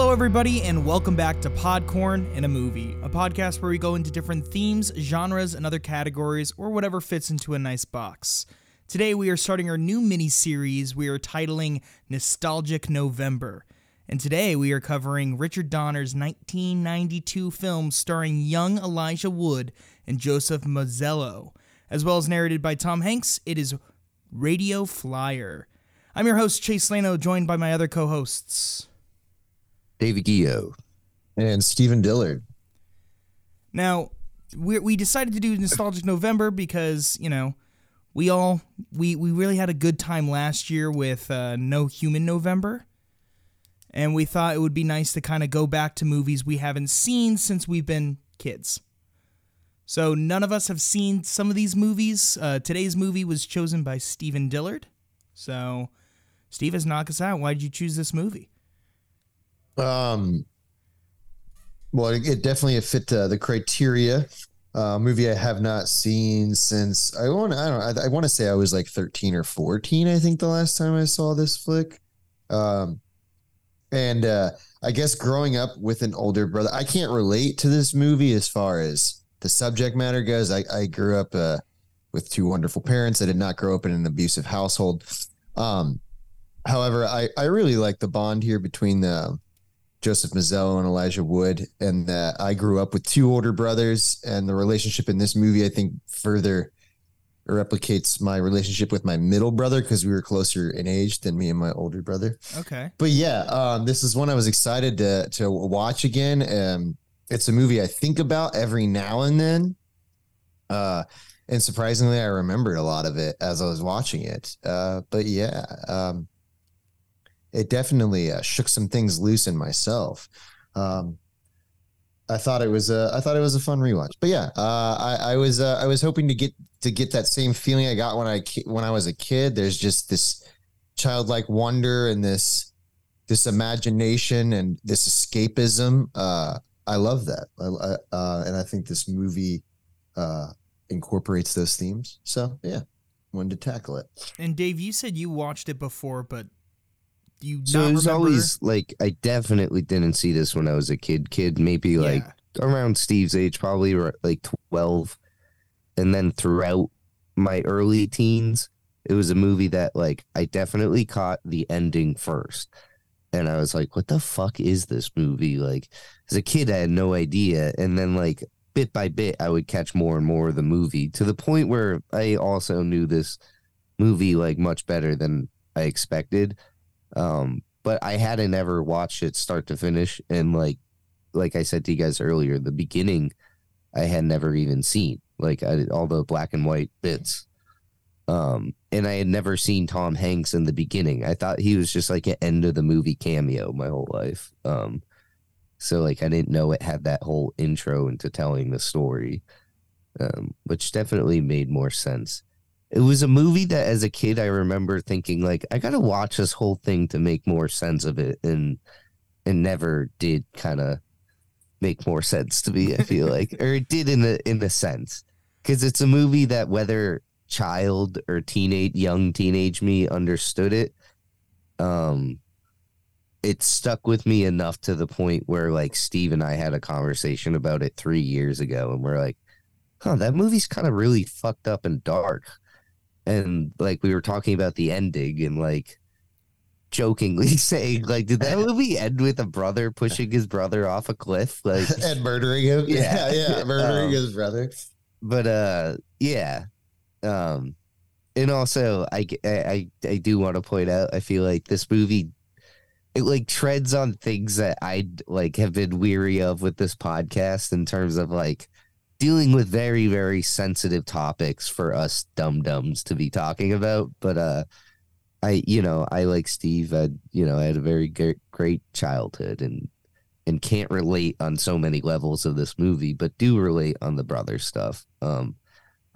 Hello, everybody, and welcome back to Podcorn in a Movie, a podcast where we go into different themes, genres, and other categories, or whatever fits into a nice box. Today, we are starting our new mini series we are titling Nostalgic November. And today, we are covering Richard Donner's 1992 film starring young Elijah Wood and Joseph Mazzello. As well as narrated by Tom Hanks, it is Radio Flyer. I'm your host, Chase Lano, joined by my other co hosts. David Gio. And Stephen Dillard. Now, we, we decided to do Nostalgic November because, you know, we all we we really had a good time last year with uh, No Human November, and we thought it would be nice to kind of go back to movies we haven't seen since we've been kids. So none of us have seen some of these movies. Uh, today's movie was chosen by Stephen Dillard. So, Steve has knocked us out. Why did you choose this movie? Um, well, it, it definitely fit uh, the criteria uh, movie I have not seen since I want. I don't. I, want to say I was like thirteen or fourteen. I think the last time I saw this flick. Um, and uh, I guess growing up with an older brother, I can't relate to this movie as far as the subject matter goes. I, I grew up uh, with two wonderful parents. I did not grow up in an abusive household. Um, however, I I really like the bond here between the Joseph Mazzello and Elijah Wood, and that I grew up with two older brothers, and the relationship in this movie, I think, further replicates my relationship with my middle brother because we were closer in age than me and my older brother. Okay. But yeah, um, this is one I was excited to to watch again. Um, it's a movie I think about every now and then. Uh, and surprisingly, I remembered a lot of it as I was watching it. Uh, but yeah, um, it definitely uh, shook some things loose in myself. Um, I thought it was a I thought it was a fun rewatch. But yeah, uh, I, I was uh, I was hoping to get to get that same feeling I got when I when I was a kid. There's just this childlike wonder and this this imagination and this escapism. Uh, I love that, I, uh, and I think this movie uh, incorporates those themes. So yeah, wanted to tackle it. And Dave, you said you watched it before, but you so it was remember? always like I definitely didn't see this when I was a kid. Kid, maybe like Yeah. around Steve's age, probably like twelve, and then throughout my early teens, it was a movie that like I definitely caught the ending first, and I was like, "What the fuck is this movie?" Like as a kid, I had no idea, and then like bit by bit, I would catch more and more of the movie to the point where I also knew this movie like much better than I expected um but i hadn't ever watched it start to finish. And like like i said to you guys earlier the beginning i had never even seen. Like I, all the black and white bits. Um and i had never seen tom hanks in the beginning. I thought he was just like an end of the movie cameo my whole life. Um so like i didn't know it had that whole intro into telling the story. Um which definitely made more sense it was a movie that as a kid I remember thinking like I got to watch this whole thing to make more sense of it and and never did kind of make more sense to me I feel like or it did in the in the sense. Cuz it's a movie that whether child or teenage young teenage me understood it um it stuck with me enough to the point where like Steve and I had a conversation about it 3 years ago and we're like huh that movie's kind of really fucked up and dark and like we were talking about the ending and like jokingly saying like did that movie end with a brother pushing his brother off a cliff like and murdering him. Yeah. Yeah, yeah, murdering Um, his brother. but uh yeah um and also I, I i do want to point out i feel like this movie it like treads on things that i like have been weary of with this podcast in terms of like dealing with very very sensitive topics for us dum dums to be talking about but uh i you know i like steve I, you know i had a very great, great childhood and and can't relate on so many levels of this movie but do relate on the brother stuff um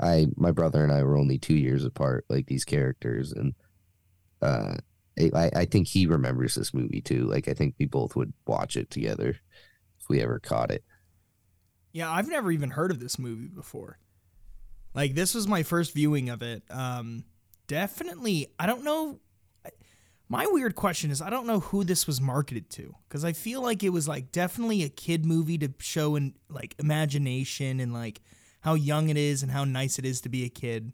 i my brother and i were only two years apart like these characters and uh I, I think he remembers this movie too. Like I think we both would watch it together if we ever caught it. Yeah, I've never even heard of this movie before. Like this was my first viewing of it. Um definitely I don't know My weird question is I don't know who this was marketed to because I feel like it was like definitely a kid movie to show in like imagination and like how young it is and how nice it is to be a kid.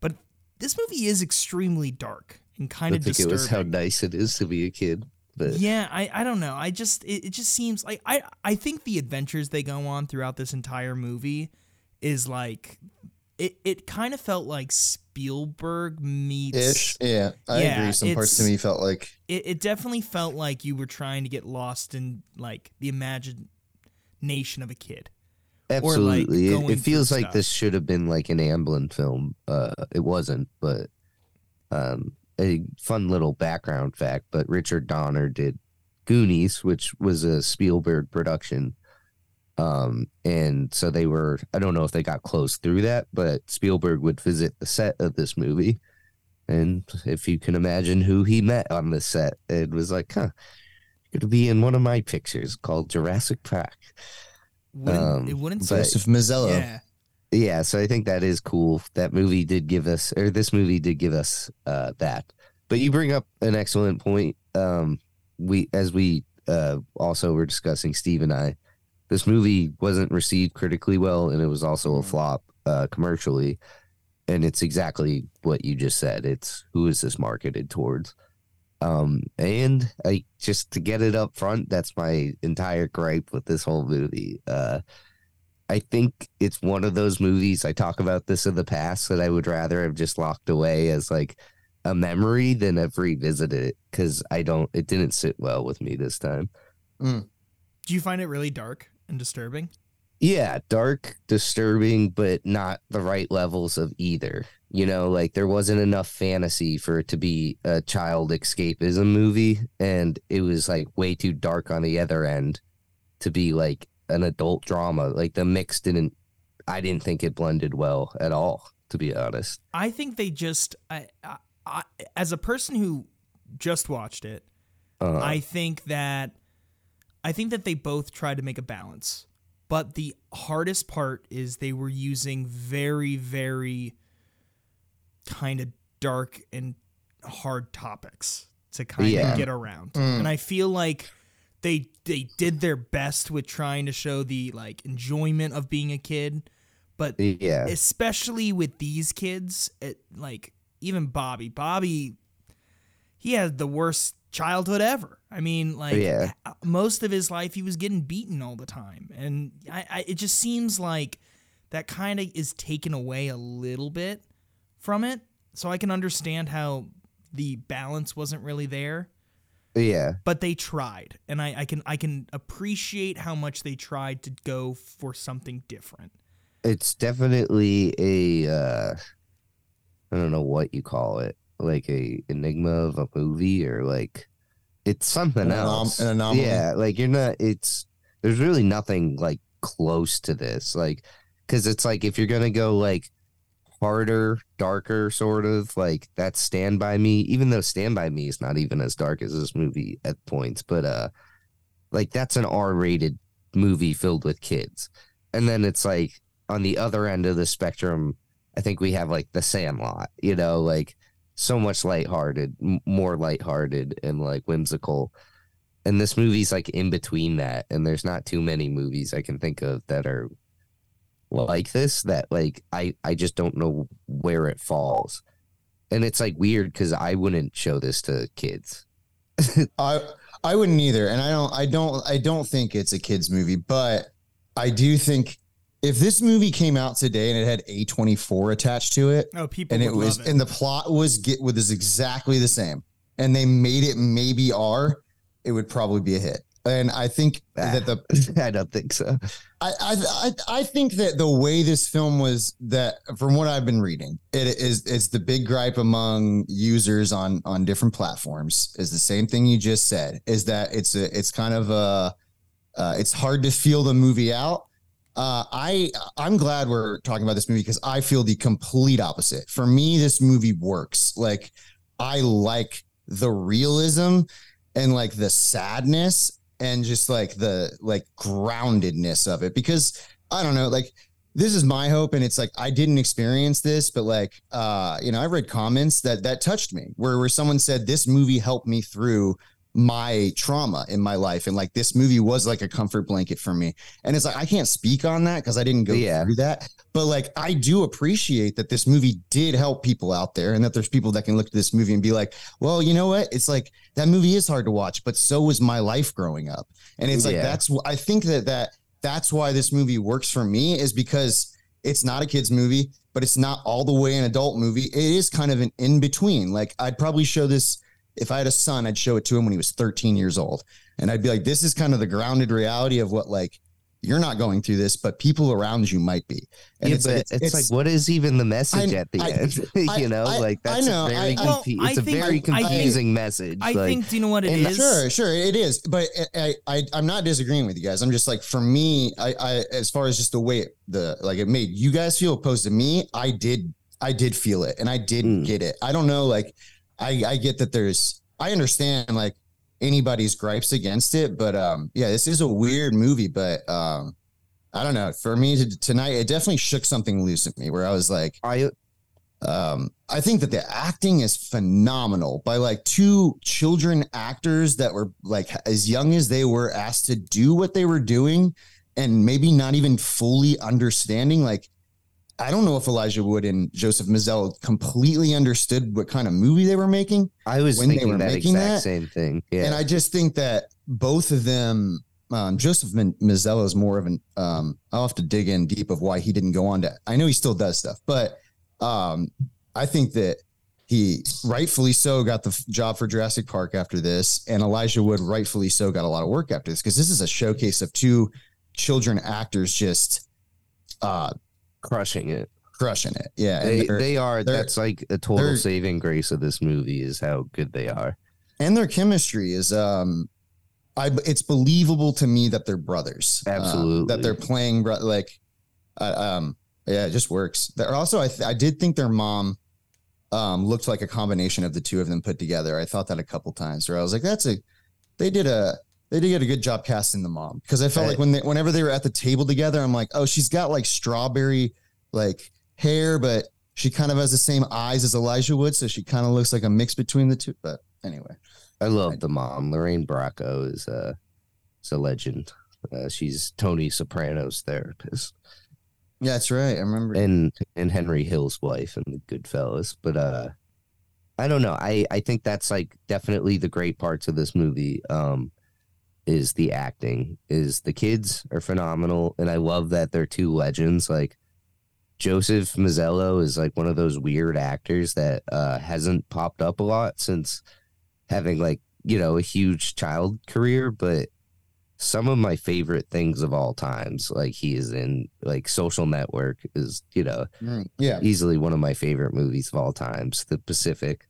But this movie is extremely dark and kind I of think disturbing. it was how nice it is to be a kid. But Yeah, I, I don't know. I just it, it just seems like I I think the adventures they go on throughout this entire movie is like it it kind of felt like Spielberg meets Ish. Yeah, I Yeah, agree. Some parts to me felt like it, it definitely felt like you were trying to get lost in like the imagination of a kid. or, like, absolutely, it, it feels like stuff. this should have been like an Amblin film. Uh, it wasn't, but um, a fun little background fact. But Richard Donner did Goonies, which was a Spielberg production. Um, and so they were, I don't know if they got close through that, but Spielberg would visit the set of this movie. And if you can imagine who he met on the set, it was like, huh, you're going to be in one of my pictures called Jurassic Park. Wouldn't, Um, it wouldn't but- say Joseph Mazzello. yeah. Yeah, so I think that is cool. That movie did give us, or this movie did give us uh, that. But you bring up an excellent point. Um, we, as we uh, also were discussing, Steve and I, this movie wasn't received critically well, and it was also a Mhm. flop uh, commercially. And it's exactly what you just said. It's who is this marketed towards? Um, and I just to get it up front, that's my entire gripe with this whole movie. Uh, I think it's one of those movies. I talk about this in the past that I would rather have just locked away as like a memory than have revisited it because I don't. It didn't sit well with me this time. Hmm. Do you find it really dark and disturbing? Yeah, dark, disturbing, but not the right levels of either. You know, like there wasn't enough fantasy for it to be a child escapism movie, and it was like way too dark on the other end to be like an adult drama. Like the mix didn't, I didn't think it blended well at all, to be honest. I think they just I, I, I as a person who just watched it, Uh, I think that I think that they both tried to make a balance. But the hardest part is they were using very very kind of dark and hard topics to kind Yeah. of get around. Mm. And I feel like they they did their best with trying to show the like enjoyment of being a kid, but yeah, especially with these kids it, like even bobby bobby he had the worst childhood ever. I mean like Yeah. Uh, most of his life he was getting beaten all the time and I, I it just seems like that kind of is taken away a little bit from it. So i can understand how the balance wasn't really there yeah. but they tried and I, I can i can appreciate how much they tried to go for something different It's definitely a, uh, I don't know what you call it, like a enigma of a movie or like it's something An else. an anomaly. Yeah, like you're not. It's there's really nothing like close to this, like because it's like if you're gonna go like harder, darker, sort of like that's Stand by Me. Even though Stand by Me is not even as dark as this movie at points, but uh, like that's an R-rated movie filled with kids, and then it's like on the other end of the spectrum, I think we have like The Sandlot. You know, like so much lighthearted, m- more lighthearted and like whimsical. And this movie's like in between that, and there's not too many movies I can think of that are like this that like I I just don't know where it falls. And it's like weird because I wouldn't show this to kids. I I wouldn't either, and I don't I don't I don't think it's a kids movie, but I do think if this movie came out today and it had A twenty four attached to it, oh people and it was it. and the plot was get with is exactly the same, and they made it maybe R, it would probably be a hit. And I think that the I don't think so. I, I I think that the way this film was that from what I've been reading, it is it's the big gripe among users on on different platforms is the same thing you just said is that it's a it's kind of a uh, it's hard to feel the movie out. Uh, I I'm glad we're talking about this movie because I feel the complete opposite. For me, this movie works. Like I like the realism and like the sadness and just like the like groundedness of it. Because I don't know, like this is my hope and it's like i didn't experience this but like uh you know i read comments that that touched me where where someone said this movie helped me through my trauma in my life and like this movie was like a comfort blanket for me. And it's like i can't speak on that because i didn't go Yeah. through that. But like i do appreciate that this movie did help people out there and that there's people that can look at this movie and be like well you know what? It's like that movie is hard to watch but so was my life growing up. And it's like Yeah. that's i think that that that's why this movie works for me is because it's not a kids movie but it's not all the way an adult movie. It is kind of an in between like i'd probably show this if i had a son i'd show it to him when he was 13 years old and i'd be like this is kind of the grounded reality of what like you're not going through this but people around you might be and yeah, but it's, like, what is even the message I- at the I- end? I- you know, I- like I that's know, a very I- I- confu- Well, it's a think- very I- I confusing message. I like, think. Do you know what it and is? Sure, sure, it is. But I, I, I'm not disagreeing with you guys. I'm just like, for me, I, I, as far as just the way it, the like it made you guys feel opposed to me, I did, I did feel it, and I did Mm. get it. I don't know, like, I, I get that there's, I understand like anybody's gripes against it, but um, yeah, this is a weird movie, but um, I don't know. For me to, tonight, it definitely shook something loose in me where I was like, I um i think that the acting is phenomenal by like two children actors that were like as young as they were asked to do what they were doing and maybe not even fully understanding like i don't know if elijah wood and joseph mazzello completely understood what kind of movie they were making I was when they thinking were that making exact that, same thing. Yeah, and I just think that both of them, um, Joseph Mazzello is more of an. Um, I'll have to dig in deep of why he didn't go on to. I know he still does stuff, but um, I think that he rightfully so got the job for Jurassic Park after this, and Elijah Wood rightfully so got a lot of work after this because this is a showcase of two children actors just uh, crushing it. crushing it. Yeah, They they are. That's like a total saving grace of this movie is how good they are. and their chemistry is um i it's believable to me that they're brothers um, Absolutely. that they're playing bro- like uh, um yeah it just works they're also I, th- I did think their mom um looked like a combination of the two of them put together i thought that a couple times where i was like that's a they did a they did get a good job casting the mom because i felt Right. like when they whenever they were at the table together i'm like oh she's got like strawberry like hair but she kind of has the same eyes as elijah wood so she kind of looks like a mix between the two but anyway I love the mom. Lorraine Bracco is a is a legend. Uh, she's Tony Soprano's therapist Yeah, that's right. I remember. and and Henry Hill's wife and the Goodfellas. But uh, I don't know. I I think that's like definitely the great parts of this movie. Um, is the acting is the kids are phenomenal and I love that they're two legends like. Joseph Mazzello is like one of those weird actors that uh, hasn't popped up a lot since having like you know a huge child career, but some of my favorite things of all times, like he is in like Social Network, is you know yeah. easily one of my favorite movies of all times. The Pacific,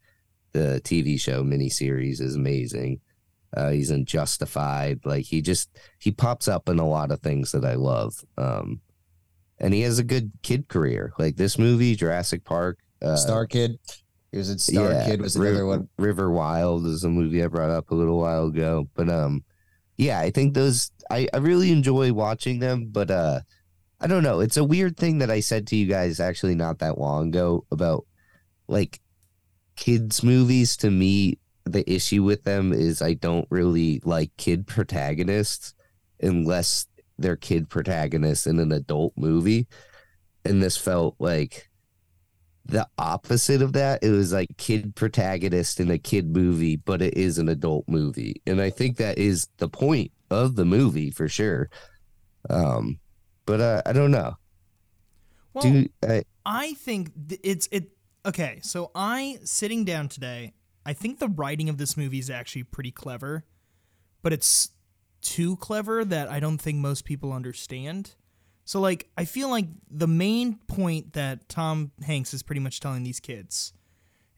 the TV show miniseries is amazing. Uh, he's in Justified. Like he just he pops up in a lot of things that I love. Um, and he has a good kid career. Like this movie, Jurassic Park. Uh, Star Kid. He was in Star yeah, Kid was another one. River Wild is a movie I brought up a little while ago. But um yeah, I think those I, I really enjoy watching them, but uh I don't know. It's a weird thing that I said to you guys actually not that long ago about like kids movies to me the issue with them is I don't really like kid protagonists unless they're kid protagonists in an adult movie. And this felt like the opposite of that. It was like kid protagonist in a kid movie, but it is an adult movie. And I think that is the point of the movie for sure. Um, but uh, I don't know. Well, Do I, I think it's it. Okay, so I sitting down today. I think the writing of this movie is actually pretty clever, but it's too clever that I don't think most people understand. So like, I feel like the main point that Tom Hanks is pretty much telling these kids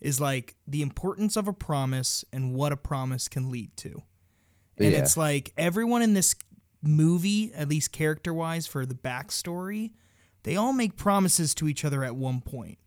is like the importance of a promise and what a promise can lead to. And Yeah. it's like everyone in this movie, at least character wise, for the backstory, they all make promises to each other at one point.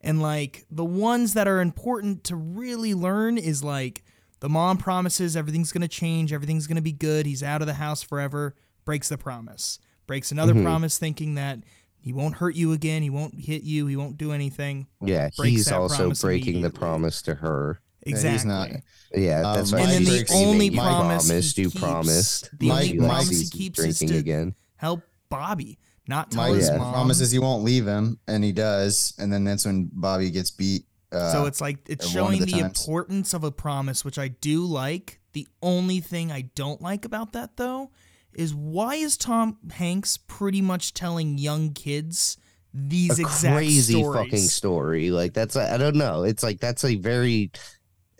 And like the ones that are important to really learn is like the mom promises everything's going to change, everything's going to be good, he's out of the house forever, breaks the promise. Breaks another Mhm. promise thinking that He won't hurt you again. He won't hit you. He won't do anything. Yeah, breaks he's also breaking the promise to her. Exactly. he's not. Yeah, Um, that's Mike why and then the only you promise promised, he you keeps, promised. the Mike- only Mike promise he sees keeps is drinking to again. help Bobby, not tell Mike his Yeah. mom. promises he won't leave him, and he does, and then that's when Bobby gets beat. Uh, so it's like it's at one of showing the the, importance of a promise, which I do like. The only thing I don't like about that though is why is Tom Hanks pretty much telling young kids these a exact crazy stories? fucking story. Like that's I I don't know. It's like that's a very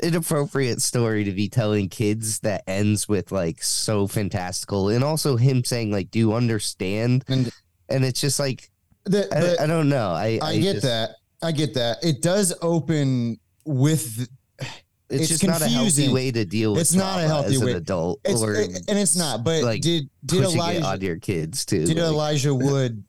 inappropriate story to be telling kids that ends with like so fantastical and also him saying like do you understand and and it's just like the, the- I, I don't know i I, get just- that. I get that. It does open with it's, it's just not a healthy confusing. way to deal with It's not a healthy as way. an adult it's or it- and it's not. But like, did did Elijah on your kids too did like- Elijah Wood,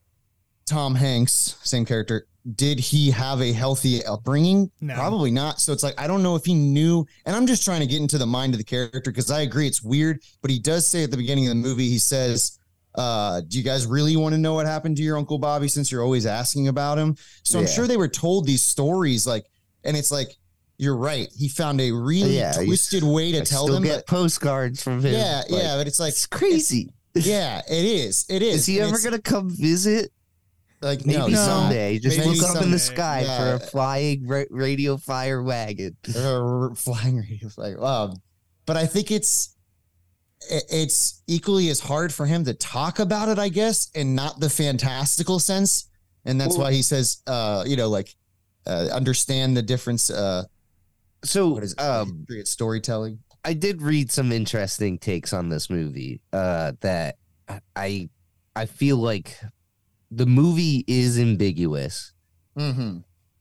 Tom Hanks, same character? Did he have a healthy upbringing? No. Probably not. So it's like I don't know if he knew. And I'm just trying to get into the mind of the character because I agree it's weird. But he does say at the beginning of the movie, he says, uh, "Do you guys really want to know what happened to your uncle Bobby? Since you're always asking about him." So I'm sure they were told these stories, like, and it's like you're right. He found a really Yeah, twisted way to I tell still them. get But postcards from him yeah, Like, yeah, but it's like it's crazy yeah, it is. It is. is he And ever gonna come visit like Maybe no, someday. Just Maybe look up in the someday. sky for a flying ra- radio flyer wagon. uh, flying radio flag. Um, but I think it's it- it's equally as hard for him to talk about it, I guess, and not the fantastical sense. And that's Well- why he says, uh, you know, like uh, understand the difference. Uh, So, what is um, History storytelling. I did read some interesting takes on this movie. Uh, that I I feel like the movie is ambiguous. Mm-hmm.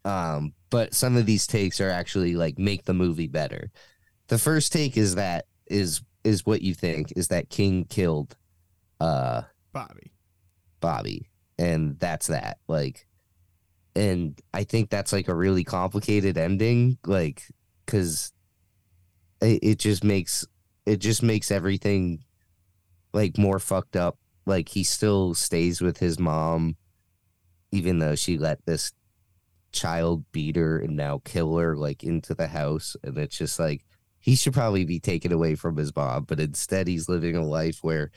Um, but some of these takes are actually like make the movie better. The first take is that is is what you think is that King killed uh Bobby. Bobby. And that's that. Like, and I think that's like a really complicated ending. Like, cause it, it just makes, it just makes everything like more fucked up. Like, he still stays with his mom, even though she let this child beat her and now kill her like into the house. And it's just like, he should probably be taken away from his mom, but instead he's living a life where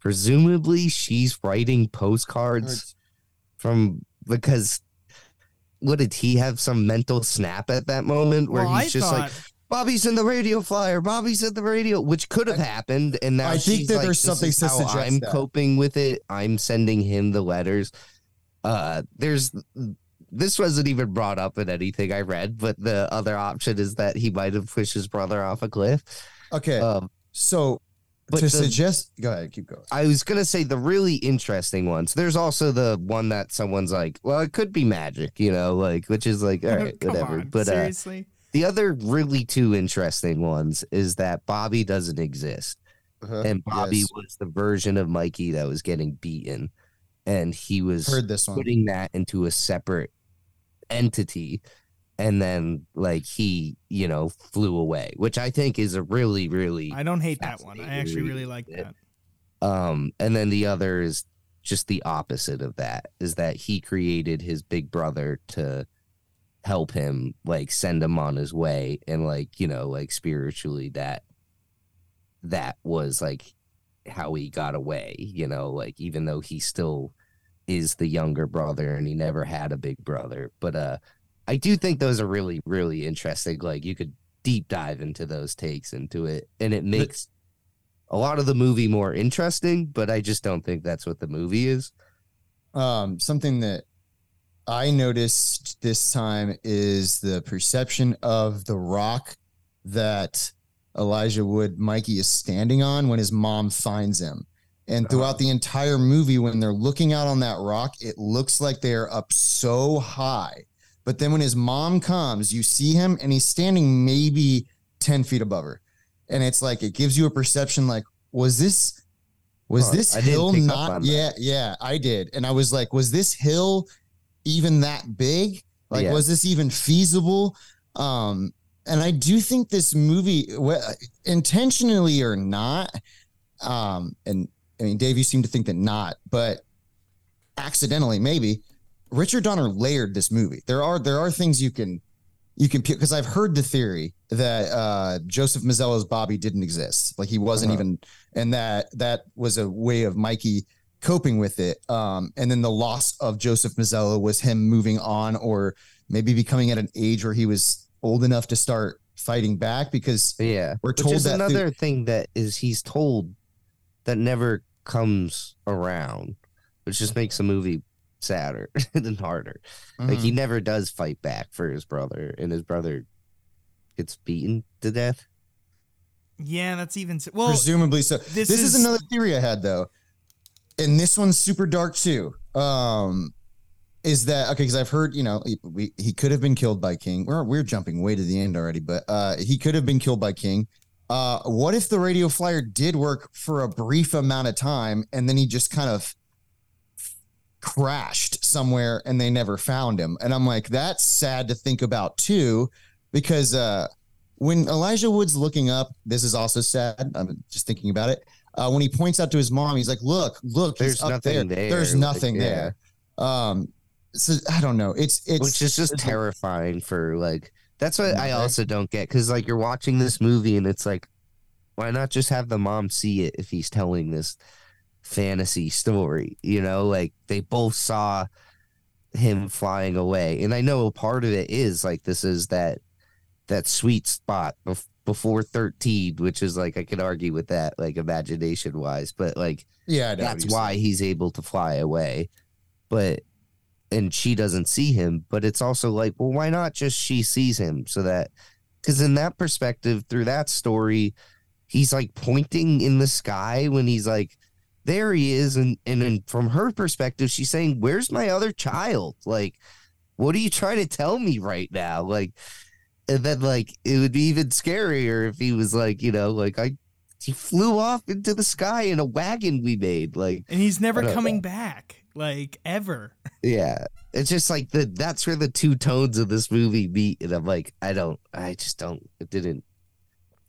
presumably she's writing postcards from because what did he have some mental snap at that moment where well, he's I just thought like Bobby's in the radio flyer Bobby's in the radio which could have happened and now I think that like, there's something to suggest I'm that." coping with it. I'm sending him the letters. Uh there's this wasn't even brought up in anything I read but the other option is that he might have pushed his brother off a cliff Okay, um so but to the- suggest, go ahead, keep going. I was gonna say the really interesting ones. There's also the one that someone's like, well, it could be magic, you know, like which is like, all right, whatever. on, but uh, seriously. the other really two interesting ones is that Bobby doesn't exist, Uh-huh. and Bobby Yes. was the version of Mikey that was getting beaten, and he was heard this one. putting that into a separate entity. And then, like he, you know, flew away, which I think is a really, really I don't hate that one. I actually really like that. Um, and then the other is just the opposite of that is that he created his big brother to help him, like send him on his way, and like you know, like spiritually, that that was like how he got away. You know, like even though he still is the younger brother and he never had a big brother, but uh, I do think those are really, really interesting. Like you could deep dive into those takes into it, and it makes a lot of the movie more interesting, but I just don't think that's what the movie is. um, something that I noticed this time is the perception of the rock that Elijah Wood Mikey is standing on when his mom finds him. And throughout the entire movie, when they're looking out on that rock, it looks like they are up so high. But then when his mom comes, you see him and he's standing maybe 10 feet above her. And it's like, it gives you a perception like, was this, was Huh, this hill not? Yeah, yeah, I did. And I was like, was this hill even that big? Like, Yeah. was this even feasible? Um, and I do think this movie, intentionally or not, um, and I mean, Dave, you seem to think that not, but accidentally, maybe Richard Donner layered this movie. There are there are things you can you can because I've heard the theory that uh, Joseph Mazzello's Bobby didn't exist, like he wasn't Uh-huh. even, and that that was a way of Mikey coping with it. Um, and then the loss of Joseph Mazzello was him moving on, or maybe becoming at an age where he was old enough to start fighting back because Yeah. We're Which told is that through- another thing that is he's told that never comes around, which just makes the movie sadder and harder. Like Mm. he never does fight back for his brother, and his brother gets beaten to death. Yeah, that's even s- well. presumably so. this This, is, is- another theory I had though, and this one's super dark too. Um, is that okay? Because I've heard you know he, we, he could have been killed by King. We're we're jumping way to the end already, but uh, he could have been killed by King. Uh, what if the radio flyer did work for a brief amount of time and then he just kind of crashed somewhere and they never found him? And I'm like, that's sad to think about too, because uh, when Elijah Wood's looking up, this is also sad. I'm just thinking about it. Uh, when he points out to his mom, he's like, "Look, look, There's nothing there. there, There's like, nothing yeah. there." Um, so I don't know. It's it's which is just terrifying for like that's what I also don't get because like you're watching this movie and it's like why not just have the mom see it if he's telling this fantasy story you know? Like they both saw him flying away. And I know a part of it is like this is that that sweet spot bef- before 13 which is like I could argue with that like imagination wise but like yeah. I know what that's why he's able to fly away. But and she doesn't see him but it's also like well why not just she sees him so that because in that perspective through that story he's like pointing in the sky when he's like there he is and and then from her perspective she's saying where's my other child? Like what are you trying to tell me right now? Like and then like it would be even scarier if he was like you know like i he flew off into the sky in a wagon we made like and he's never coming know. back, like ever. yeah it's just like the that's where the two tones of this movie meet and i'm like i don't i just don't it didn't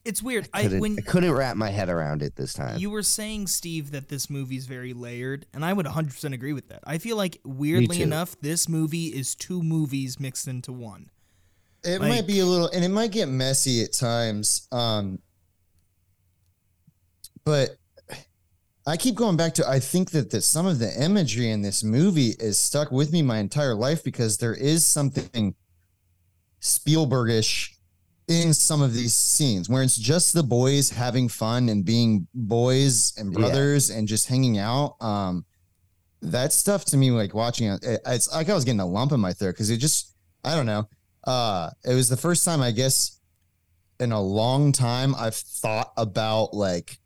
It's weird. I I, couldn't, when I couldn't wrap my head around it this time you were saying, Steve, that this movie's very layered, and I would 100% agree with that. I feel like, weirdly enough, this movie is two movies mixed into one. It Like- might be a little, and it might get messy at times. Um, but I keep going back to I think that the, some of the imagery in this movie is stuck with me my entire life because there is something Spielbergish in some of these scenes where it's just the boys having fun and being boys and Yeah. brothers and just hanging out. Um, that stuff to me, like watching it, it- it's like I was getting a lump in my throat because it just, I don't know. Uh, it was the first time I guess in a long time I've thought about like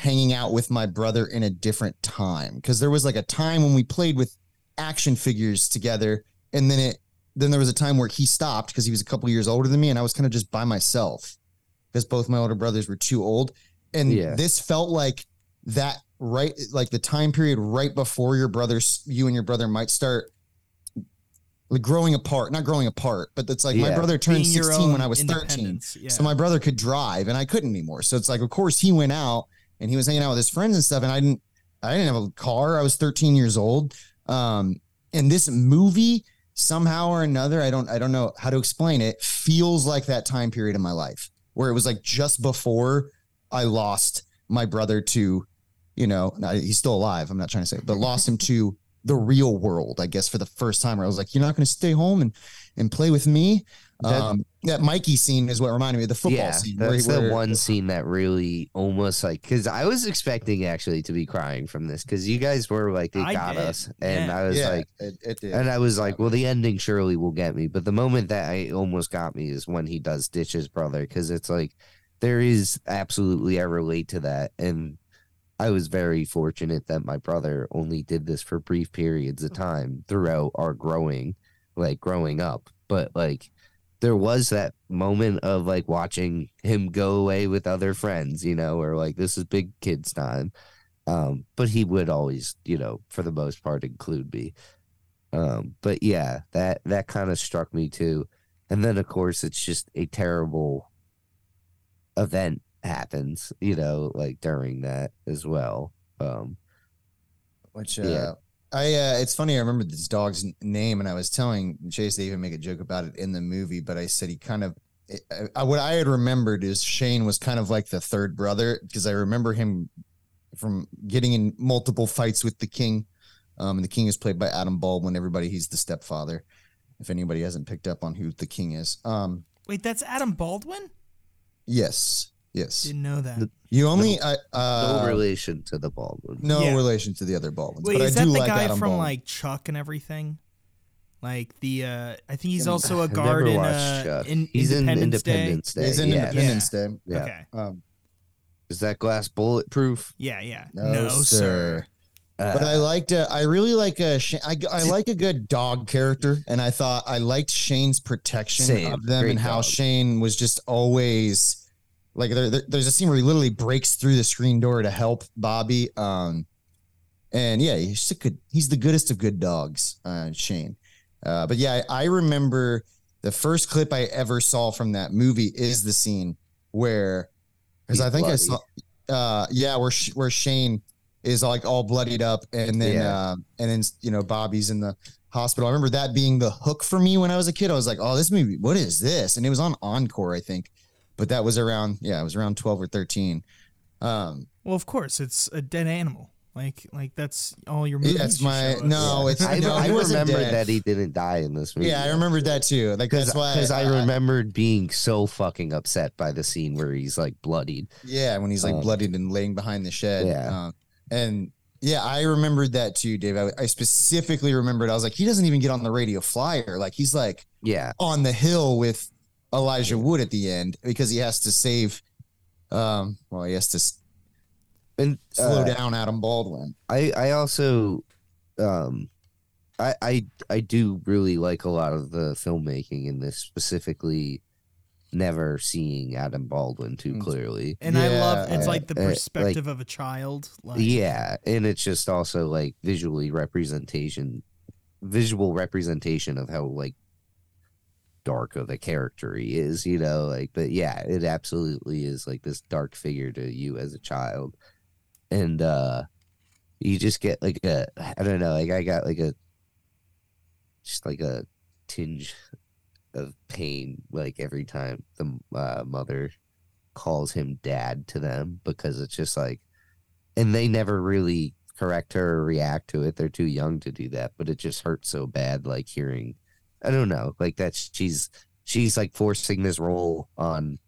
hanging out with my brother in a different time because there was like a time when we played with action figures together and then it then there was a time where he stopped because he was a couple years older than me and I was kind of just by myself because both my older brothers were too old and Yeah. this felt like that right like the time period right before your brothers you and your brother might start like growing apart not growing apart but it's like my brother turned Being 16 when I was 13 Yeah. so my brother could drive and I couldn't anymore. So it's like, of course, he went out and he was hanging out with his friends and stuff. And I didn't, I didn't have a car. I was 13 years old. Um, and this movie somehow or another, I don't, I don't know how to explain it, feels like that time period in my life where it was like just before I lost my brother to, you know, now he's still alive. I'm not trying to say, but lost him to the real world, I guess, for the first time where I was like, you're not going to stay home and, and play with me. That- um, that Mikey scene is what reminded me of the football yeah scene. that's he- the where- one scene that really almost like because i was expecting actually to be crying from this because you guys were like they I got did, us and yeah. i was yeah, like it, it did. And I was like, well, the ending surely will get me. But the moment that I almost got me is when he does ditch his brother, because it's like there is absolutely I relate to that. And I was very fortunate that my brother only did this for brief periods of mm-hmm. time throughout our growing, like growing up. But like there was that moment of like watching him go away with other friends, you know, or like this is big kids time. Um, but he would always, you know, for the most part include me. Um, but yeah, that that kind of struck me too. And then of course it's just a terrible event happens, you know, like during that as well. Um, which uh, Yeah. I uh, it's funny. I remember this dog's name, and I was telling Chase they even make a joke about it in the movie. But I said he kind of I, I- what I had remembered is Shane was kind of like the third brother because I remember him from getting in multiple fights with the king. Um, and the king is played by Adam Baldwin. Everybody, he's the stepfather. If anybody hasn't picked up on who the king is, um, Wait, that's Adam Baldwin? yes, yes. Didn't know that. You only I uh, no relation to the Baldwin. no Yeah. relation to the other Baldwins. Wait, but is I that do the like guy Adam from Baldwin. like Chuck and everything? Like the uh I think he's also a I've guard never in watched uh Chuck. in He's in Independence Day. Day. He's in yeah. Independence Day. Yeah. Okay. Um, Is that glass bulletproof? Yeah, yeah. no, sir. Uh, But I liked. Uh, I really like a. Sh- I, I like a good dog character, and I thought I liked Shane's protection Same. of them and how dog. Shane was just always like. There, there- there's a scene where he literally breaks through the screen door to help Bobby. Um, and yeah, he's a good. He's the goodest of good dogs, uh, Shane. Uh, but yeah, I, I remember the first clip I ever saw from that movie is the scene where, because I think I saw, uh, yeah, where where Shane is like all bloodied up, and then Yeah. um, and then you know Bobby's in the hospital. I remember that being the hook for me when I was a kid. I was like, oh, this movie, what is this? And it was on Encore, I think, but that was around yeah, it was around twelve or thirteen. Um, Well, of course, it's a dead animal. Like like that's all your movies. that's my no, it's I, no, I he remember dead. that he didn't die in this movie. Yeah, I remembered that too. Like that's why because I, remembered being so fucking upset by the scene where he's like bloodied. Yeah, when he's like Um, bloodied and laying behind the shed. Yeah. Um, and yeah, I remembered that too, Dave. I, I specifically remembered. I was like, he doesn't even get on the radio flyer. Like he's like Yeah, on the hill with Elijah Wood at the end because he has to save. Um, well, he has to s- and slow uh, down Adam Baldwin. I I also um I I I do really like a lot of the filmmaking in this specifically never seeing Adam Baldwin too Mm. clearly. And I love it's uh, like the uh, like- perspective of a child. Like, Yeah, and it's just also like visually representation visual representation of how like dark of a character he is, you know, like but yeah, it absolutely is like this dark figure to you as a child. And uh you just get like a I don't know, like I got like a just like a tinge of pain like every time the uh, mother calls him dad to them because it's just like and they never really correct her or react to it. They're too young to do that, but it just hurts so bad like hearing I don't know, like that she's she's like forcing this role on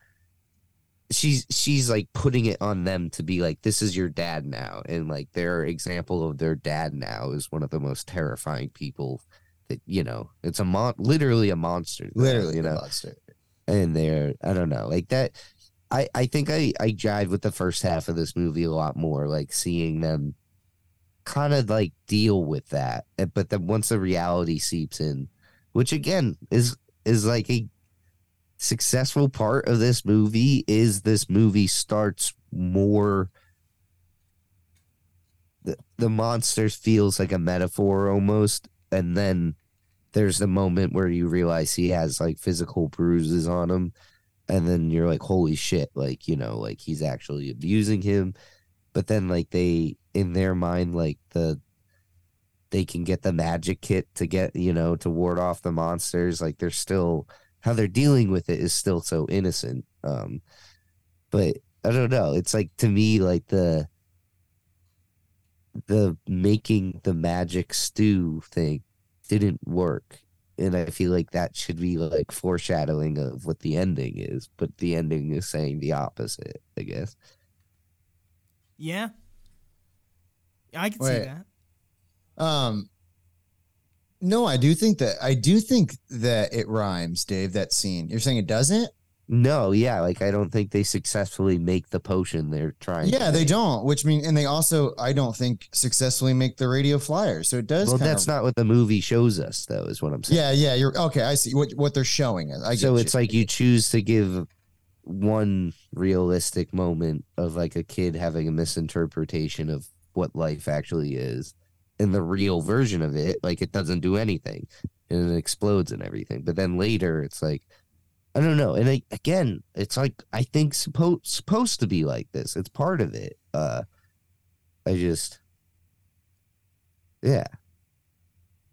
she's she's like putting it on them to be like this is your dad now and like their example of their dad now is one of the most terrifying people that you know it's a mon literally a monster Literally, you know monster. and they're I don't know like that. I I think I I jive with the first half of this movie a lot more, like seeing them kind of like deal with that, but then once the reality seeps in, which again is is like a successful part of this movie is this movie starts more the, the monster feels like a metaphor almost and then there's the moment where you realize he has like physical bruises on him and then you're like holy shit like you know like he's actually abusing him. But then like they in their mind like the they can get the magic kit to get you know to ward off the monsters like they're still how they're dealing with it is still so innocent um but i don't know it's like to me like the the making the magic stew thing didn't work and i feel like that should be like foreshadowing of what the ending is but the ending is saying the opposite i guess Yeah. I can see that. Um, no, I do think that I do think that it rhymes, Dave. That scene. You're saying it doesn't? no yeah like i don't think they successfully make the potion they're trying to Yeah, they don't. Which mean, and they also, I don't think, successfully make the radio flyer. So it does. well that's of, not what the movie shows us though is what i'm saying Yeah, yeah. You're okay. I see what what they're showing us. I get so you. it's like you choose to give one realistic moment of like a kid having a misinterpretation of what life actually is and the real version of it like it doesn't do anything and it explodes and everything but then later it's like i don't know and I, again it's like i think supposed supposed to be like this it's part of it uh i just yeah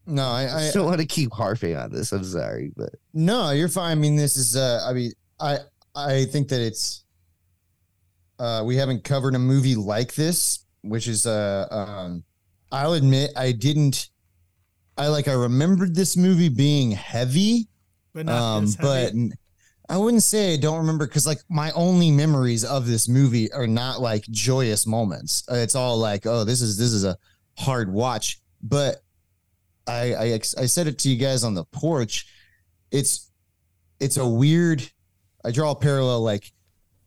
No, I, I I don't want to keep harping on this. I'm sorry, but no, you're fine. I mean, this is. Uh, I mean, I I think that it's. Uh, we haven't covered a movie like this, which is uh, um, I'll admit I didn't. I like I remembered this movie being heavy, but not um, but heavy. n- I wouldn't say I don't remember because like my only memories of this movie are not like joyous moments. It's all like, oh, this is this is a hard watch. But I I, I said it to you guys on the porch. It's it's a weird. I draw a parallel like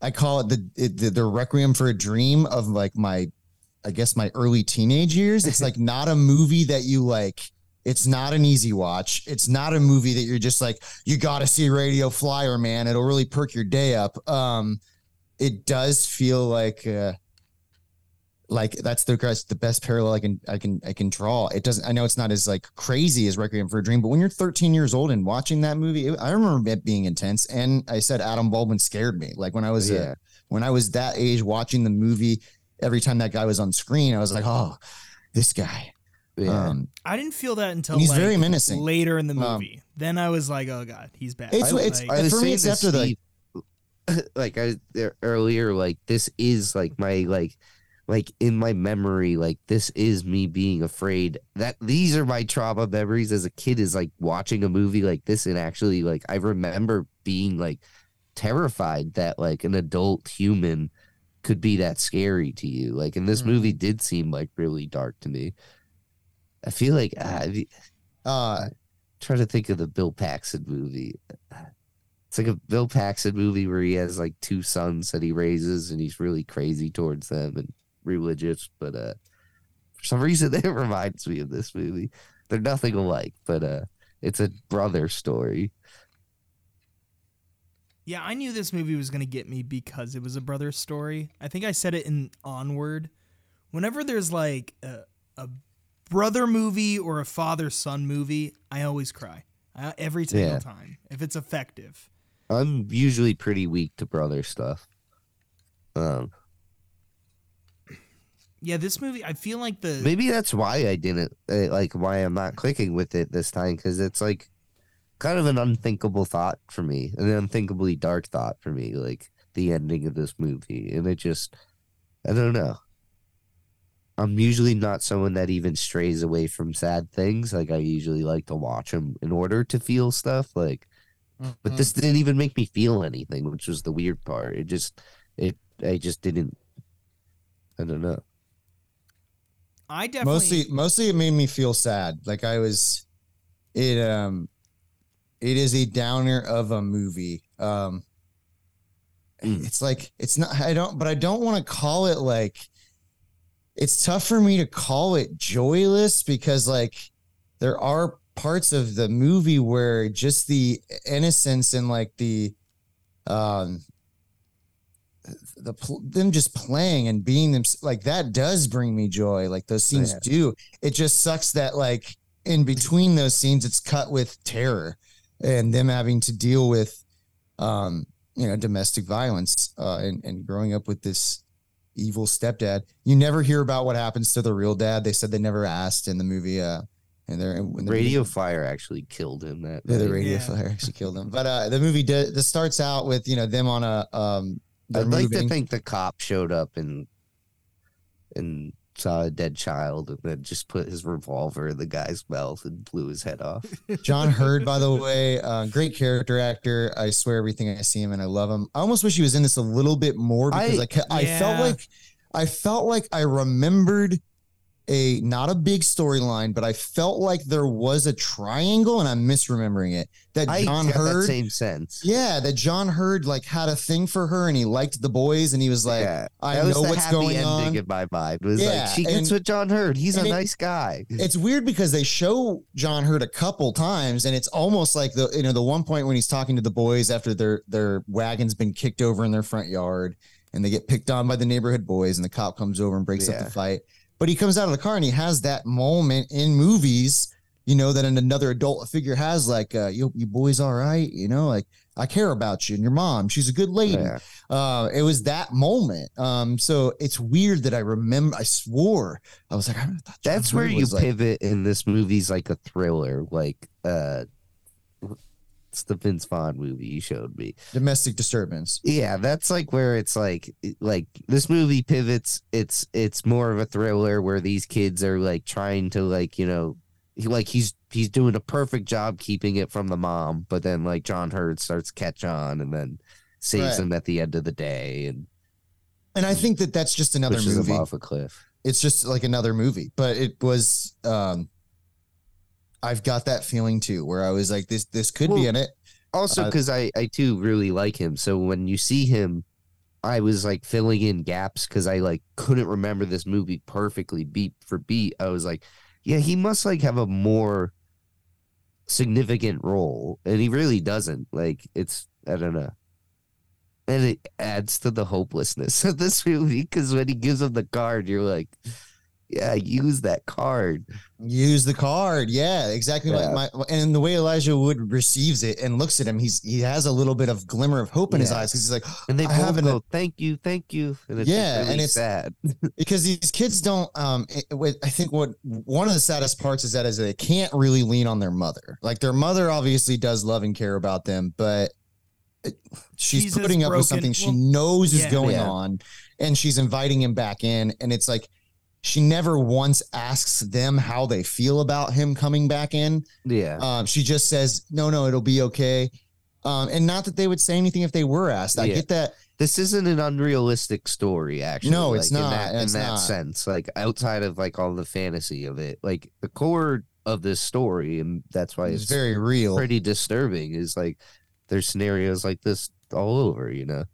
I call it the it, the, the requiem for a dream of like my I guess my early teenage years. It's like not a movie that you like. It's not an easy watch. It's not a movie that you're just like you got to see Radio Flyer, man. It'll really perk your day up. Um, it does feel like uh, like that's the that's the best parallel I can I can I can draw. It doesn't. I know it's not as like crazy as Requiem for a Dream, but when you're 13 years old and watching that movie, it, I remember it being intense. And I said Adam Baldwin scared me. Like when I was uh, Yeah. when I was that age watching the movie, every time that guy was on screen, I was like, oh, this guy. yeah. Um, I didn't feel that until he's like, very menacing. later in the Um, movie. then I was like, oh god, he's bad. It's- Like, it's- I was for me, it's after the- like I there earlier, like this is like my like like in my memory, like this is me being afraid that these are my trauma memories as a kid is like watching a movie like this and actually like I remember being like terrified that like an adult human could be that scary to you. Like and this Mhm. movie did seem like really dark to me. I feel like I uh, trying to think of the Bill Paxton movie. It's like a Bill Paxton movie where he has like two sons that he raises and he's really crazy towards them and religious, but uh for some reason it reminds me of this movie. They're nothing alike, but uh it's a brother story. Yeah, I knew this movie was going to get me because it was a brother story. I think I said it in Onward. Whenever there's like a, a brother movie or a father son movie, I always cry. I, every single Yeah. time. If it's effective. I'm usually pretty weak to brother stuff. Um Yeah, this movie, I feel like the. maybe that's why I didn't uh, like why I'm not clicking with it this time cuz it's like kind of an unthinkable thought for me, an unthinkably dark thought for me, like the ending of this movie. And it just, I don't know. I'm usually not someone that even strays away from sad things. Like I usually like to watch them in order to feel stuff. Like, but this didn't even make me feel anything, which was the weird part. It just, it, I just didn't. I don't know. I definitely. mostly mostly it made me feel sad like i was it um it is a downer of a movie um Mm. it's like it's not i don't but i don't want to call it like it's tough for me to call it joyless because like there are parts of the movie where just the innocence and like the um the them just playing and being them like that does bring me joy like those scenes Yeah. do it just sucks that like in between those scenes it's cut with terror and them having to deal with um you know domestic violence uh and, and growing up with this evil stepdad you never hear about what happens to the real dad they said they never asked in the movie uh and they're when the Radio movie- Fire actually killed him. That yeah, the radio Yeah. fire actually killed him but uh the movie does this starts out with you know them on a. Um, I'd like to think the cop showed up and and saw a dead child and then just put his revolver in the guy's mouth and blew his head off. John Heard, by the way, uh, great character actor. I swear everything I see him and I love him. I almost wish he was in this a little bit more because I, I- ca- I, felt like I felt like I remembered a not a big storyline, but I felt like there was a triangle and I'm misremembering it. That I John get that same sense. yeah, that John Heard like had a thing for her and he liked the boys and he was like, yeah, I was know what's going on. in my mind. Was Yeah, like she gets and- with John Heard. He's a it- nice guy. it's weird because they show John Heard a couple times, and it's almost like the you know the one point when he's talking to the boys after their their wagon's been kicked over in their front yard, and they get picked on by the neighborhood boys, and the cop comes over and breaks up the fight. But he comes out of the car and he has that moment in movies you know, that another adult figure has, like, uh, you, you boys all right, you know, like I care about you and your mom. She's a good lady. Yeah. Uh, it was that moment. Um, so it's weird that I remember. I swore I was like, I thought That's where you was, like- pivot in this movie's like a thriller, like uh it's the Vince Vaughn movie you showed me. domestic disturbance. Yeah, that's like where it's like like this movie pivots. It's it's more of a thriller where these kids are like trying to like you know he, like he's he's doing a perfect job keeping it from the mom, but then like John Heard starts catch on and then saves Right. him at the end of the day and And I think that that's just another movie. off a cliff. It's just like another movie, but it was. Um, I've got that feeling too, where I was like, this this could be in it. Also, Uh, because I I too really like him, so when you see him, I was like filling in gaps because I like couldn't remember this movie perfectly beat for beat. I was like, yeah, he must like have a more significant role, and he really doesn't. Like it's I don't know. And it adds to the hopelessness of this movie because when he gives him the card, you're like, yeah, use that card. Use the card, yeah, exactly. Yeah. My, my, and the way Elijah Wood receives it and looks at him, he's he has a little bit of glimmer of hope in his eyes because he's like, And they I both haven't- go, thank you, thank you. And it's Yeah, really and it's- sad. because these kids don't um it- what- i think what one of the saddest parts is that is that they can't really lean on their mother like their mother obviously does love and care about them but she's, She's putting up with broken- something she well, knows is yeah. going Yeah. on and she's inviting him back in and it's like she never once asks them how they feel about him coming back in. Yeah. um, she just says no no it'll be okay. Um, and not that they would say anything if they were asked. I Yeah. get that. This isn't an unrealistic story actually No, it's not, in that, in it's that not. sense like outside of like all the fantasy of it like the core of this story and that's why it's it's very real. pretty disturbing is like there's scenarios like this all over you know?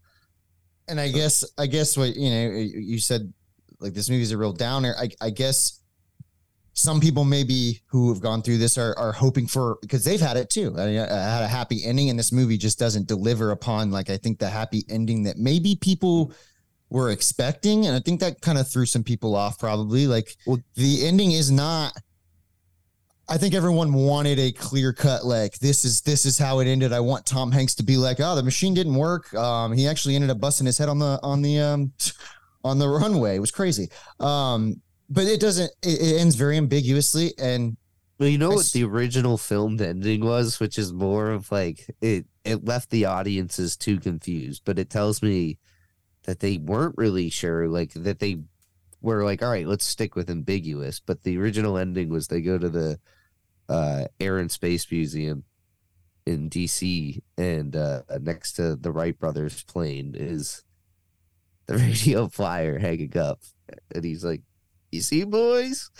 And I guess I guess what you know you said like this movie's a real downer. I I guess some people maybe who have gone through this are are hoping for because they've had it too. I, mean, I had a happy ending, and this movie just doesn't deliver upon like I think the happy ending that maybe people were expecting, and I think that kind of threw some people off. Probably like Well- the ending is not. I think everyone wanted a clear cut like this is this is how it ended. I want Tom Hanks to be like, oh, the machine didn't work. Um, he actually ended up busting his head on the on the um on the runway. It was crazy. Um, but it doesn't. It, it ends very ambiguously, and well you know I what s- the original filmed ending was which is more of like it it left the audiences too confused but it tells me that they weren't really sure like that they were like all right let's stick with ambiguous but the original ending was they go to the uh air and space museum in dc and uh next to the wright brothers plane is the radio flyer hanging up and he's like you see boys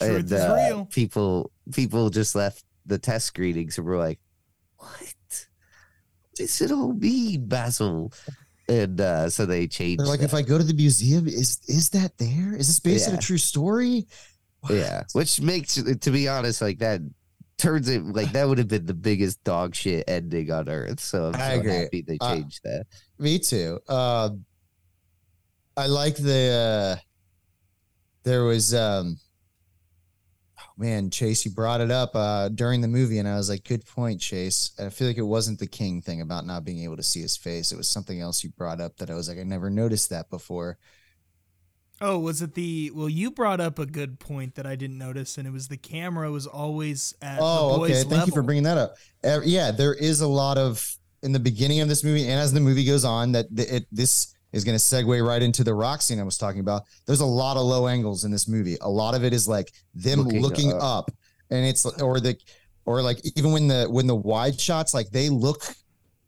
Truth and is uh, real. people people just left the test screenings and were like what does it all mean basil and uh so they changed they're like, that. if I go to the museum, is is that there? Is this based on a true story? What? Yeah, which makes to be honest, like that turns it like that would have been the biggest dog shit ending on earth. So I'm so happy they Uh, changed that. Me too. Uh, I like the. Uh, there was, um, oh man, Chase, you brought it up uh, during the movie, and I was like, "Good point, Chase." And I feel like it wasn't the king thing about not being able to see his face. It was something else you brought up that I was like, I never noticed that before. Oh, was it the? Well, you brought up a good point that I didn't notice, and it was the camera was always at Oh, the boys' okay. Thank you for bringing that up. Uh, yeah, there is a lot of in the beginning of this movie, and as the movie goes on, that it this is going to segue right into the rock scene I was talking about. There's a lot of low angles in this movie. A lot of it is like them Looking looking, up. up. and it's or the or like even when the when the wide shots, like they look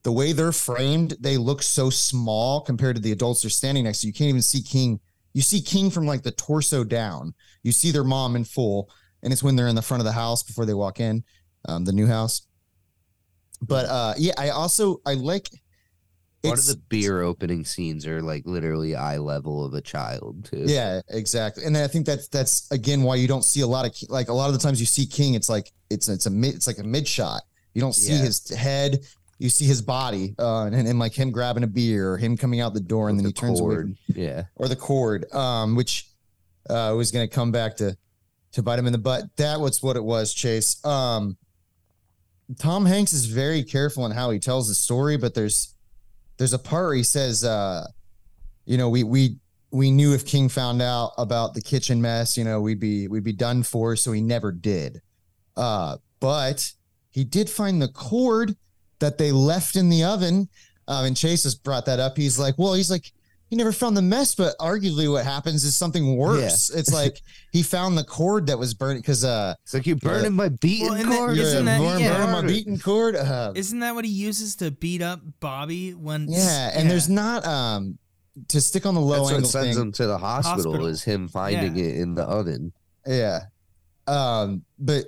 the way they're framed, they look so small compared to the adults they're standing next to. You can't even see King. You see King from like the torso down. You see their mom in full, and it's when they're in the front of the house before they walk in, um, the new house. But uh, yeah, I also I like. One of the beer opening scenes are like literally eye level of a child too. Yeah, exactly. And I think that's that's again why you don't see a lot of like a lot of the times you see King, it's like it's it's a mid it's like a mid shot. You don't see Yeah. his head, you see his body, uh, and, and like him grabbing a beer or him coming out the door and With then he the turns away cord. Yeah. or the cord, um, which uh, was going to come back to to bite him in the butt. That was what it was, Chase. Um, Tom Hanks is very careful in how he tells the story, but there's there's a part where he says, uh, you know, we we we knew if King found out about the kitchen mess, you know, we'd be we'd be done for. So he never did. Uh, but he did find the cord that they left in the oven. Um, and Chase has brought that up. He's like, well, he's like, he never found the mess, but arguably what happens is something worse. It's like he found the cord that was burning because uh, It's like you're burning my beaten Well, and that- cord. isn't that- burn, yeah. burn my beaten cord. Uh, Isn't that what he uses to beat up Bobby when? yeah, and there's not um to stick on the low That's what angle sends thing. him to the hospital, Hospital. is him finding Yeah. it in the oven. Yeah, um, but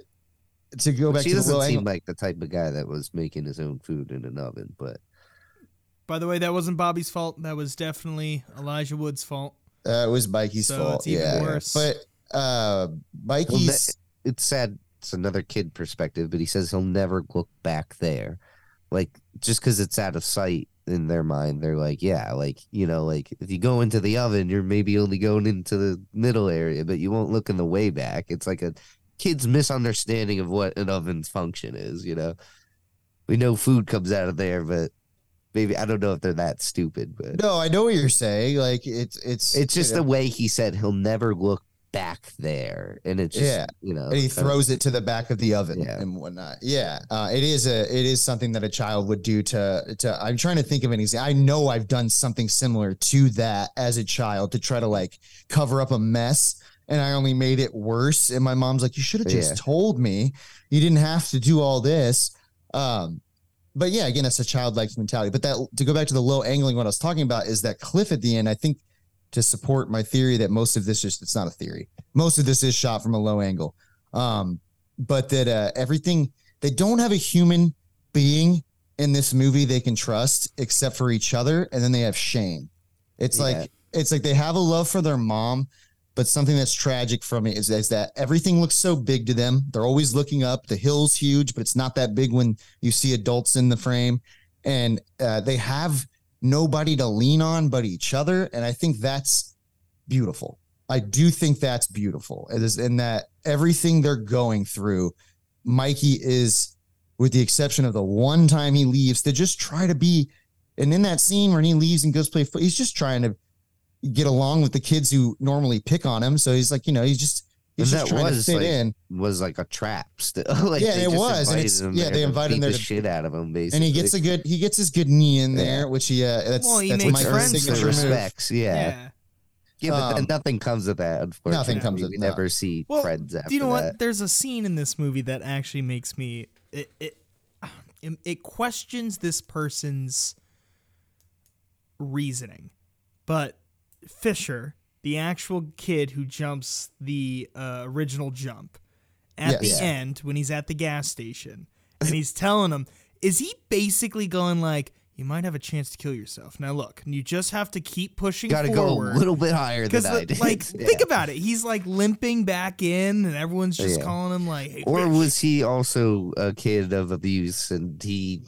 to go back she to the doesn't low seem angle, like the type of guy that was making his own food in an oven, but By the way, that wasn't Bobby's fault. That was definitely Elijah Wood's fault. uh, it was Mikey's So fault. it's even yeah, worse. but uh, Mikey's it's sad. It's another kid perspective, but he says he'll never look back there. Like just because it's out of sight in their mind, they're like, yeah, like you know, like if you go into the oven, you're maybe only going into the middle area, but you won't look in the way back. It's like a kid's misunderstanding of what an oven's function is. You know, we know food comes out of there, but maybe I don't know if they're that stupid, but no, I know what you're saying. Like it's it's it's just you the way he said he'll never look back there, and it's just Yeah. you know, and he kind of- throws it to the back of the oven Yeah. and whatnot. Yeah, uh, it is a it is something that a child would do to to. I'm trying to think of an example. I know I've done something similar to that as a child to try to like cover up a mess, and I only made it worse. And my mom's like, "You should have just Yeah. told me. You didn't have to do all this." Um, but yeah, again, that's a childlike mentality. But that to go back to the low angling, what I was talking about is that cliff at the end. I think to support my theory that most of this is it's not a theory. Most of this is shot from a low angle. Um, but that uh, everything they don't have a human being in this movie they can trust except for each other, and then they have Shane. It's Yeah. like it's like they have a love for their mom, but something that's tragic from it is, is that everything looks so big to them. They're always looking up. The hill's huge, but it's not that big when you see adults in the frame, and uh, they have nobody to lean on but each other. And I think that's beautiful. I do think that's beautiful. It is in that everything they're going through, Mikey is, with the exception of the one time he leaves, to just try to be. And in that scene when he leaves and goes play he's just trying to get along with the kids who normally pick on him. So he's like, you know, he's just he's And just that trying was, to fit like, in. was like a trap still. like Yeah, they it was, and invited it's- him yeah, they invited him beat there the to- shit out of him basically. And he gets a good he gets his good knee in there, Yeah. which he uh that's Well, he that's makes Mike's friends earns the signature move. Yeah. Yeah. Yeah, but Um, nothing comes of that. Unfortunately, nothing comes of- We no. never see Well, friends after Do you know that. what? There's a scene in this movie that actually makes me it it it, it questions this person's reasoning. But Fisher, the actual kid who jumps the uh, original jump at Yes. the Yeah. end when he's at the gas station and he's telling him, is he basically going like, "You might have a chance to kill yourself." Now look, you just have to keep pushing Got to go a little bit higher than Because, I did. like, Yeah. think about it. He's like limping back in, and everyone's just Yeah. calling him like, hey, or bitch. was he also a kid of abuse and he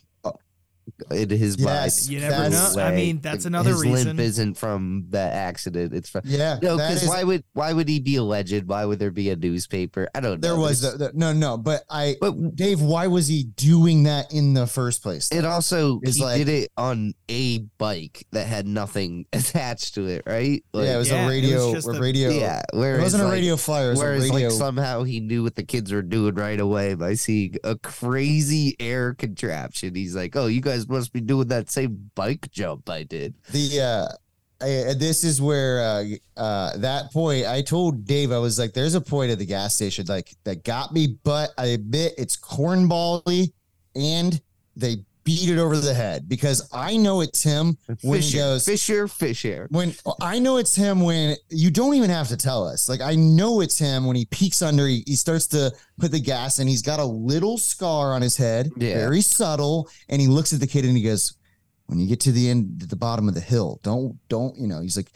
in his Yes, mind You never That's- know. I mean, that's another his reason. limp isn't from the accident it's from Yeah, no because is- why would why would he be a legend why would there be a newspaper i don't know there was There's- the, the, no no, but I but Dave, why was he doing that in the first place? it also It's he like- did it on a bike that had nothing attached to it right Like, yeah, it was Yeah, a radio just a a- radio yeah It wasn't a like, radio flyer, it was a Whereas, radio like somehow he knew what the kids were doing right away by seeing a crazy air contraption. He's like, "Oh, you guys must be doing that same bike jump I did." the uh I, this is where uh, uh, that point I told Dave I was like, "There's a point at the gas station like that got me, but I admit it's cornbally, and they beat it over the head because I know it's him when he Fisher, goes Fisher, Fisher. when I know it's him when you don't even have to tell us. Like I know it's him when he peeks under, he, he starts to put the gas and he's got a little scar on his head, Yeah. very subtle. And he looks at the kid and he goes, When you get to the end, at the bottom of the hill, don't, don't, you know, he's like,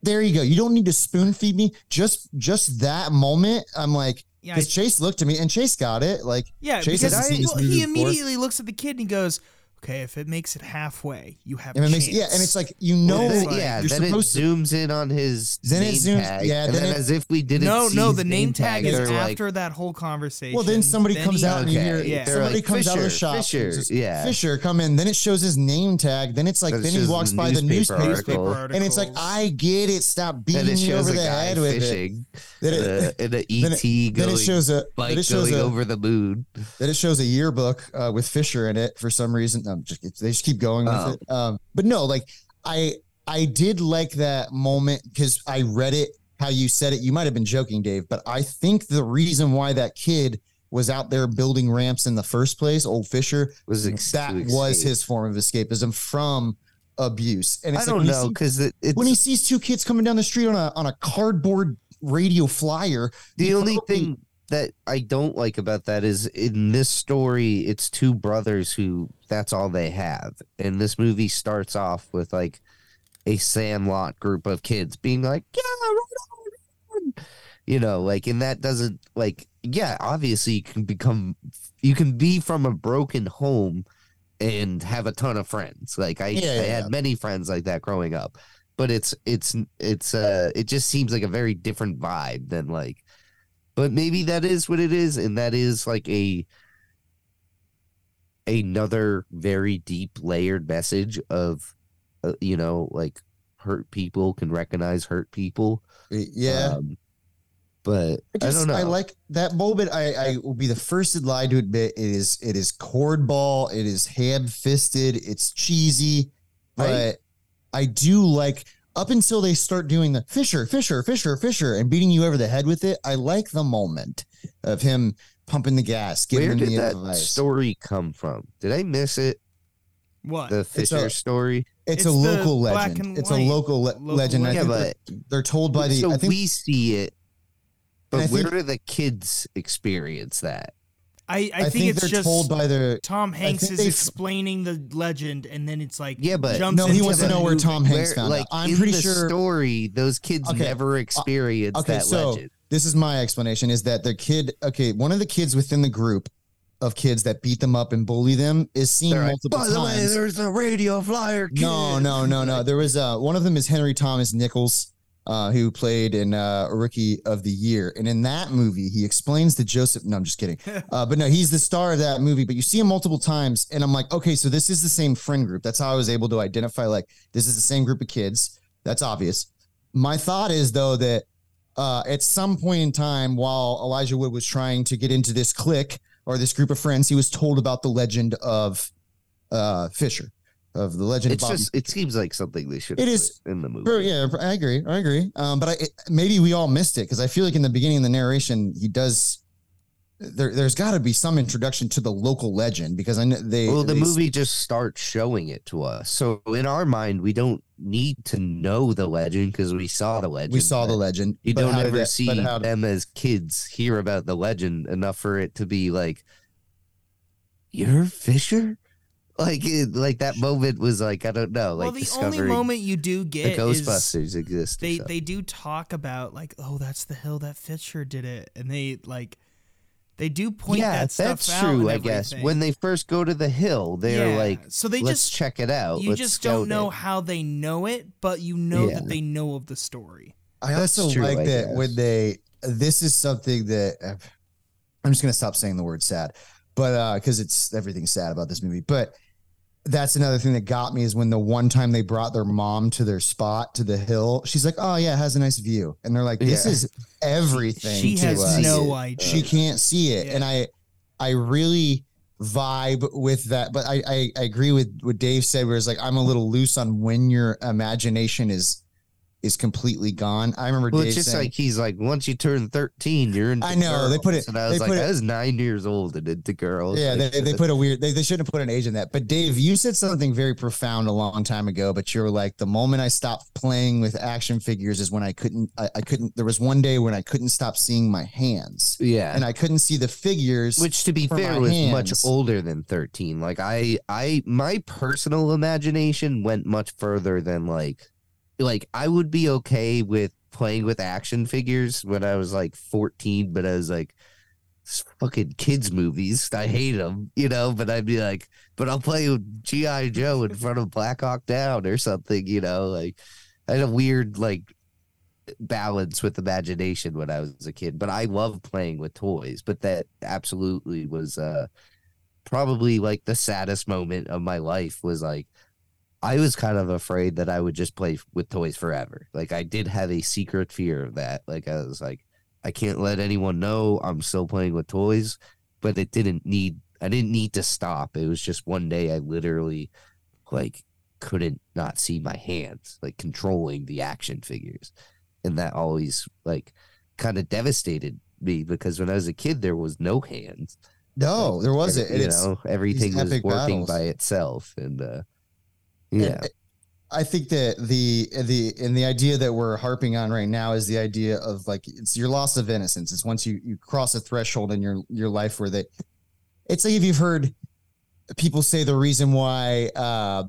there you go. You don't need to spoon feed me. Just, just that moment. I'm like, yeah, because Chase looked at me and Chase got it. Like, yeah, Chase because this well, he before. immediately looks at the kid and he goes, Okay, if it makes it halfway, you have And a it makes chance. yeah, and it's like you Well, know, then- like- yeah, you're then it supposed to- zooms in on his Then it name zooms- tag, yeah, and then then it- as if we didn't. no, see no. his The name tag is they're like, after that whole conversation. Well, then somebody Then comes he- out and you hear Okay, Yeah. they're somebody like, comes out of the Fisher, shop. Fisher, and says, yeah. Fisher, come in. Then it shows his name tag. Then it's like Then it then he shows walks the by the newspaper newspaper, article. and it's like articles. I get it. Stop and beating it me shows over a the guy head with it. fishing, Then it, uh, and an then ET it, then going, it shows a bike then it shows going a over the moon. then it shows a yearbook uh, with Fisher in it for some reason. No, just they just keep going with Oh. it. Um, but no, like I I did like that moment because I read it how you said it. You might have been joking, Dave, but I think the reason why that kid was out there building ramps in the first place, old Fisher, Was ex- that was his form of escapism from abuse. And I it's like don't he know because when he sees two kids coming down the street on a on a cardboard radio flyer. the only thing that I don't like about that is in this story, it's two brothers who that's all they have. And this movie starts off with like a sandlot group of kids being like, Yeah, right on, right on." you know, like, and that doesn't like, yeah, obviously you can become, you can be from a broken home and have a ton of friends. Like, I, Yeah, I yeah, had many friends like that growing up. But it's it's it's uh it just seems like a very different vibe than like but maybe that is what it is and that is like a another very deep layered message of uh, you know like hurt people can recognize hurt people yeah. um, but I I, just don't know I like that moment. I, I will be the first to lie to admit it is it is cornball, it is ham fisted, it's cheesy, but Right. I do like up until they start doing the Fisher, Fisher, Fisher, Fisher, and beating you over the head with it. I like the moment of him pumping the gas, giving where did the that advice. story come from did i miss it what? the a- fisher story It's, It's a local legend. It's a local, le- local legend. I think but they're, they're told by the. so I think we see it but where think- do the kids experience that I, I, I, think, it's they're just told by the. Tom Hanks is they- explaining the legend, and then it's like Yeah, but- jumps No, he wants to know where. Tom Hanks Where, found like out. I'm in pretty the sure. story those kids Okay, never experienced okay, that so legend this is my explanation: is that the kid, okay, one of the kids within the group of kids that beat them up and bully them is seen They're like, multiple By the way, there's a radio flyer. Kid. no, no, no, no. There was uh one of them is Henry Thomas Nichols, uh, who played in uh Rookie of the Year, and in that movie he explains to Joseph. No, I'm just kidding. Uh, but no, he's the star of that movie. But you see him multiple times, and I'm like, okay, so this is the same friend group. That's how I was able to identify. Like, this is the same group of kids. That's obvious. My thought is though that uh, at some point in time, while Elijah Wood was trying to get into this clique or this group of friends, he was told about the legend of uh, Fisher, of the legend It's Bobby just. It seems like something they should. It is- in the movie. Yeah, I agree. I agree. Um, but I it, maybe we all missed it because I feel like in the beginning of the narration, he does. There, there's got to be some introduction to the local legend because I know they. Well, the they- movie just starts showing it to us. So in our mind, we don't need to know the legend because we saw the legend. we saw the legend. You don't ever that- see how- them as kids hear about the legend enough for it to be like, "You're Fisher." Like, it, like that moment was like I don't know, like well, the only moment you do get is Ghostbusters exist. they something. they do talk about like, oh, that's the hill that Fisher did it, and they like they do point yeah, that stuff that's out true. and I guess when they first go to the hill, they're Yeah, like, so they "Let's just check it out." you Let's just don't know it." how they know it, but you know Yeah. that they know of the story. I That's also true, like I that guess. when they. This is something that I'm just gonna stop saying the word sad, but uh, because it's everything's sad about this movie. But that's another thing that got me is when the one time they brought their mom to their spot to the hill, she's like, "Oh yeah, it has a nice view," and they're like, "This Yeah. is everything." She to has us. no idea. she can't see it Yeah. and i i really vibe with that but I, I i agree with what dave said where it's like i'm a little loose on when your imagination is is completely gone i remember Well, dave it's just saying like he's like, once you turn thirteen, you're into. I know, they put it- and I was they like, put it- I was nine years old and into girls. yeah they, they put a weird they, they shouldn't have put an age in that but dave you said something very profound a long time ago but you were like the moment i stopped playing with action figures is when i couldn't i, I couldn't there was one day when i couldn't stop seeing my hands yeah. and i couldn't see the figures which to be fair was hands. much older than 13 like i i my personal imagination went much further than like like i would be okay with playing with action figures when i was like 14 but i was like fucking kids movies. I hate them, you know. But I'd be like, but I'll play with GI Joe in front of Black Hawk Down or something, you know. Like I had a weird like balance with imagination when I was a kid. But I love playing with toys. But that absolutely was uh probably like the saddest moment of my life was like I was kind of afraid that I would just play with toys forever. Like I did have a secret fear of that. Like I was like, I can't let anyone know I'm still playing with toys, but it didn't need I didn't need to stop. It was just one day I literally like couldn't not see my hands, like controlling the action figures. And that always like kind of devastated me because when I was a kid there was no hands. No, there wasn't. You know, everything was working battles. by itself. And uh yeah. I think that the the and the idea that we're harping on right now is the idea of like it's your loss of innocence. It's once you you cross a threshold in your your life where that it's like if you've heard people say the reason why uh,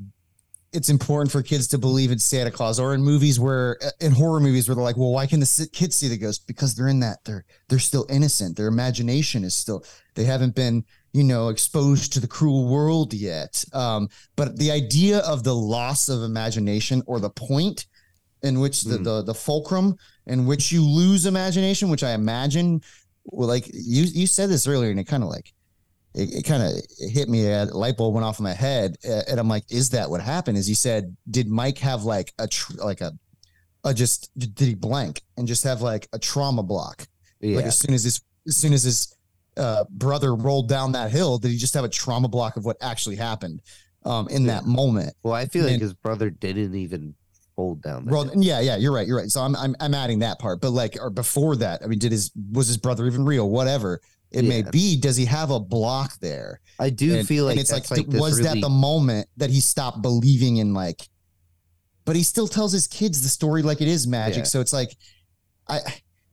it's important for kids to believe in Santa Claus, or in movies where uh, in horror movies where they're like, well, why can the kids see the ghost? Because they're in that they're they're still innocent. Their imagination is still they haven't been you know exposed to the cruel world yet um, but the idea of the loss of imagination or the point in which the, mm. the the fulcrum in which you lose imagination which i imagine well, like you you said this earlier and it kind of like it, it kind of hit me a light bulb went off in my head and i'm like is that what happened is he said did mike have like a tr- like a, a just did he blank and just have like a trauma block yeah. like as soon as this as soon as this uh, brother rolled down that hill, did he just have a trauma block of what actually happened um, in yeah. that moment? Well, I feel and, like his brother didn't even hold down. Roll, yeah, yeah, you're right. You're right. So I'm, I'm I'm adding that part, but like, or before that, I mean, did his was his brother even real? Whatever it yeah. may be, does he have a block there? I do and, feel like it's like, like was really... that the moment that he stopped believing in like? But he still tells his kids the story like it is magic. Yeah. So it's like, I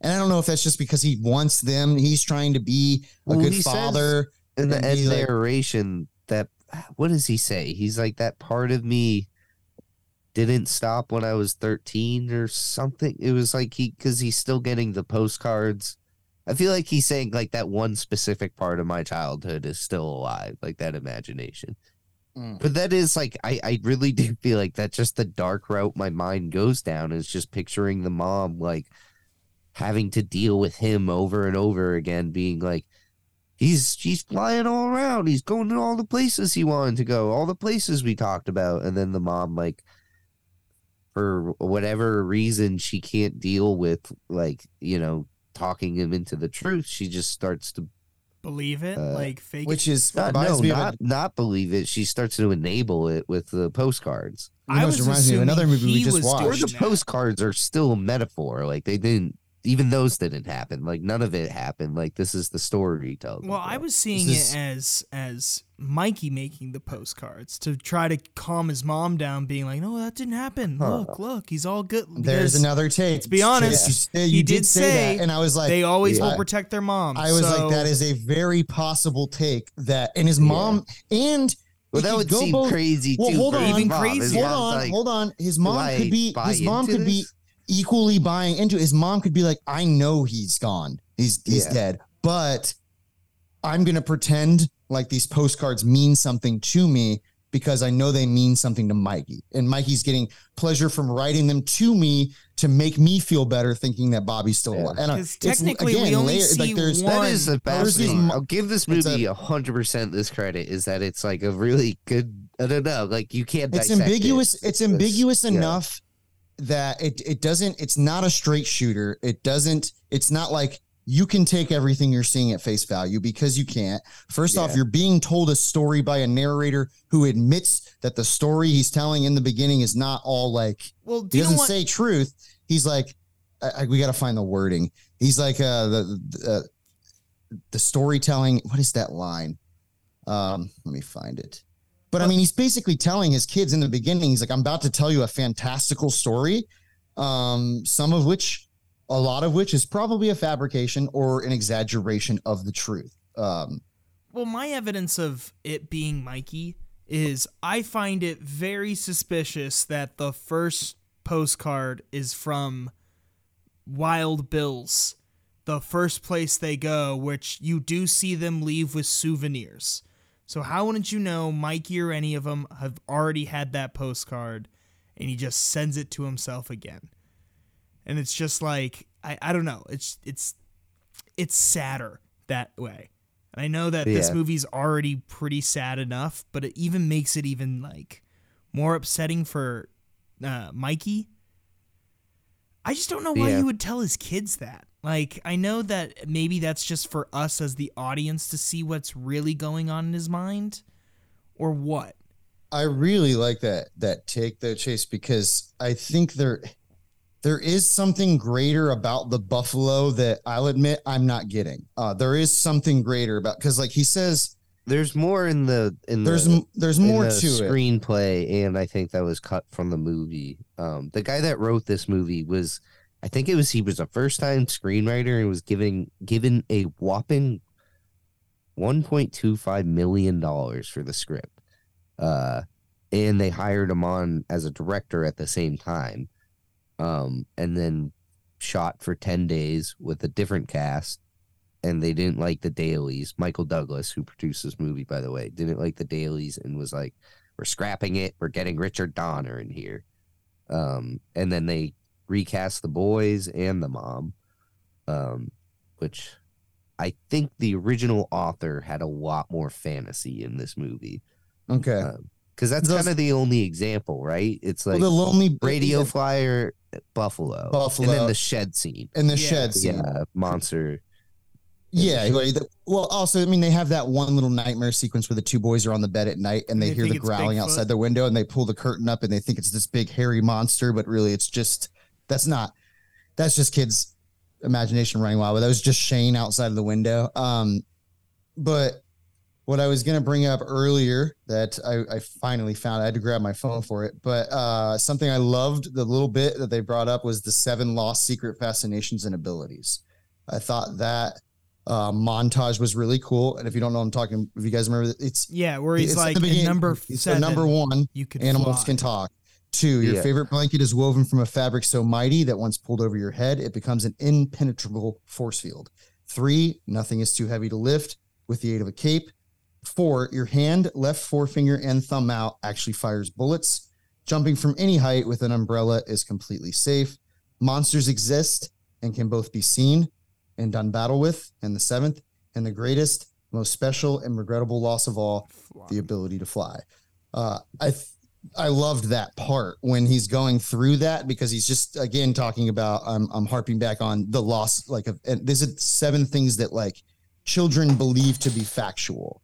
and I don't know if that's just because he wants them. He's trying to be a well, good father. In the end like, narration, that what does he say? He's like that part of me didn't stop when I was 13 or something. It was like he because he's still getting the postcards. I feel like he's saying like that one specific part of my childhood is still alive, like that imagination. Mm. But that is like I, I really do feel like that's just the dark route my mind goes down is just picturing the mom like having to deal with him over and over again, being like, he's he's flying all around. He's going to all the places he wanted to go, all the places we talked about. And then the mom, like, for whatever reason, she can't deal with like you know talking him into the truth. She just starts to believe it, uh, like fake, which is not, no, not, a, not believe it. She starts to enable it with the postcards. I was reminds me of another movie we just watched. Or the postcards are still a metaphor. Like they didn't even those didn't happen. Like none of it happened. Like this is the story he tells. Well, I was seeing is... it as as Mikey making the postcards to try to calm his mom down, being like, "No, that didn't happen. Huh. Look, look, he's all good." There's another take. To be honest, yeah. you, he did, did say, say, that, and I was like, they always yeah. will protect their mom. I was so... like, that is a very possible take. That and his mom yeah. and. Well, that would seem both, crazy well, too. Hold on, even crazy. Hold on, like, hold on. His mom could be. His mom could this? be equally buying into it. His mom could be like, I know he's gone. He's he's yeah. dead. But I'm gonna pretend like these postcards mean something to me because I know they mean something to Mikey. And Mikey's getting pleasure from writing them to me to make me feel better thinking that Bobby's still alive. And uh, technically again, we only layer, see like there's, one. That is the best thing. I'll give this movie a hundred percent this credit is that it's like a really good I don't know, like you can't It's ambiguous. It. It's ambiguous it's, enough that it it doesn't it's not a straight shooter. It doesn't it's not like you can take everything you're seeing at face value because you can't. First yeah. off, you're being told a story by a narrator who admits that the story he's telling in the beginning is not all like well, he doesn't say truth. He's like I, I, we got to find the wording. He's like uh the the, uh, the storytelling. What is that line? Um, let me find it. But I mean, he's basically telling his kids in the beginning, he's like, I'm about to tell you a fantastical story, um, some of which, a lot of which is probably a fabrication or an exaggeration of the truth. Um, well, my evidence of it being Mikey is I find it very suspicious that the first postcard is from Wild Bill's the first place they go, which you do see them leave with souvenirs. So how wouldn't you know Mikey or any of them have already had that postcard and he just sends it to himself again. And it's just like I, I don't know. It's it's it's sadder that way. And I know that this movie's already pretty sad enough, but it even makes it even like more upsetting for uh, Mikey. I just don't know why Yeah. he would tell his kids that. Like, I know that maybe that's just for us as the audience to see what's really going on in his mind, or what. I really like that that take though, Chase, because I think there there is something greater about the buffalo that I'll admit I'm not getting. Uh, there is something greater about because, like he says, There's more in the in there's the, m- there's more the to it. screenplay, and I think that was cut from the movie. Um, the guy that wrote this movie was, I think it was he was a first time screenwriter and was giving given a whopping one point two five million dollars for the script, uh, and they hired him on as a director at the same time, um, and then shot for ten days with a different cast and they didn't like the dailies. Michael Douglas, who produced this movie, by the way, didn't like the dailies and was like, "We're scrapping it. We're getting Richard Donner in here." Um, and then they recast the boys and the mom, um, which I think the original author had a lot more fantasy in this movie Okay, because that's Those- kind of the only example, right? It's like well, the lonely radio flyer, Buffalo, Buffalo. and then the shed scene. in the Yeah. shed scene. Yeah, monster. Yeah, like the- well, also, I mean, they have that one little nightmare sequence where the two boys are on the bed at night and they, They hear the growling outside their window and they pull the curtain up and they think it's this big hairy monster, but really it's just that's not that's just kids' imagination running wild. But that was just Shane outside of the window. Um, but what I was gonna bring up earlier that I, I finally found, I had to grab my phone for it, but uh, something I loved the little bit that they brought up was the seven lost secret fascinations and abilities. I thought that uh, montage was really cool. And if you don't know, I'm talking. If you guys remember, it's Yeah, where he's it's like number it's number one. you could Animals fly. can talk. Two, your Yeah. favorite blanket is woven from a fabric so mighty that once pulled over your head, it becomes an impenetrable force field. Three, nothing is too heavy to lift with the aid of a cape. Four, your hand, left forefinger, and thumb out actually fires bullets. Jumping from any height with an umbrella is completely safe. Monsters exist and can both be seen and done battle with. And the seventh, and the greatest, most special, and regrettable loss of all, Fly. the ability to fly. Uh, I th- I loved that part when he's going through that because he's just again talking about I'm I'm harping back on the loss like of and a seven things that like children believe to be factual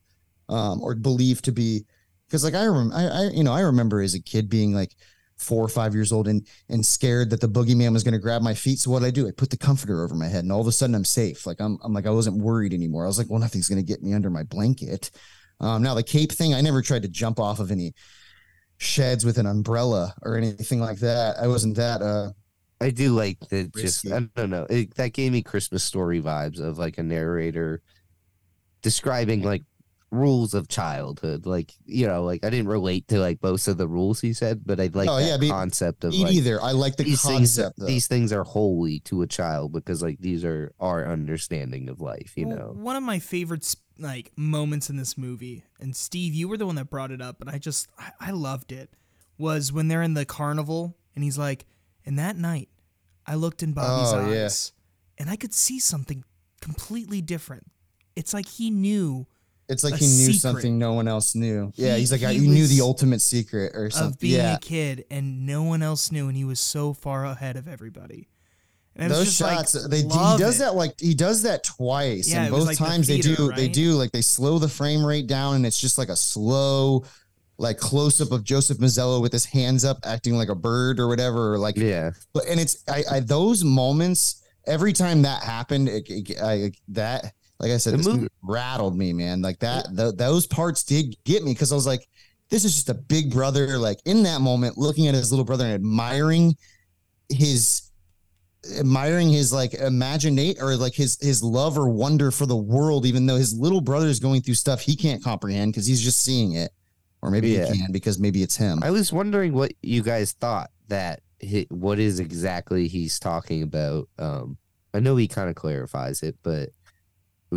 um or believe to be because like I remember I, I you know I remember as a kid being like four or five years old and and scared that the boogeyman was going to grab my feet. So what did I do? I put the comforter over my head, and all of a sudden I'm safe. Like I'm I'm like I wasn't worried anymore. I was like, well, nothing's going to get me under my blanket. Um, now the cape thing, I never tried to jump off of any sheds with an umbrella or anything like that. I wasn't that. Uh, I do like the just I don't know. It, that gave me Christmas story vibes of like a narrator describing like rules of childhood. Like you know, like I didn't relate to like most of the rules he said, but I like Oh, that yeah, concept of like either. I like the these concept. though. These things are holy to a child because like these are our understanding of life. You Well, know. one of my favorite s- like moments in this movie, and Steve, you were the one that brought it up, and I just I, I loved it. Was when they're in the carnival, and he's like, "And that night, I looked in Bobby's Oh, yeah. eyes, and I could see something completely different. It's like he knew it's like he knew secret. something no one else knew. yeah, he's like, he you knew the ultimate secret or something. of being Yeah, a kid, and no one else knew, and he was so far ahead of everybody. And those just shots like, they he does it. that like he does that twice Yeah, and both like the times they theater, do they do like they slow the frame rate down and it's just like a slow like close up of Joseph Mazzello with his hands up acting like a bird or whatever or like Yeah. but and it's I, I those moments every time that happened it, it- I, that like I said The this movie- movie rattled me man like that th- those parts did get me because I was like this is just a big brother like in that moment looking at his little brother and admiring his admiring his like imaginate or like his his love or wonder for the world even though his little brother is going through stuff he can't comprehend because he's just seeing it or maybe Yeah. he can because maybe it's him I was wondering what you guys thought that hi what is exactly he's talking about. Um, I know he kind of clarifies it, but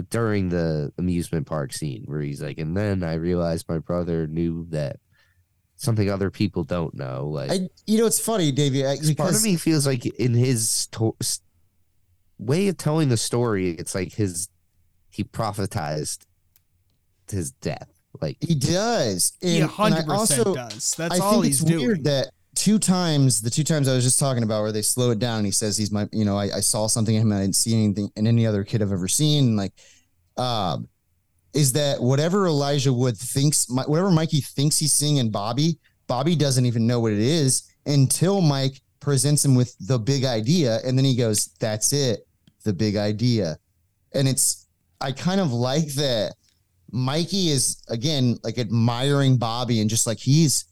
during the amusement park scene where he's like, and then I realized my brother knew that something other people don't know. Like, I, you know, it's funny, Davey, because part of me feels like in his to- way of telling the story, it's like his he prophetized his death. Like he does. he And- and I 100% also- does. That's I all think he's it's doing. weird that two times, the two times I was just talking about, where they slow it down, and he says he's my, you know, I, I saw something in him I didn't see anything in any other kid I've ever seen. Like, um, is that whatever Elijah Wood thinks, whatever Mikey thinks he's seeing in Bobby, Bobby doesn't even know what it is until Mike presents him with the big idea, and then he goes, "That's it, the big idea," and it's, I kind of like that. Mikey is again like admiring Bobby and just like he's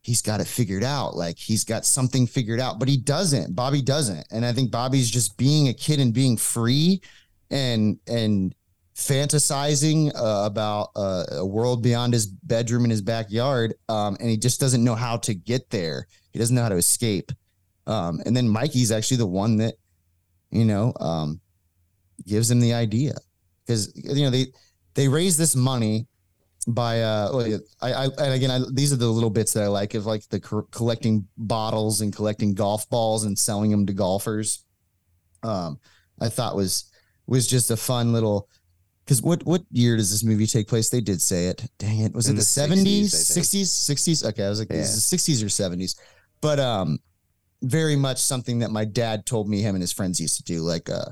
he's got it figured out. Like he's got something figured out, but he doesn't. Bobby doesn't. And I think Bobby's just being a kid and being free and and fantasizing uh, about uh, a world beyond his bedroom in his backyard. Um, and he just doesn't know how to get there. He doesn't know how to escape. Um, and then Mikey's actually the one that, you know, um, gives him the idea because you know they they raise this money by uh well, I, I and again I, these are the little bits that I like of like the co- collecting bottles and collecting golf balls and selling them to golfers. Um, I thought was was just a fun little because what what year does this movie take place? They did say it. Dang it, was In it the the seventies, 60s, sixties, sixties? Okay, I was like, Yeah. is it sixties or seventies? But um, very much something that my dad told me him and his friends used to do. Like uh,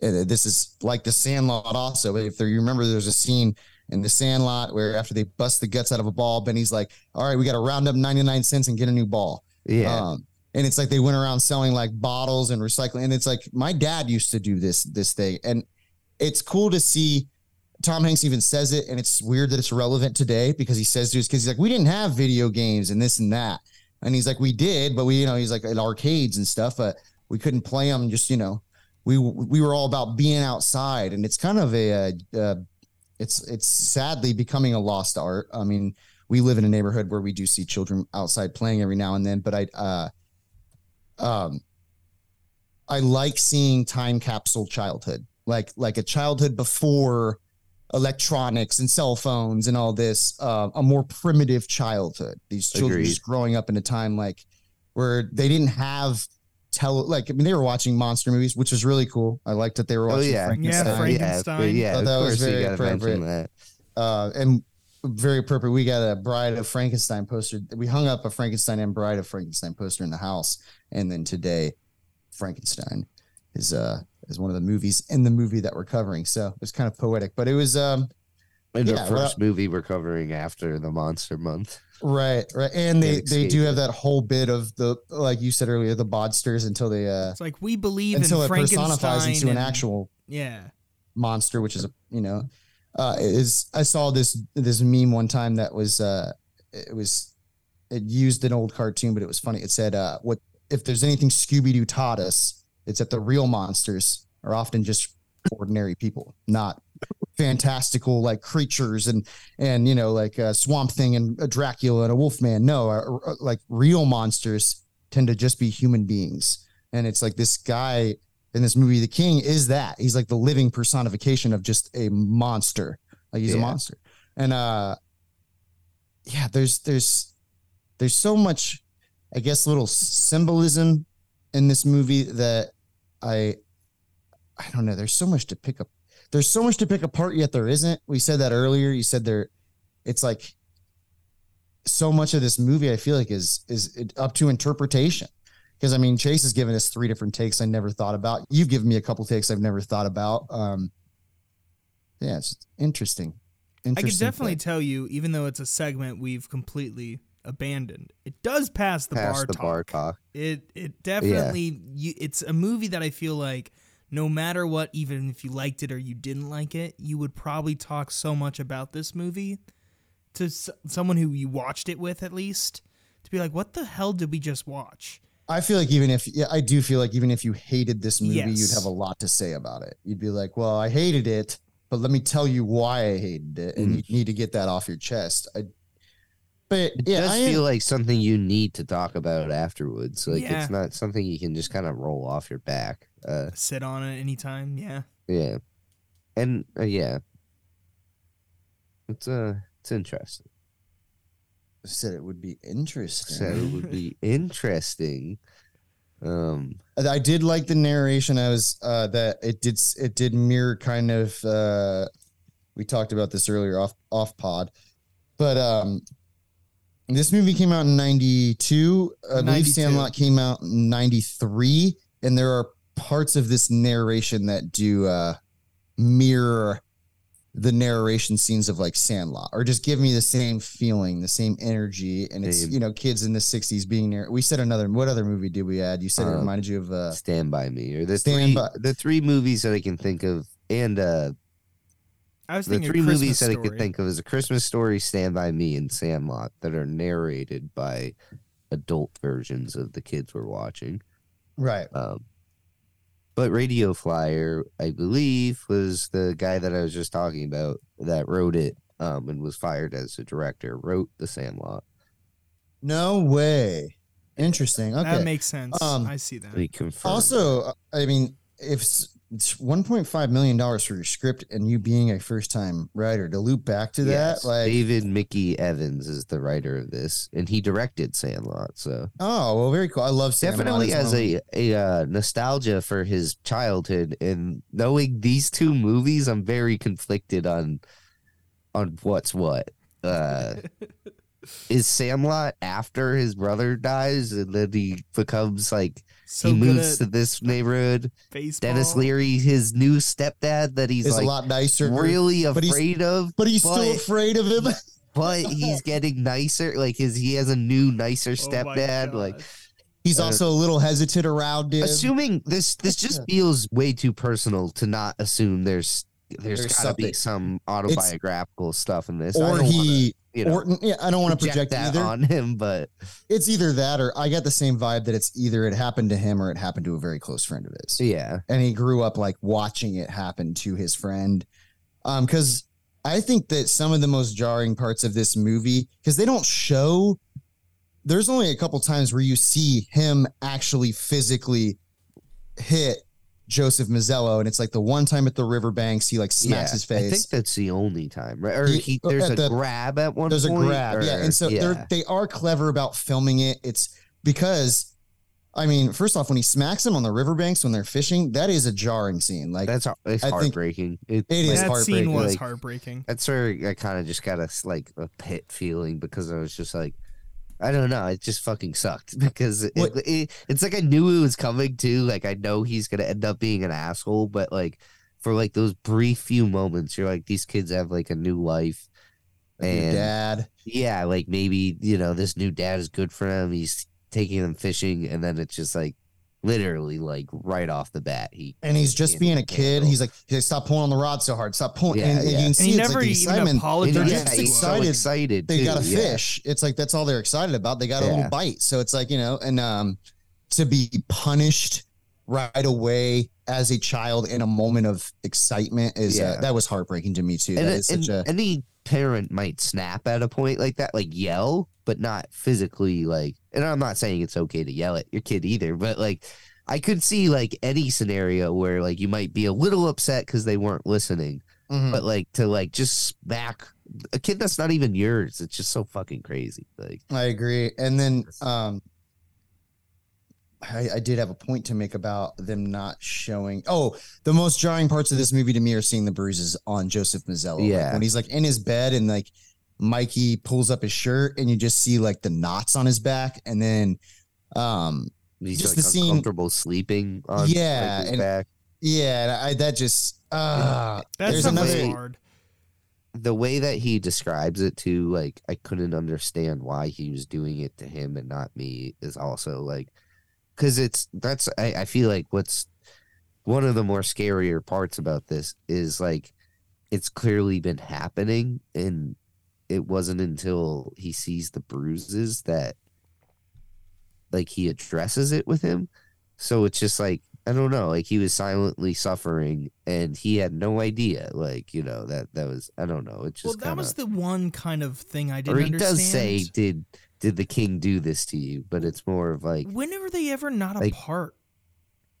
this is like the Sandlot. Also, if there, you remember, there's a scene in the Sandlot where after they bust the guts out of a ball, Benny's like, "All right, we got to round up 99 cents and get a new ball." yeah, Um, and it's like they went around selling like bottles and recycling. And it's like my dad used to do this this thing, and it's cool to see. Tom Hanks even says it, and it's weird that it's relevant today because he says to his kids, he's like, "We didn't have video games and this and that," and he's like, "We did, but we, you know, he's like at arcades and stuff, but we couldn't play them. Just you know, we we were all about being outside, and it's kind of a, uh, uh, it's it's sadly becoming a lost art. I mean, we live in a neighborhood where we do see children outside playing every now and then, but I, uh, um, I like seeing time capsule childhood, like like a childhood before electronics and cell phones and all this, uh, a more primitive childhood. These children Agreed. just growing up in a time like where they didn't have tele like I mean they were watching monster movies, which was really cool. I liked that they were watching oh watching yeah, Frankenstein. Yeah, Frankenstein. yeah, yeah. Oh, of that was very gotta mention appropriate. that. uh, and very appropriate. We got a Bride of Frankenstein poster. We hung up a Frankenstein and Bride of Frankenstein poster in the house, and then today, Frankenstein is uh is one of the movies in the movie that we're covering. So it's kind of poetic, but it was um In the Yeah, well- first movie we're covering after the Monster Month. right, right, and they they do have that whole bit of the like you said earlier, the bodsters until they uh It's like we believe until in it personifies Frankenstein into an actual Yeah. monster, which is a you know, uh, is I saw this this meme one time that was uh, it was it used an old cartoon, but it was funny. It said, uh, "What if there's anything Scooby Doo taught us? It's that the real monsters are often just ordinary people, not fantastical like creatures and and you know like a Swamp Thing and a Dracula and a Wolfman. No, uh, uh, like real monsters tend to just be human beings." And it's like this guy in this movie, the king is that he's like the living personification of just a monster. Like he's a monster. And uh yeah, there's there's there's so much, I guess, little symbolism in this movie that I I don't know. There's so much to pick up. There's so much to pick apart, yet there isn't. We said that earlier. You said there it's like so much of this movie I feel like is is up to interpretation because I mean Chase has given us three different takes I never thought about. You've given me a couple takes I've never thought about. Um, yeah, it's interesting. I could definitely flick. tell you, even though it's a segment we've completely abandoned, it does pass the Past bar the talk. bar talk. It it definitely you, it's a movie that I feel like no matter what, even if you liked it or you didn't like it, you would probably talk so much about this movie to s- someone who you watched it with at least to be like, what the hell did we just watch? I feel like even if yeah, I do feel like even if you hated this movie, Yes. you'd have a lot to say about it. You'd be like, "Well, I hated it, but let me tell you why I hated it," and Mhm. you need to get that off your chest. I, But It yeah, does I am- feel like something you need to talk about afterwards. Like Yeah. it's not something you can just kind of roll off your back. Uh, Sit on it anytime. Yeah. yeah, and uh, yeah, it's uh, it's interesting. I said it would be interesting. So it would be interesting. Um, I did like the narration. I was uh, that it did it did mirror kind of. Uh, we talked about this earlier off off pod, but um, this movie came out in '92. I believe Sandlot came out in '93, and there are parts of this narration that do uh, mirror the narration scenes of like Sandlot, or just give me the same feeling, the same energy, and it's Same. you know kids in the '60s being there. We said another. What other movie did we add? You said it Um, reminded you of uh, Stand by Me, or the Stand three By- the three movies that I can think of, and uh, I was the thinking three Christmas movies that I could think of is A Christmas Story, Stand by Me, and Sandlot that are narrated by adult versions of the kids we're watching. right. Um, but Radio Flyer, I believe, was the guy that I was just talking about that wrote it um, and was fired as a director, wrote The Sandlot. No way. Interesting. Okay. That makes sense. Um, I see that. Also, uh, I mean, if s- it's 1.5 million dollars for your script and you being a first time writer to loop back to Yes, that, like, David Mickey Evans is the writer of this, and he directed Sandlot. So oh, well, very cool. I love Sandlot. definitely It's has a a uh, nostalgia for his childhood, and knowing these two movies, I'm very conflicted on on what's what. Uh, is Sandlot after his brother dies, and then he becomes like so he good moves to this neighborhood? baseball. Denis Leary, his new stepdad, that he's is like a lot nicer. really but afraid of, but he's but- still afraid of him. but he's getting nicer. Like his, he has a new nicer Oh stepdad. like. He's Uh, also a little hesitant around him. assuming this, this just feels way too personal to not assume there's there's, There's gotta be some autobiographical stuff in this. Or he, wanna, you know, or yeah, I don't want to project that either. on him, but It's either that or I got the same vibe that it's either it happened to him or it happened to a very close friend of his. yeah, and he grew up like watching it happen to his friend um because i think that some of the most jarring parts of this movie because they don't show there's only a couple times where you see him actually physically hit joseph mazzello and it's like the one time at the riverbanks he like smacks yeah. his face. I think face that's the only time, right? Or He- he, uh, there's a the- grab at one there's a point. grab yeah and so yeah. they're they are clever about filming it it's because I mean, first off, when he smacks him on the riverbanks when they're fishing, that is a jarring scene. Like that's it's I think heartbreaking. It, it is that heartbreaking, scene was like- heartbreaking. That's where I kind of just got a like a pit feeling because I was just like, I don't know, it just fucking sucked because it, it, it's like I knew it was coming too. Like I know he's gonna end up being an asshole, but like for like those brief few moments, you're like these kids have like a new life, and dad. yeah, like maybe you know this new dad is good for them. He's taking them fishing, and then it's just like literally like right off the bat he and he's just can't being a kid. He's like, hey, stop pulling on the rod so hard. Stop pulling. Yeah, and, and yeah. you can And he it's never like the even excitement. And apologized. They're yeah, just he's us. so excited. excited. They too, got a yeah. fish. It's like that's all they're excited about. They got a Yeah. little bite. So it's like you know, and um, to be punished right away as a child in a moment of excitement is uh, Yeah. that was heartbreaking to me too. and, that it- is and such a any parent might snap at a point like that, like yell, but not physically. Like, and I'm not saying it's okay to yell at your kid either, but like, I could see like any scenario where like you might be a little upset because they weren't listening, Mhm. but like to like just smack a kid that's not even yours. It's just so fucking crazy. Like, I agree. And then um I, I did have a point to make about them not showing. Oh, the most jarring parts of this movie to me are seeing the bruises on Joseph Mazzello. Like, Yeah. when he's like in his bed and like Mikey pulls up his shirt and you just see like the knots on his back, and then um he's Just like the scene- uncomfortable sleeping on Yeah, like, his and- back. yeah, I that just uh That there's another hard. the way that he describes it too, like I couldn't understand why he was doing it to him and not me is also like because it's that's I, I feel like what's one of the more scarier parts about this is like it's clearly been happening and it wasn't until he sees the bruises that like he addresses it with him so it's just like I don't know, like he was silently suffering and he had no idea. Like, you know, that that was I don't know. It just well, that kinda, was the one kind of thing I didn't he understand. does say, Did did the king do this to you? But it's more of like when were they ever not like- apart?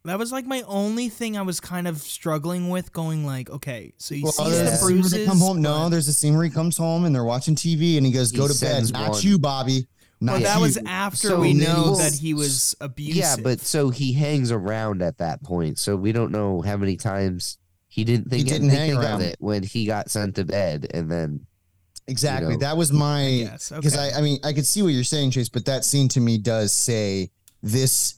That was like my only thing I was kind of struggling with. Going like, okay, so he Well, sees there's the a scene where bruises. they come home. No, there's a scene where he comes home and they're watching TV and he goes, He "Go to bed." sends Not one- you, Bobby. Not Well, that you. was after So we then know he's- that he was abusive. Yeah, but so he hangs around at that point. So we don't know how many times he didn't think he didn't hang around. of it when he got sent to bed and then exactly. you know. that was my yes, because okay. I, I mean I could see what you're saying, Chase, but that scene to me does say this.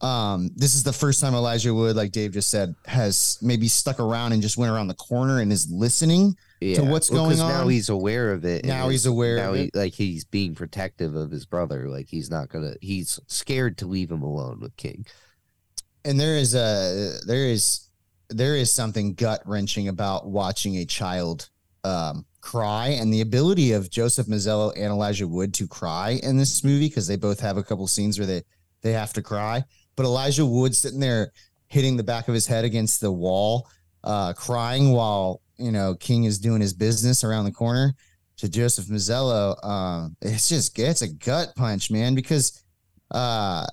Um, this is the first time Elijah Wood, like Dave just said, has maybe stuck around and just went around the corner and is listening. yeah. what's Well, going on. Now he's aware of it. Now he's aware Now he like he's being protective of his brother. Like he's not gonna. He's scared to leave him alone with King. and there is a there is there is something gut wrenching about watching a child um, cry and the ability of Joseph Mazzello and Elijah Wood to cry in this movie because they both have a couple scenes where they they have to cry. But Elijah Wood sitting there hitting the back of his head against the wall, uh, crying while you know King is doing his business around the corner to Joseph Mazzello. Um, it's just it's a gut punch, man, because uh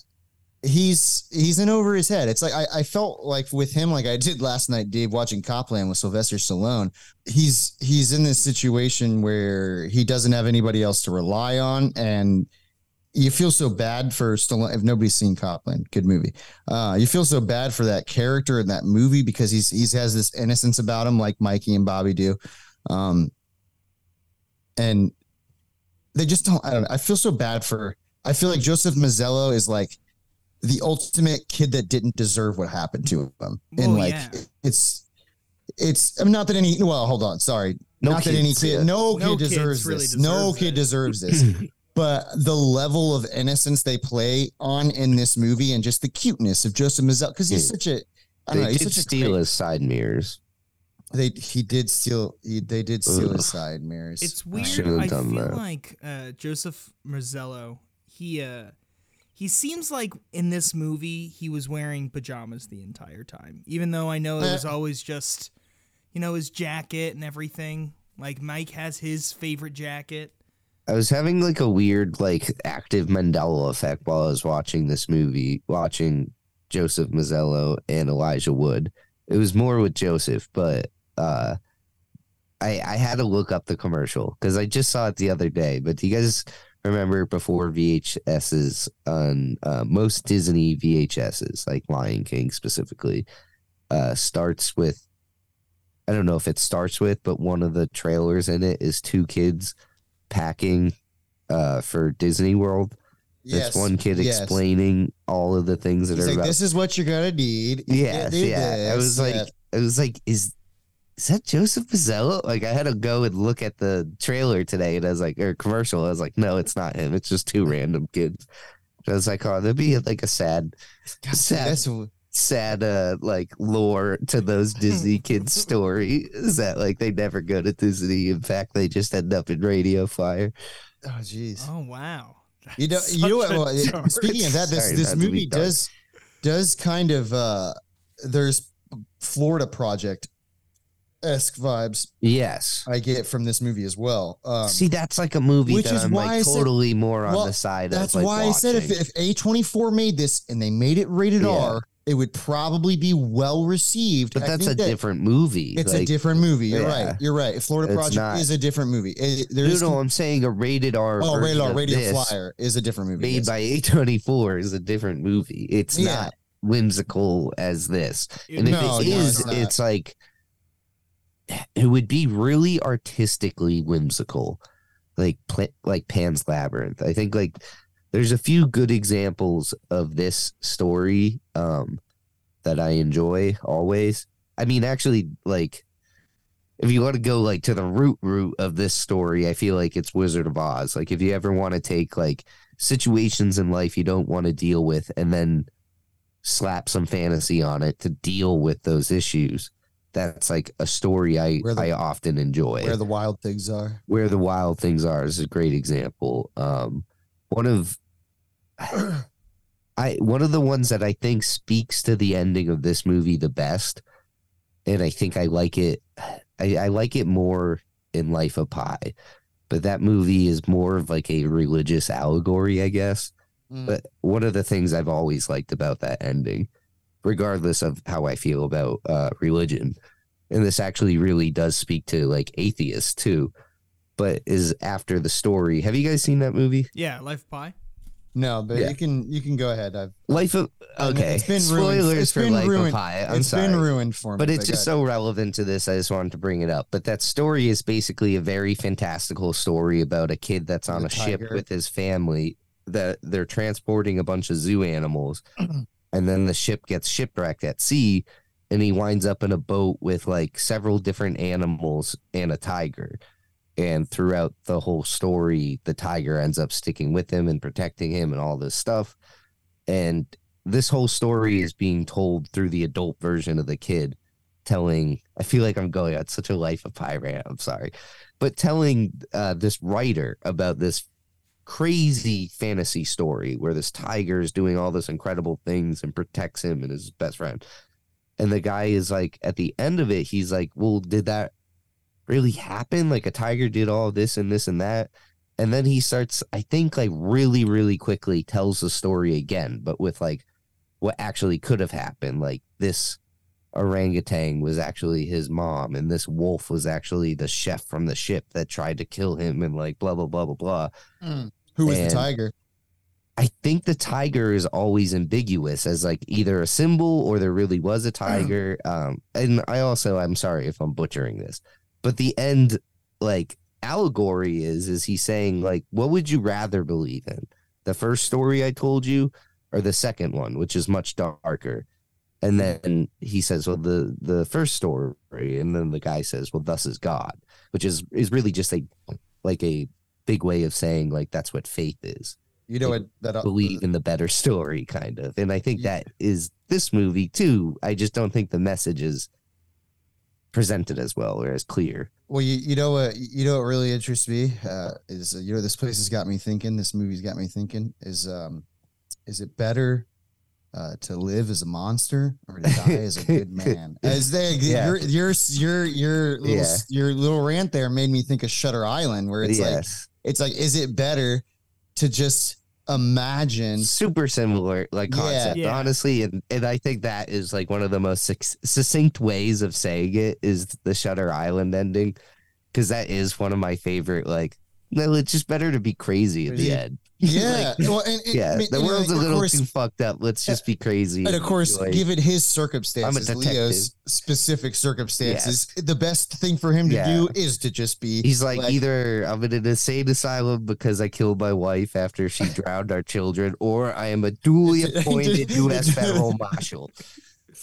he's he's in over his head. It's like I, I felt like with him, like I did last night, Dave, watching Cop Land with Sylvester Stallone. He's he's in this situation where he doesn't have anybody else to rely on, and you feel so bad for Stallone. If nobody's seen Cop Land, good movie. Uh, you feel so bad for that character in that movie because he's he's has this innocence about him, like Mikey and Bobby do. Um, and they just don't. I don't. know. I feel so bad for. I feel like Joseph Mazzello is like the ultimate kid that didn't deserve what happened to him. Well, and like yeah. it's it's I'm not that any well, hold on, sorry. No not that any kid no, no kid kids deserves really this. no deserves kid it. deserves this. but the level of innocence they play on in this movie and just the cuteness of Joseph Mazzello because he's Yeah. such a I don't They know, he's did such a steal great- his side mirrors. they he did steal he, they did steal Ugh. his side mirrors. It's weird. shouldn't have I done feel that. like uh, Joseph Mazzello, he uh, he seems like in this movie he was wearing pajamas the entire time, even though I know it was Uh. always just, you know, his jacket and everything. Like Mike has his favorite jacket. I was having like a weird, like active Mandela effect while I was watching this movie, watching Joseph Mazzello and Elijah Wood. It was more with Joseph, but uh, I I had to look up the commercial because I just saw it the other day. But do you guys remember before VHSs on uh, most Disney VHSs, like Lion King specifically, uh, starts with I don't know if it starts with, but one of the trailers in it is two kids packing uh, for Disney World. Yes, one kid yes. explaining all of the things that He's are like, about. this is what you're gonna need. Yes, yeah. I was like, yeah. I was like, is is that Joseph Mazzello? Like, I had to go and look at the trailer today, and I was like, or commercial. I was like, no, it's not him. It's just two random kids. And I was like, oh, there'd be like a sad, sad, that's sad, uh, like lore to those Disney kids story. Is that like they never go to Disney? In fact, they just end up in Radio Flyer. oh jeez. Oh wow. You know, you know what? well, speaking of that, this Sorry, this not to be movie does does kind of uh there's Florida Project esque vibes Yes. I get from this movie as well. Um, See, that's like a movie which that is I'm why I like said- totally more on Well, the side that's of. Like, why I said if if A24 made this and they made it rated Yeah. R, it would probably be well received. But I that's a that different movie. It's a different movie. You're yeah. right. You're right. Florida It's Project not- is a different movie. It, No, there's no, I'm saying a rated R. oh, version Radio, of Radio Flyer is a different movie. made yes. by A24 is a different movie. It's Yeah. not whimsical as this. And if No, it no, is, it's it's, like it would be really artistically whimsical, like like Pan's Labyrinth. I think like there's a few good examples of this story um, that I enjoy always. I mean, actually, like if you want to go like to the root root of this story, I feel like it's Wizard of Oz. Like if you ever want to take like situations in life you don't want to deal with and then slap some fantasy on it to deal with those issues. That's like a story I the- I often enjoy. where the wild things are. Where the wild things are is a great example. Um, one of I one of the ones that I think speaks to the ending of this movie the best, and I think I like it. I, I like it more in Life of Pi, but that movie is more of like a religious allegory, I guess. Mm. But one of the things I've always liked about that ending, regardless of how I feel about uh, religion, and this actually really does speak to like atheists too, but is after the story. Have you guys seen that movie? Yeah, Life of Pi. No, but Yeah. you can you can go ahead. I've Life of I mean, okay. it's been ruined- Spoilers it's for been Life ruined- of Pi. I'm it's sorry. been ruined for me. but it's just so relevant to this. I just wanted to bring it up. But that story is basically a very fantastical story about a kid that's on The a ship with his family that they're transporting a bunch of zoo animals, and then the ship gets shipwrecked at sea, and he winds up in a boat with like several different animals and a tiger. And throughout the whole story, the tiger ends up sticking with him and protecting him and all this stuff. And this whole story is being told through the adult version of the kid telling i feel like i'm going on such a Life of Pi rant i'm sorry but telling uh, this writer about this crazy fantasy story where this tiger is doing all this incredible things and protects him and his best friend and the guy is like at the end of it he's like well did that really happen like a tiger did all this and this and that and then he starts i think like really really quickly tells the story again but with like what actually could have happened like this orangutan was actually his mom and this wolf was actually the chef from the ship that tried to kill him and like blah blah blah blah blah Mm. Who was And- the tiger? i think the tiger is always ambiguous as like either a symbol or there really was a tiger um and i also i'm sorry if i'm butchering this but the end like allegory is is he saying like what would you rather believe in? The first story i told you or the second one which is much darker? And then he says well the the first story. And then the guy says well thus is god which is is really just a like a big way of saying like that's what faith is. You know what? That uh, believe in the better story kind of. And i think that is this movie too. I just don't think the message is presented as well or as clear Well, you, you know what you know what really interests me uh, is uh, you know this place has got me thinking. This movie's got me thinking. Is um, is it better uh, to live as a monster or to die as a good man? As they Yeah. your your your your little Yeah. your little rant there made me think of Shutter Island, where it's like it's like is it better to just imagine? super similar like concept Yeah. honestly and, and i think that is like one of the most suc- succinct ways of saying it is the shutter island ending because that is one of my favorite like no it's just better to be crazy at the Crazy. end Yeah, Like, well, and, and- yeah I mean, the and, world's a little course- too fucked up let's just be crazy And of course, enjoy- given his circumstances, detective. Leo's specific circumstances, the best thing for him to Yeah. do is to just be. He's like, like- either I'm in an insane asylum because I killed my wife after she drowned our children, or I am a duly appointed U.S. federal marshal.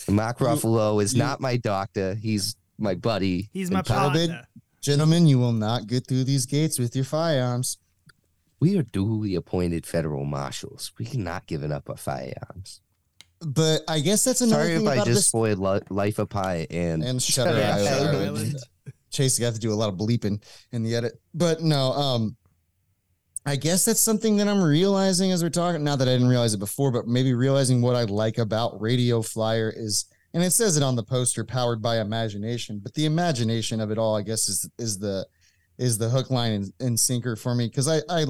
Mark Ruffalo is You- not my doctor. He's my buddy. He's my And Tom- partner. Gentlemen, you will not get through these gates with your firearms. We are duly appointed federal marshals. We cannot giving up our firearms. But I guess that's another Sorry thing if I just this. spoiled Li- Life of Pi and, And Shutter Yeah, Island. Shutter Island. Island. Chase got to do a lot of bleeping in the edit. But no, um, I guess that's something that I'm realizing as we're talking. Not that I didn't realize it before, but maybe realizing what I like about Radio Flyer is, and it says it on the poster, powered by imagination. But the imagination of it all, I guess, is is the is the hook, line, and, and sinker for me because I I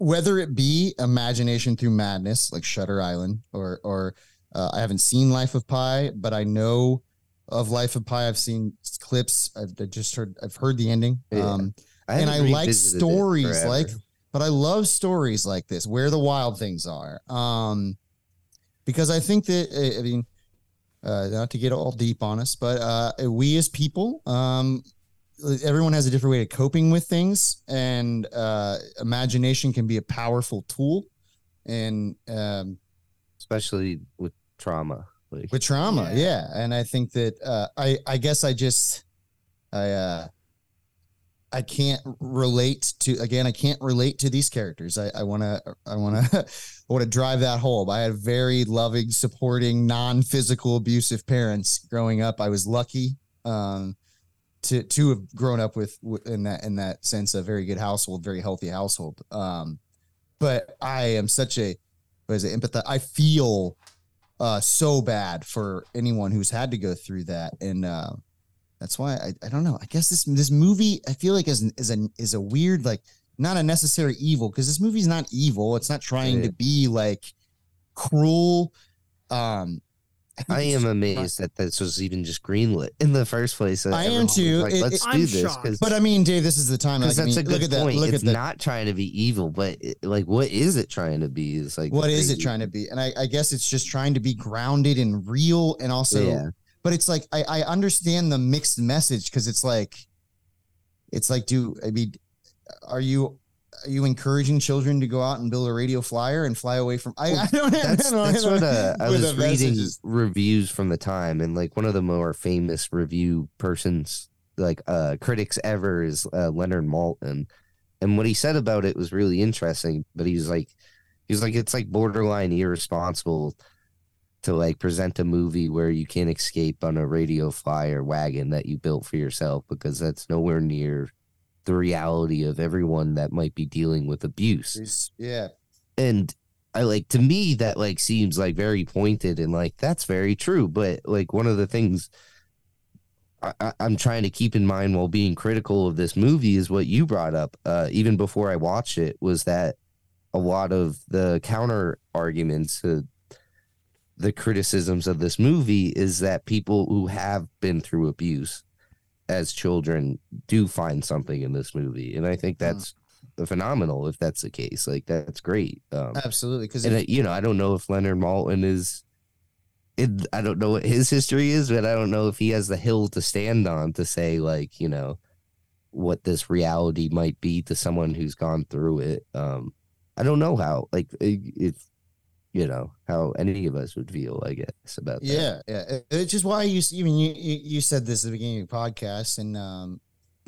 whether it be imagination through madness like Shutter Island or or uh, I haven't seen Life of Pi, but I know of Life of Pi. I've seen clips. I've I just heard. I've heard the ending. Yeah. Um, I and I like stories like, but I love stories like this where the wild things are. Um, because I think that I mean, uh, not to get all deep on us, but uh, we as people, um, everyone has a different way of coping with things, and uh, imagination can be a powerful tool. And um, especially with trauma. Like, with trauma Yeah. yeah, and i think that uh i i guess i just i uh i can't relate to again i can't relate to these characters i i want to i want to i want to drive that home i had very loving supporting non-physical abusive parents growing up i was lucky um to to have grown up with in that in that sense a very good household very healthy household. Um but i am such a what is it empathize i feel uh so bad for anyone who's had to go through that. And uh that's why i, I don't know. I guess this this movie i feel like is, is a is a weird like not a necessary evil because this movie's not evil. It's not trying Yeah. to be like cruel. Um I am amazed that this was even just greenlit in the first place. Uh, I am too. Like, It- let's it- I'm do this but i mean dave this is the time like, I that's mean, a good look at that point. look it's at the not trying to be evil, but it, like, what is it trying to be? Is like what is it trying to be and I, I guess it's just trying to be grounded and real and also Yeah. but it's like I, I understand the mixed message because it's like it's like do I mean are you are you encouraging children to go out and build a radio flyer and fly away from I, I don't I That's, I that's don't- what uh, I was reading messages. reviews from the time, and like one of the more famous review persons, like uh critics ever, is uh, Leonard Maltin, and what he said about it was really interesting. But he's like, he's like, it's like borderline irresponsible to like present a movie where you can't escape on a radio flyer wagon that you built for yourself because that's nowhere near the reality of everyone that might be dealing with abuse yeah and I like to me that like seems like very pointed and like that's very true. But like one of the things I, I'm trying to keep in mind while being critical of this movie is what you brought up, uh, even before I watched it, was that a lot of the counter arguments to the criticisms of this movie is that people who have been through abuse as children do find something in this movie, and I think that's phenomenal if that's the case. Like that's great. Um, absolutely because and you know, I don't know if Leonard Maltin is. It, I don't know what his history is, but I don't know if he has the hill to stand on to say like you know what this reality might be to someone who's gone through it. Um, I don't know how like if you know how any of us would feel. I guess about that. Yeah, yeah. It- It's just why you even you you you said this at the beginning of the podcast, and um,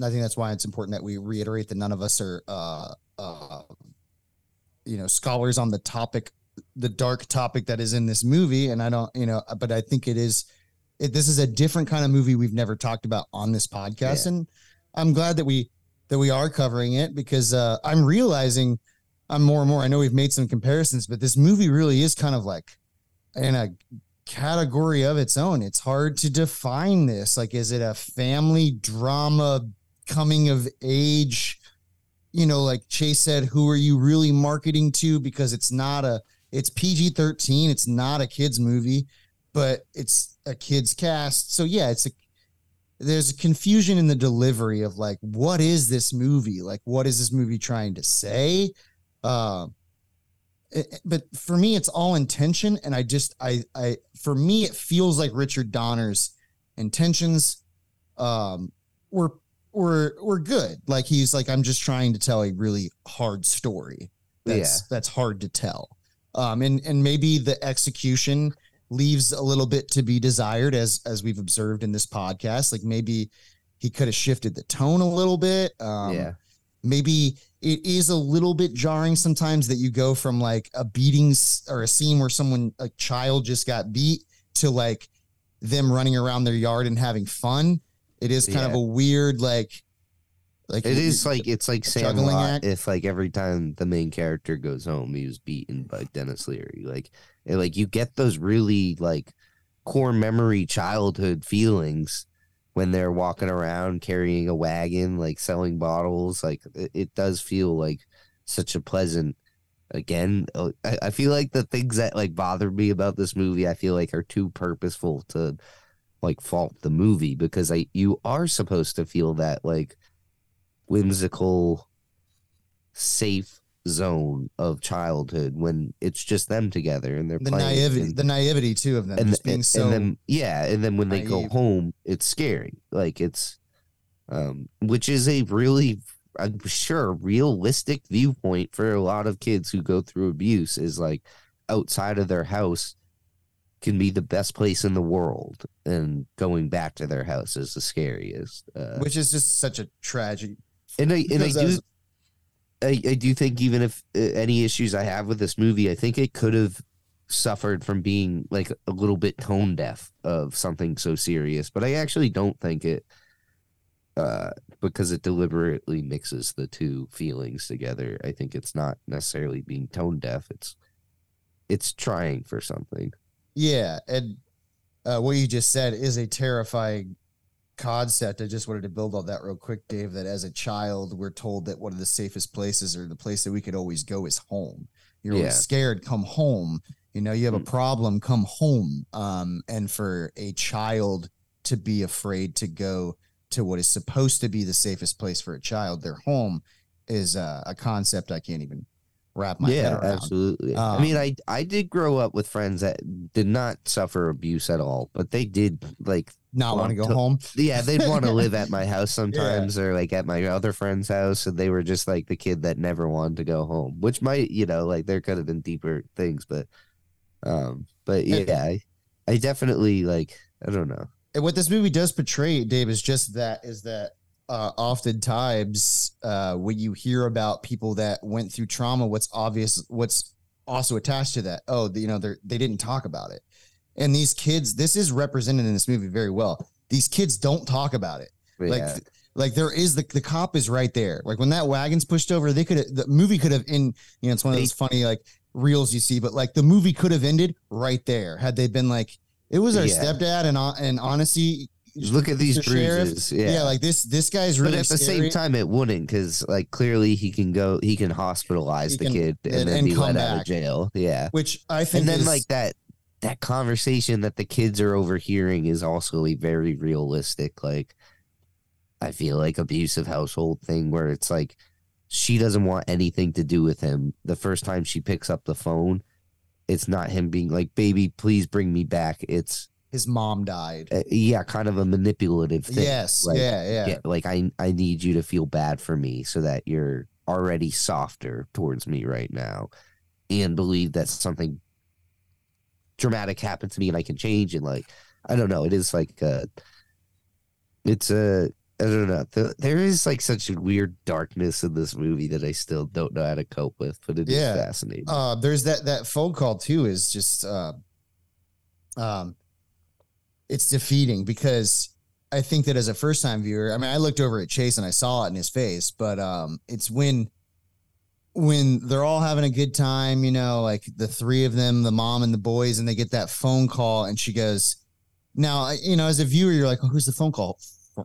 I think that's why it's important that we reiterate that none of us are uh uh you know scholars on the topic, the dark topic that is in this movie, and I don't you know, but I think it is. It, this is a different kind of movie we've never talked about on this podcast, Yeah. and I'm glad that we that we are covering it because uh, I'm realizing I'm more and more. I know we've made some comparisons, but this movie really is kind of like in a category of its own. It's hard to define this. Like, is it a family drama, coming of age? You know, like Chase said, who are you really marketing to? Because it's not a, it's PG 13. It's not a kid's movie, but it's a kid's cast. So, yeah, it's a, there's a confusion in the delivery of like, what is this movie? Like, what is this movie trying to say? Uh, it- it- but for me it's all intention and i just i i for me it feels like richard donner's intentions um were were were good. Like he's like i'm just trying to tell a really hard story. That's that's hard to tell. Um and and maybe the execution leaves a little bit to be desired as as we've observed in this podcast. Like maybe he could have shifted the tone a little bit. Um yeah, maybe it is a little bit jarring sometimes that you go from like a beatings or a scene where someone a child just got beat to like them running around their yard and having fun it is kind of a weird like like it is like it's like juggling act. If like every time the main character goes home, he was beaten by Denis Leary. Like, like you get those really like core memory childhood feelings when they're walking around carrying a wagon, like selling bottles. Like it, it does feel like such a pleasant. Again, uh, I, I feel like the things that like bothered me about this movie, I feel like are too purposeful to like fault the movie because I you are supposed to feel that like whimsical, safe zone of childhood when it's just them together and they're the playing naivety and- the naivety too of them and, just being and, so and then yeah and then when they go home it's scary. Like it's um which is a really i'm sure realistic viewpoint for a lot of kids who go through abuse is like outside of their house can be the best place in the world and going back to their house is the scariest uh, which is just such a tragedy and I and I do I, I do think even if uh, any issues I have with this movie, I think it could have suffered from being like a little bit tone deaf of something so serious. But I actually don't think it uh because it deliberately mixes the two feelings together. I think it's not necessarily being tone deaf. It's it's trying for something. Yeah, and uh, what you just said is a terrifying concept. I just wanted to build on that real quick, Dave. That as a child, we're told that one of the safest places or the place that we could always go is home. You're Yeah. scared, come home. You know, you have a Mm. problem, come home. Um, and for a child to be afraid to go to what is supposed to be the safest place for a child, their home, is uh, a concept I can't even wrap my head yeah, around. absolutely. I mean, Um, I I did grow up with friends that did not suffer abuse at all, but they did like Not want to go home. yeah, they'd want to live at my house sometimes or like at my other friend's house. And they were just like the kid that never wanted to go home, which might, you know, like there could have been deeper things, but, um, but And- yeah, I, I definitely like, I don't know. and what this movie does portray, Dave, is just that is that uh, oftentimes uh, when you hear about people that went through trauma, what's obvious, what's also attached to that, oh, you know, they they didn't talk about it, and these kids, this is represented in this movie very well. These kids don't talk about it. But Like, like there is the the cop is right there. Like when that wagon's pushed over, they could the movie could have in you know it's one of those funny like reels you see, but like the movie could have ended right there had they been like it was our Yeah. stepdad and hon- and honesty. look at these. Sheriff, bruises. Yeah. Yeah. like this this guy's really but at the scary. same time, it wouldn't because, like, clearly he can go, he can hospitalize He the can- kid and, and- then be let out of jail. Yeah. which I think and then is, like that that conversation that the kids are overhearing is also a very realistic like i feel like abusive household thing where it's like she doesn't want anything to do with him. The first time she picks up the phone it's not him being like baby please bring me back. It's his mom died. uh, yeah kind of a manipulative thing. Yes, like, yeah, yeah, yeah, like I I need you to feel bad for me so that you're already softer towards me right now. And believe that something dramatic happened to me and I can change and like I don't know it is like uh it's a I don't know Th- there is like such a weird darkness in this movie that I still don't know how to cope with but it is Yeah. fascinating Uh, there's that that phone call too is just uh, um, it's defeating because I think that as a first time viewer, I mean, I looked over at Chase and I saw it in his face, but um, it's when when they're all having a good time, you know, like the three of them, the mom and the boys, and they get that phone call, and she goes, "Now, you know, as a viewer, you're like, oh, who's the phone call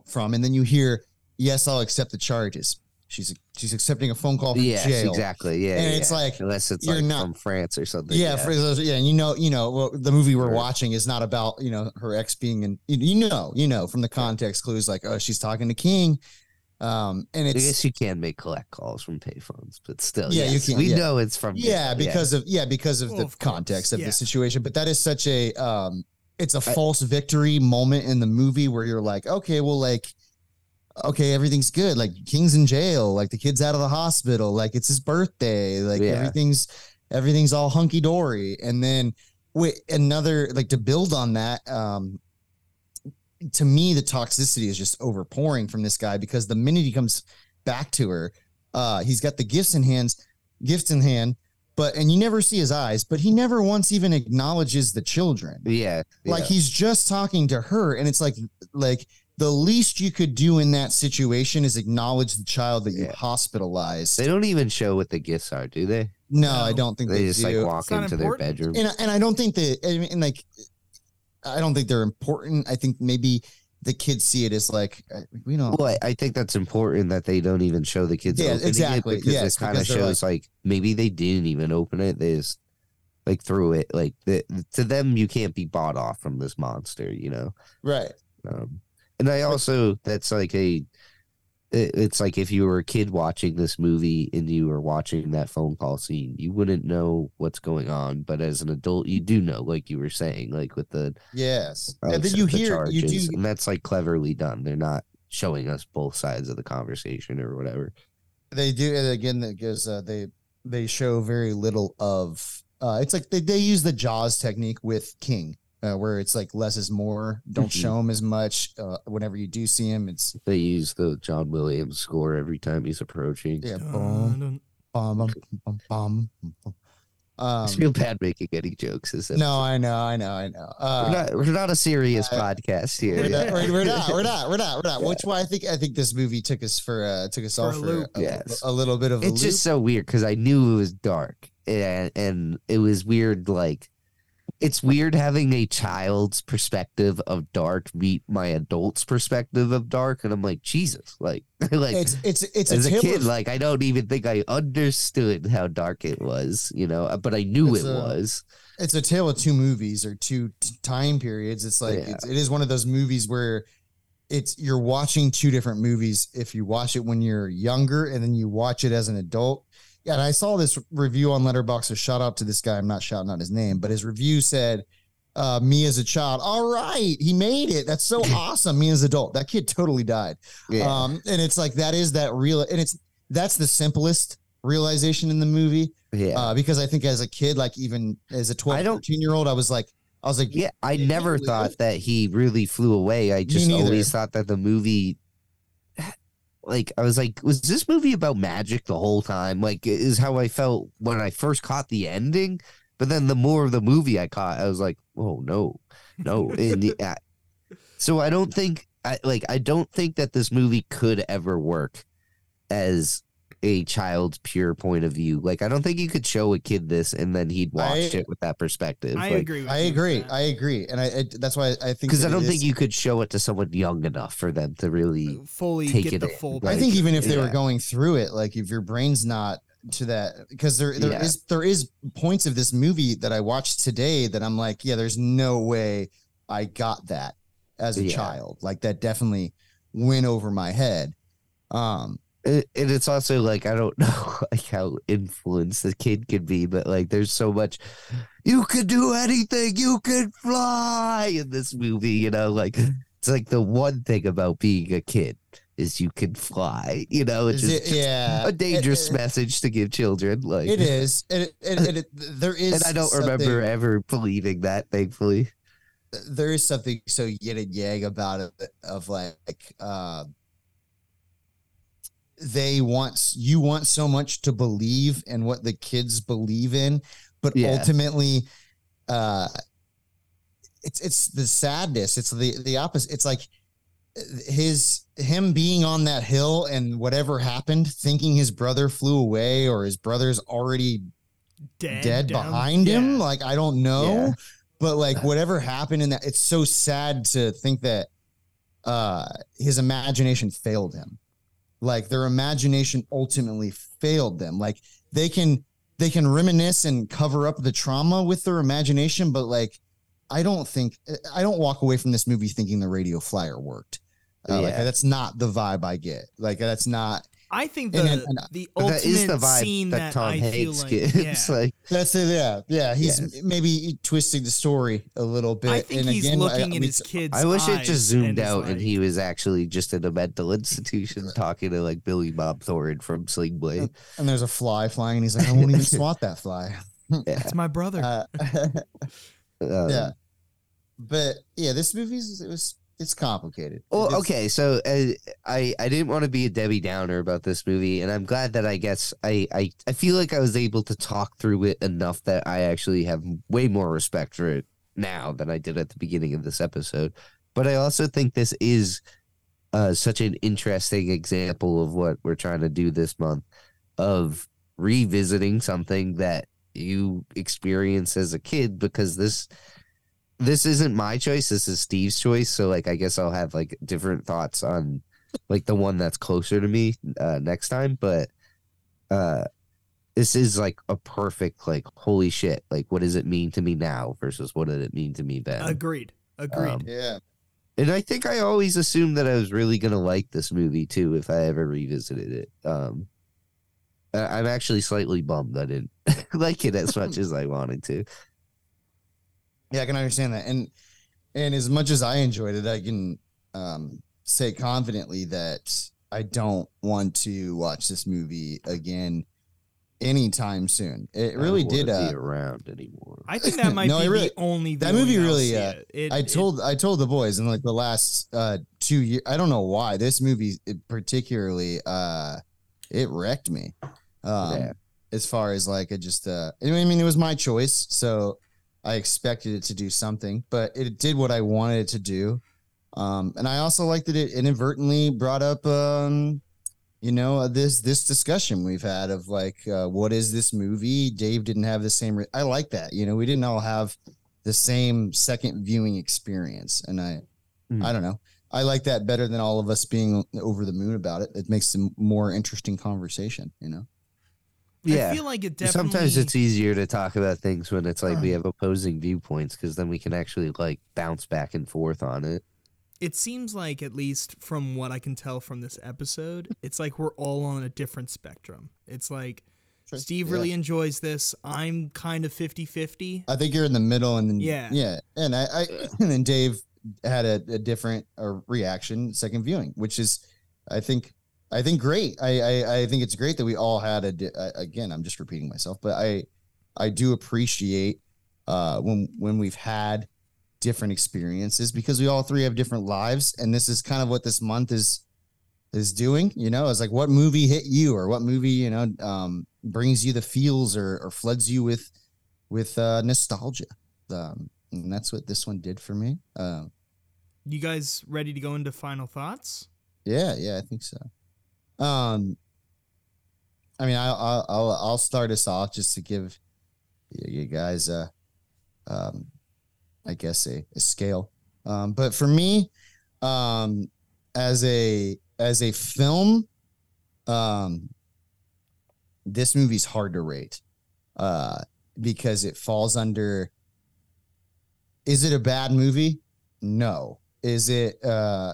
from?" And then you hear, "Yes, I'll accept the charges." She's she's accepting a phone call from yes jail. exactly yeah And it's like, unless it's you're like not- from France or something yeah, for those, yeah, and you know, you know, well, the movie we're Sure. watching is not about you know her ex being in. You know, you know from the context clues like, oh, she's talking to King, um, and I it's guess you can make collect calls from payphones, but still, Yeah, yeah, you can, We yeah. know it's from yeah because of yeah because of Well, the of course, context of yeah. the situation. But that is such a um, it's a I- false victory moment in the movie where you're like, okay, well, like. Okay, everything's good. Like King's in jail. Like the kid's out of the hospital. Like it's his birthday. Like Yeah. everything's everything's all hunky dory. And then wait, another like to build on that. Um, to me, the toxicity is just overpouring from this guy because the minute he comes back to her, uh, he's got the gifts in hands, gifts in hand, but and you never see his eyes, but he never once even acknowledges the children. yeah, Like he's just talking to her, and it's like like the least you could do in that situation is acknowledge the child that you Yeah. hospitalized. they don't even show what the gifts are, do they? no, No. I don't think They they, just do. like walk It's not into their bedroom. and and I don't think that I mean like I don't think they're important. I think maybe the kids see it as like uh, we don't. Well, I, I think that's important that they don't even show the kids. Yeah, opening it exactly. because Yes, it kind of shows like, maybe they didn't even open it. They just like threw it. Like the, to them, you can't be bought off from this monster. You know. right. Um, and I also that's like a it's like if you were a kid watching this movie and you were watching that phone call scene, you wouldn't know what's going on. But as an adult, you do know, like you were saying, like with the Yes, and then you the hear you do and that's like cleverly done. They're not showing us both sides of the conversation or whatever. they do and again because uh, they they show very little of uh it's like they, they use the jaws technique with king uh, where it's like less is more don't Mhm. show him as much uh, whenever you do see him it's They use the John Williams score every time he's approaching. yeah boom, dun. bum, bum, bum, bum, bum. I um feel bad making any jokes. This no i know i know i know we're uh not we're not a serious uh, podcast here. we're not, we're, we're not we're not we're not we're not which why i think i think this movie took us for uh took us For all a for loop. a, Yes. a little bit of a It's just so weird because I knew it was dark, and, and it was weird. Like, it's weird having a child's perspective of dark meet my adult's perspective of dark, and I'm like, Jesus, like, like It's it's it's as a, a, kid, of- like I don't even think I understood how dark it was, you know, uh, but I knew it a- was. it's a tale of two movies or two t- time periods. It's like Yeah. it's, it is one of those movies where it's you're watching two different movies. If you watch it when you're younger and then you watch it as an adult. Yeah, and I saw this review on Letterboxd. So shout out to this guy. I'm not shouting out his name, but his review said, uh, "Me as a child, all right, he made it. That's so awesome. Me as an adult, that kid totally died." Yeah. Um, and it's like that is that real, and it's that's the simplest realization in the movie yeah. uh, because I think as a kid, like even as a 12, 13 year old, I was like, I was like, Yeah, I never thought that he really flew away. I just always thought that the movie like I was like, was this movie about magic the whole time? Like is how I felt when I first caught the ending. But then the more of the movie I caught, I was like, oh no, no. And yeah, uh, so I don't think I like I don't think that this movie could ever work as a child's pure point of view. Like I don't think you could show a kid this and then he'd watch I- it with that perspective. I like, agree. With I you agree. I agree, and I, I that's why I think because I don't think is- you could show it to someone young enough for them to really. fully take get it the in. full. I think even if they were going through it, like if your brain's not to that, because there there is Yeah. there is points of this movie that I watched today that I'm like, yeah, there's no way I got that as a Yeah. child. Like that definitely went over my head. Um, It, and it's also like I don't know like how influenced the kid could be, but like there's so much. You can do anything. You can fly in this movie. You know, like it's like the one thing about being a kid is you can fly. You know, which is is it- just yeah, a dangerous It- it- message to give children. Like It is, and it, and, there is. and I don't remember ever believing that. Thankfully, there is something so yin and yang about it of like uh they want you want so much to believe in what the kids believe in but Yeah. ultimately uh it's it's the sadness it's the the opposite it's like his him being on that hill and whatever happened thinking his brother flew away or his brother's already dead, dead down- behind him. Like I don't know, Yeah. but like whatever happened in that, it's so sad to think that uh his imagination failed him. Like their imagination ultimately failed them. Like they can they can reminisce and cover up the trauma with their imagination, but like I don't think I don't walk away from this movie thinking the radio flyer worked. Uh, Like Yeah. that's not the vibe I get. Like that's not I think the And then- and- the ultimate that is the vibe scene that, that, Tom I feel Hanks like, gives. yeah. like That's it. Yeah, yeah. He's Yes. maybe twisting the story a little bit. I think and he's again, looking I- in we- his kids. I wish it just zoomed is out and he was actually just in a mental institution talking to like Billy Bob Thornton from Sling Blade. And there's a fly flying, and he's like, "I won't even swat that fly." Yeah. It's my brother. Uh, Um, yeah, but yeah, this movie's it was it's complicated. Well, It's- okay, so uh, I I didn't want to be a Debbie Downer about this movie, and I'm glad that I guess I, I I feel like I was able to talk through it enough that I actually have way more respect for it now than I did at the beginning of this episode. But I also think this is uh, such an interesting example of what we're trying to do this month of revisiting something that you experience as a kid because this this isn't my choice this is steve's choice so like i guess i'll have like different thoughts on like the one that's closer to me uh next time but uh this is like a perfect like holy shit like what does it mean to me now versus what did it mean to me then Agreed. Agreed. Um, yeah, and I think I always assumed that I was really gonna like this movie too if I ever revisited it. Um, I'm actually slightly bummed I didn't like it as much as I wanted to. Yeah, I can understand that. And and as much as I enjoyed it, I can um, say confidently that I don't want to watch this movie again anytime soon. It really I don't did. Uh, be around anymore. I think that might No, be really- the only that movie really, uh, it. It- I it- told I told the boys in like the last uh two years. I don't know why this movie it particularly uh it wrecked me. Um Yeah. as far as like I just uh I mean it was my choice, so I expected it to do something, but it did what I wanted it to do. Um and I also liked that it inadvertently brought up um you know uh, this this discussion we've had of like uh, what is this movie dave didn't have the same re- i like that you know we didn't all have the same second viewing experience and i Mm. i don't know i like that better than all of us being over the moon about it it makes a more interesting conversation you know Yeah. I feel like it definitely. Sometimes it's easier to talk about things when it's like we have opposing viewpoints because then we can actually like bounce back and forth on it. it seems like at least from what I can tell from this episode, it's like we're all on a different spectrum. It's like Sure. Steve Yeah. really enjoys this. I'm kind of 50-50. i think you're in the middle and then Yeah. yeah and i, I and then dave had a, a different uh, reaction second viewing which is i think i think great. I, I i think it's great that we all had a di- again i'm just repeating myself but i i do appreciate uh when when we've had different experiences because we all three have different lives and this is kind of what this month is is doing you know? It's like what movie hit you or what movie you know um brings you the feels or or floods you with with uh nostalgia? Um and that's what this one did for me. Um You guys ready to go into final thoughts? yeah yeah i think so um i mean I, I'll i'll i'll start us off just to give you you guys a um i guess a, a scale. Um but for me um as a as a film um this movie's hard to rate uh because it falls under is it a bad movie? No. Is it uh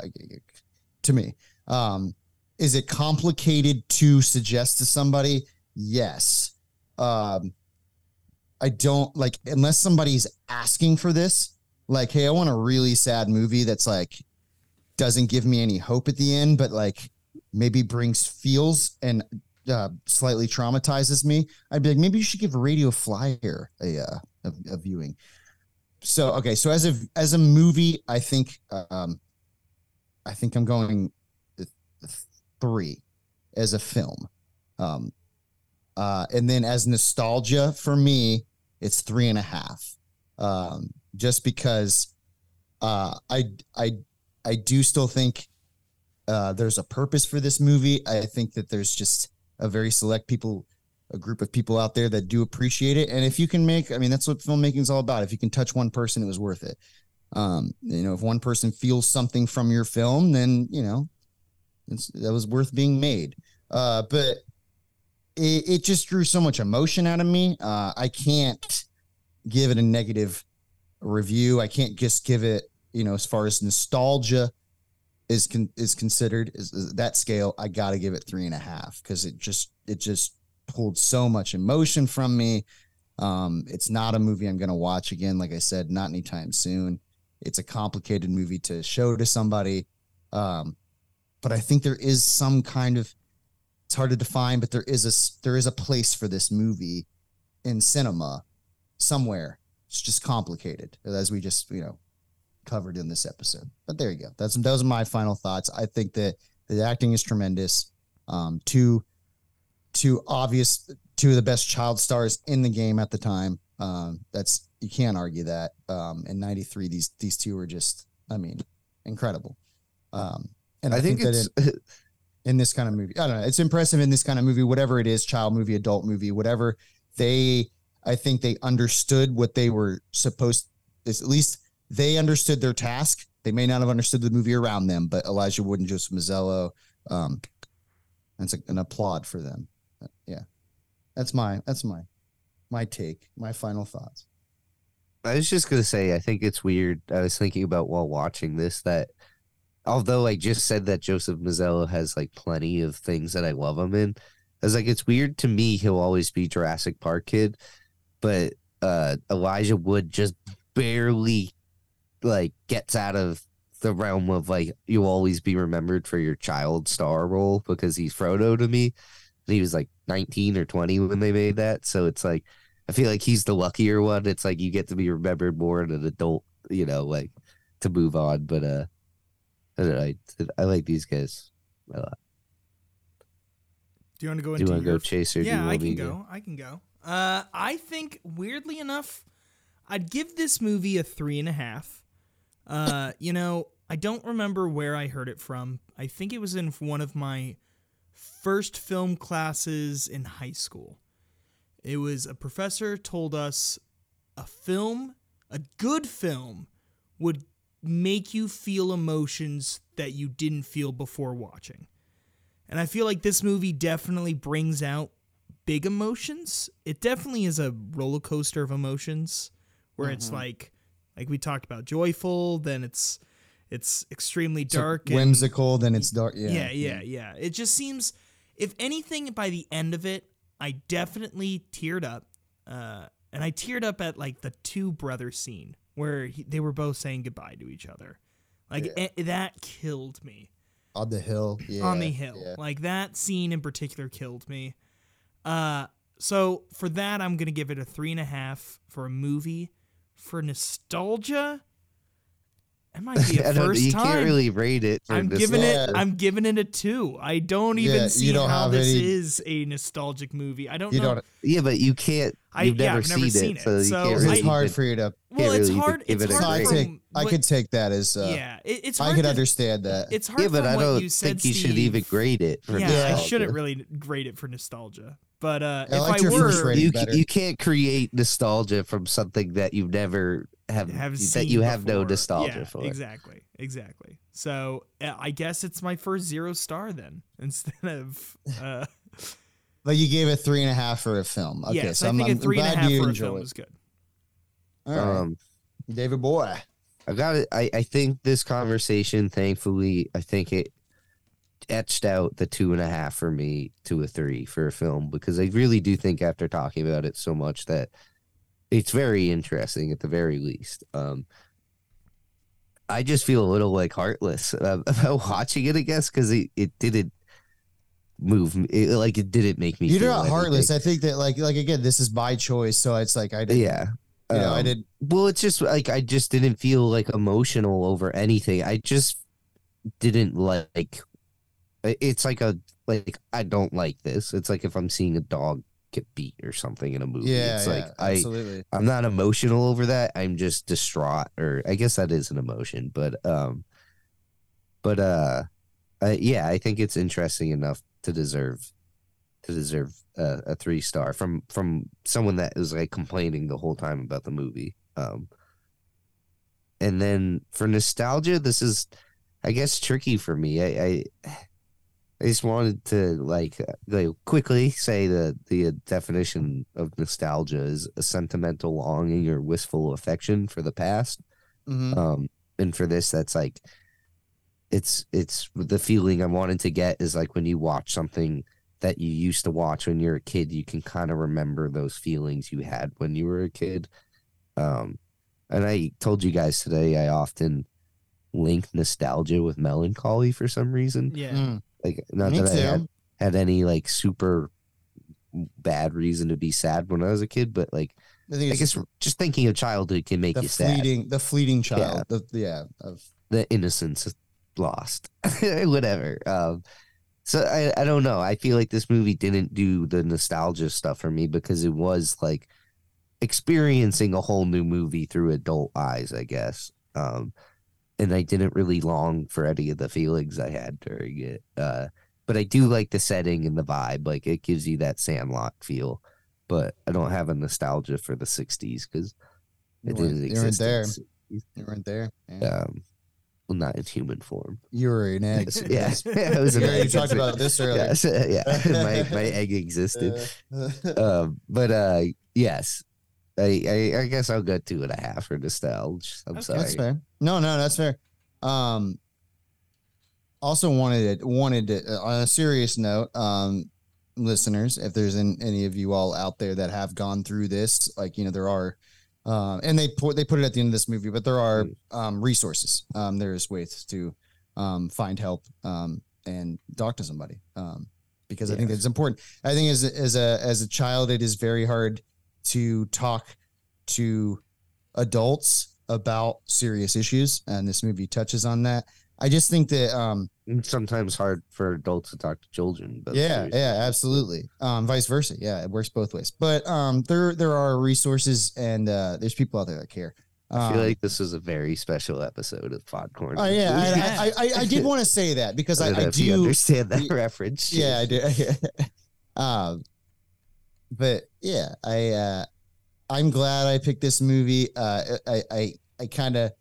to me um is it complicated to suggest to somebody? Yes. Um i don't like unless somebody's asking for this like hey i want a really sad movie that's like doesn't give me any hope at the end but like maybe brings feels and uh, slightly traumatizes me i'd be like maybe you should give radio flyer a, uh, a, a viewing. So okay so as a as a movie i think um i think i'm going three as a film um uh and then as nostalgia for me it's three and a half um just because uh i i i do still think uh there's a purpose for this movie i think that there's just a very select people a group of people out there that do appreciate it. And if you can make, I mean, that's what filmmaking is all about. If you can touch one person, it was worth it. Um, you know, if one person feels something from your film, then you know, that was worth being made. Uh, but it, it just drew so much emotion out of me. Uh, I can't give it a negative review. I can't just give it, you know, as far as nostalgia is con- is considered is, is that scale. I got to give it three and a half because it just it just pulled so much emotion from me. Um, it's not a movie I'm going to watch again. Like I said, not anytime soon. It's a complicated movie to show to somebody. Um, but I think there is some kind of, it's hard to define, but there is a, there is a place for this movie in cinema somewhere. It's just complicated as we just, you know, covered in this episode. But there you go. That's, those are my final thoughts. I think that the acting is tremendous. Um, two, two obvious two of the best child stars in the game at the time. Um, that's you can't argue that. Um, in '93, these these two were just, I mean, incredible. Um, and I, I think, that it's in, in this kind of movie, I don't know, it's impressive in this kind of movie, whatever it is, child movie, adult movie, whatever. They, I think they understood what they were supposed. Is at least they understood their task. They may not have understood the movie around them, but Elijah Wood and Joseph Mazzello, um, that's a, an applaud for them. Uh, yeah, that's my that's my my take, my final thoughts. I was just gonna say, I think it's weird. I was thinking about while watching this that although I just said that Joseph Mazzello has like plenty of things that I love him in, I was like, it's weird to me he'll always be Jurassic Park kid, but uh Elijah Wood just barely like gets out of the realm of like you'll always be remembered for your child star role because he's Frodo to me. And he was like 19 or 20 when they made that. So it's like I feel like he's the luckier one. It's like you get to be remembered more in an adult, you know, like to move on. But uh, I. I, I like these guys. a lot. Do you want to go Do you want to go, Chase, or do you yeah, want I can to go. I can go. Uh, I think weirdly enough, I'd give this movie a three and a half. Uh, you know, I don't remember where I heard it from. I think it was in one of my first film classes in high school. It was a professor told us a film, a good film, would make you feel emotions that you didn't feel before watching. And I feel like this movie definitely brings out big emotions. It definitely is a roller coaster of emotions where it's like like we talked about joyful, then it's it's extremely dark and- whimsical, then it's dark. Yeah, yeah, yeah, yeah. It just seems, if anything, by the end of it, I definitely teared up, uh, and I teared up at like the two brother scene where he, they were both saying goodbye to each other. Like eh, that killed me On the hill. Yeah, on the hill. yeah. Like that scene in particular killed me. Uh, so for that, I'm gonna give it a three and a half for a movie. For nostalgia, it might be a I don't, first you time. can't really rate it. For I'm this giving it. I'm giving it a two. I don't even Yeah, you see don't how this any- is a nostalgic movie. I don't You know. don't. Yeah, but you can't. You've yeah, never, I've never seen, seen it, it, so you so can't I- really. It's hard even- for you to. well, it's really hard. give It's it hard I grade. from. take. I could take that as. Uh, yeah, it, it's I hard. could to- understand that. It's hard Yeah, but from I don't you said, think you should even grade it. For yeah, I shouldn't really grade it for nostalgia. But uh, I if I were. You you can't create nostalgia from something that you've never have, have that seen you have no before. nostalgia yeah, for. Exactly, exactly. So uh, I guess it's my first zero star then, instead of uh, Like you gave it three and a half for a film. Okay, yes, so I I'm, think I'm a three and a glad half you for a enjoy film it. is good. All right, Um, David Boy. I got it. I, I think this conversation, thankfully, I think it etched out the two and a half for me to a three for a film because I really do think after talking about it so much that it's very interesting at the very least. Um, I just feel a little like heartless about watching it, I guess, because it, it didn't move me. It, like it didn't make me. You're feel not heartless. I think that like like again, this is my choice, so it's like I did. Yeah. you know, I Um, did. Well, it's just like I just didn't feel like emotional over anything. I just didn't like. It's like a like I don't like this. It's like if I'm seeing a dog get beat or something in a movie. Yeah, it's yeah, like I absolutely. I'm not emotional over that. I'm just distraught, or I guess that is an emotion. But um, but uh, uh yeah, I think it's interesting enough to deserve to deserve a, a three star from from someone that was like complaining the whole time about the movie. Um, and then for nostalgia, this is, I guess, tricky for me. I I, I just wanted to like, uh, like quickly say that the definition of nostalgia is a sentimental longing or wistful affection for the past. Mhm. Um, and for this, that's like, it's it's the feeling I wanted to get is like when you watch something that you used to watch when you're a kid, you can kind of remember those feelings you had when you were a kid. Um, and I told you guys today I often link nostalgia with melancholy for some reason. Yeah, Mm. Like not Me that I had, had any like super bad reason to be sad when I was a kid, but like I I guess just thinking of childhood can make you sad. the fleeting child. The, yeah, of the innocence lost whatever um so I, I don't know i feel like this movie didn't do the nostalgia stuff for me because it was like experiencing a whole new movie through adult eyes i guess um and i didn't really long for any of the feelings i had during it uh but i do like the setting and the vibe like it gives you that sandlot feel but i don't have a nostalgia for the 60s because it didn't you weren't exist there. in the 60s. You weren't there. Yeah. um well not in human form You were an egg. yeah, I was an You already egg. talked about this earlier. Yes, yeah, my my egg existed. Uh, Um, but uh, yes, I, I I guess I'll go two and a half for nostalgia. I'm Okay. sorry. That's fair. No, no, that's fair. Um, also wanted it wanted to, uh, on a serious note, um, listeners, if there's an, any of you all out there that have gone through this, like you know, there are, um, and they put they put it at the end of this movie, but there are um, resources. Um, there's ways to um, find help um, and talk to somebody. Um, because I think it's important. I think as as a as a child, it is very hard to talk to adults about serious issues, and this movie touches on that. I just think that, um, It's sometimes hard for adults to talk to children. But yeah, yeah, absolutely. Um, vice versa, yeah, it works both ways. But um, there there are resources, and uh, there's people out there that care. I feel Um, like this is a very special episode of Podcorn. Oh yeah, I, I, I, I did want to say that because I, I you do. understand that reference. Yeah, I do. um, but yeah, I uh, I'm glad I picked this movie. Uh, I I I kind of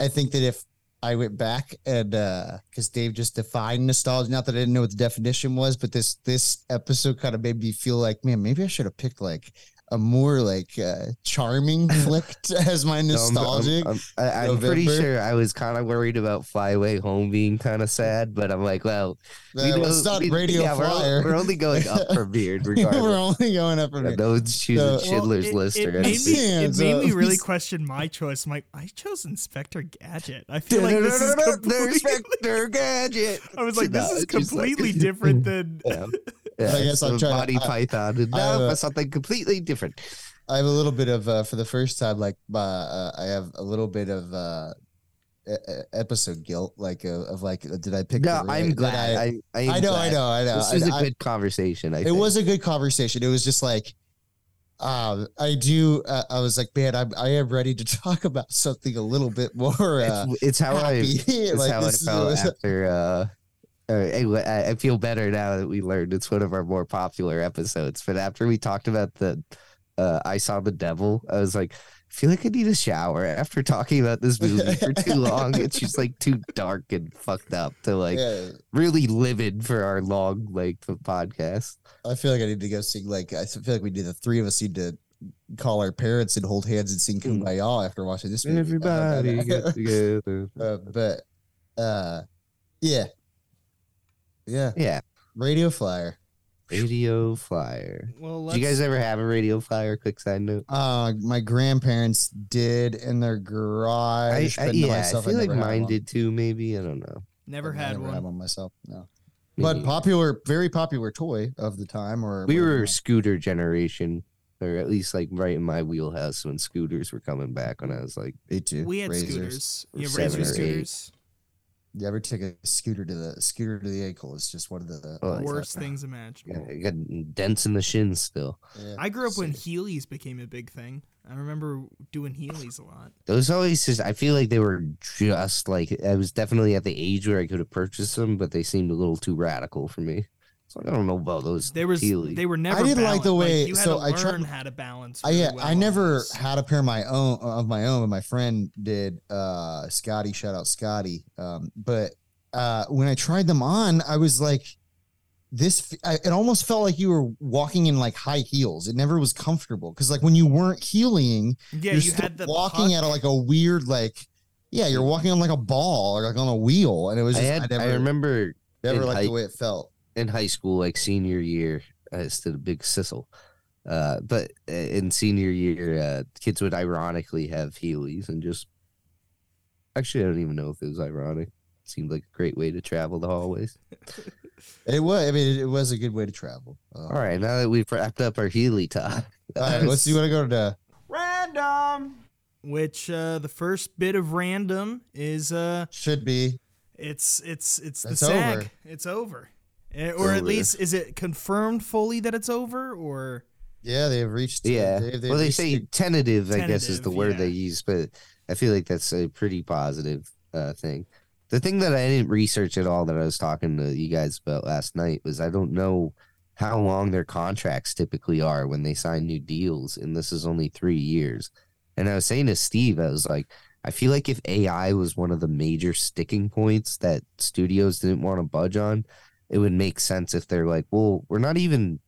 I think that if I went back and because Dave just defined nostalgia, not that I didn't know what the definition was, but this this episode kind of made me feel like, man, maybe I should have picked like a more like uh, charming flick as my No, I'm- I'm- nostalgic. I'm, I, am pretty sure I was kind of worried about Fly Away Home being kind of sad, but I'm like, well, Uh, it's not we- Radio yeah, we're, al- we're only going up from here, We're only going up from here. no one's choosing So- Schindler's it, List it or made anything. me, it Yeah, made me really question my choice. I'm like, I chose Inspector Gadget. I feel like this is There's completely. Spectre Gadget. I was like, this is it's just like- completely different than. Yeah. Yeah, I guess I'm trying to- Monty Python. and I, No, uh, something completely different. I have a little bit of uh, for the first time, like uh, uh, I have a little bit of uh, episode guilt, like uh, of like, did I pick? No, the right- I'm glad. I, I, I, know, I know, I know. This is a good conversation. I it think. was a good conversation. It was just like, um, I do. Uh, I was like, man, I'm, I am ready to talk about something a little bit more uh, it's, it's how I it's like how I is- felt after. Uh, uh, anyway, I I feel better now that we learned it's one of our more popular episodes. But after we talked about the, uh, I saw the devil. I was like, I feel like I need a shower after talking about this movie for too long. It's just like too dark and fucked up to like yeah, really livid for our long length of podcast. I feel like I need to go sing. Like I feel like we need the three of us need to call our parents and hold hands and sing Mm. "Kumbaya" after watching this movie. Everybody get together. Uh, but uh, yeah, yeah, Yeah, radio flyer. Radio flyer. Well, Did let's, you guys ever have a radio flyer? Quick side note. Uh, my grandparents did in their I, garage. I but yeah, myself, I feel like mine did too. Maybe I don't know. never had never one. had one myself. No, Me but popular, very popular toy of the time. Or we were a scooter generation, or at least like right in my wheelhouse when scooters were coming back. When I was like, me too. We had Razors. scooters. Or Yeah, seven razor or eight. Scooters. You ever take a scooter to the scooter to the ankle? It's just one of the Oh, Worst that. things imaginable. I got dents in the shins still. Yeah. I grew up when So- Heelys became a big thing. I remember doing Heelys a lot. Those always just, I feel like they were just like, I was definitely at the age where I could have purchased them, but they seemed a little too radical for me. So I don't know about those. They was Heelys. they were never. I didn't like the balanced. way- you had so to I learn tried- how to balance. I really yeah, well I never those. had a pair of my own of my own, but my friend did. Uh, Scotty, shout out Scotty. Um, but uh, when I tried them on, I was like, this. I, it almost felt like you were walking in like high heels. It never was comfortable because like when you weren't healing, Yeah, you're you still had the walking puck. at a, like a weird like. Yeah, you're walking on like a ball or like on a wheel, and it was. I, Just, I, had, never, I remember never in liked high- the way it felt. In high school, like senior year, I just did a big sissel. Uh, but uh, in senior year, uh, kids would ironically have Heelys and just. Actually, I don't even know if it was ironic. It seemed like a great way to travel the hallways. It was. I mean, it, it was a good way to travel. Uh, All right, now that we've wrapped up our Heely talk, All right, let's see. Want to go to random. Which uh, the first bit of random is uh, should be it's it's it's the It's SAG. over. It's over, Eh, or at least is it confirmed fully that it's over? Or Yeah, they've reached. yeah. they've, they've well, they say the- tentative, I guess, is the word yeah. they use, but I feel like that's a pretty positive uh, thing. The thing that I didn't research at all that I was talking to you guys about last night was I don't know how long their contracts typically are when they sign new deals, and this is only three years. And I was saying to Steve, I was like, I feel like if AI was one of the major sticking points that studios didn't want to budge on, it would make sense if they're like, well, we're not even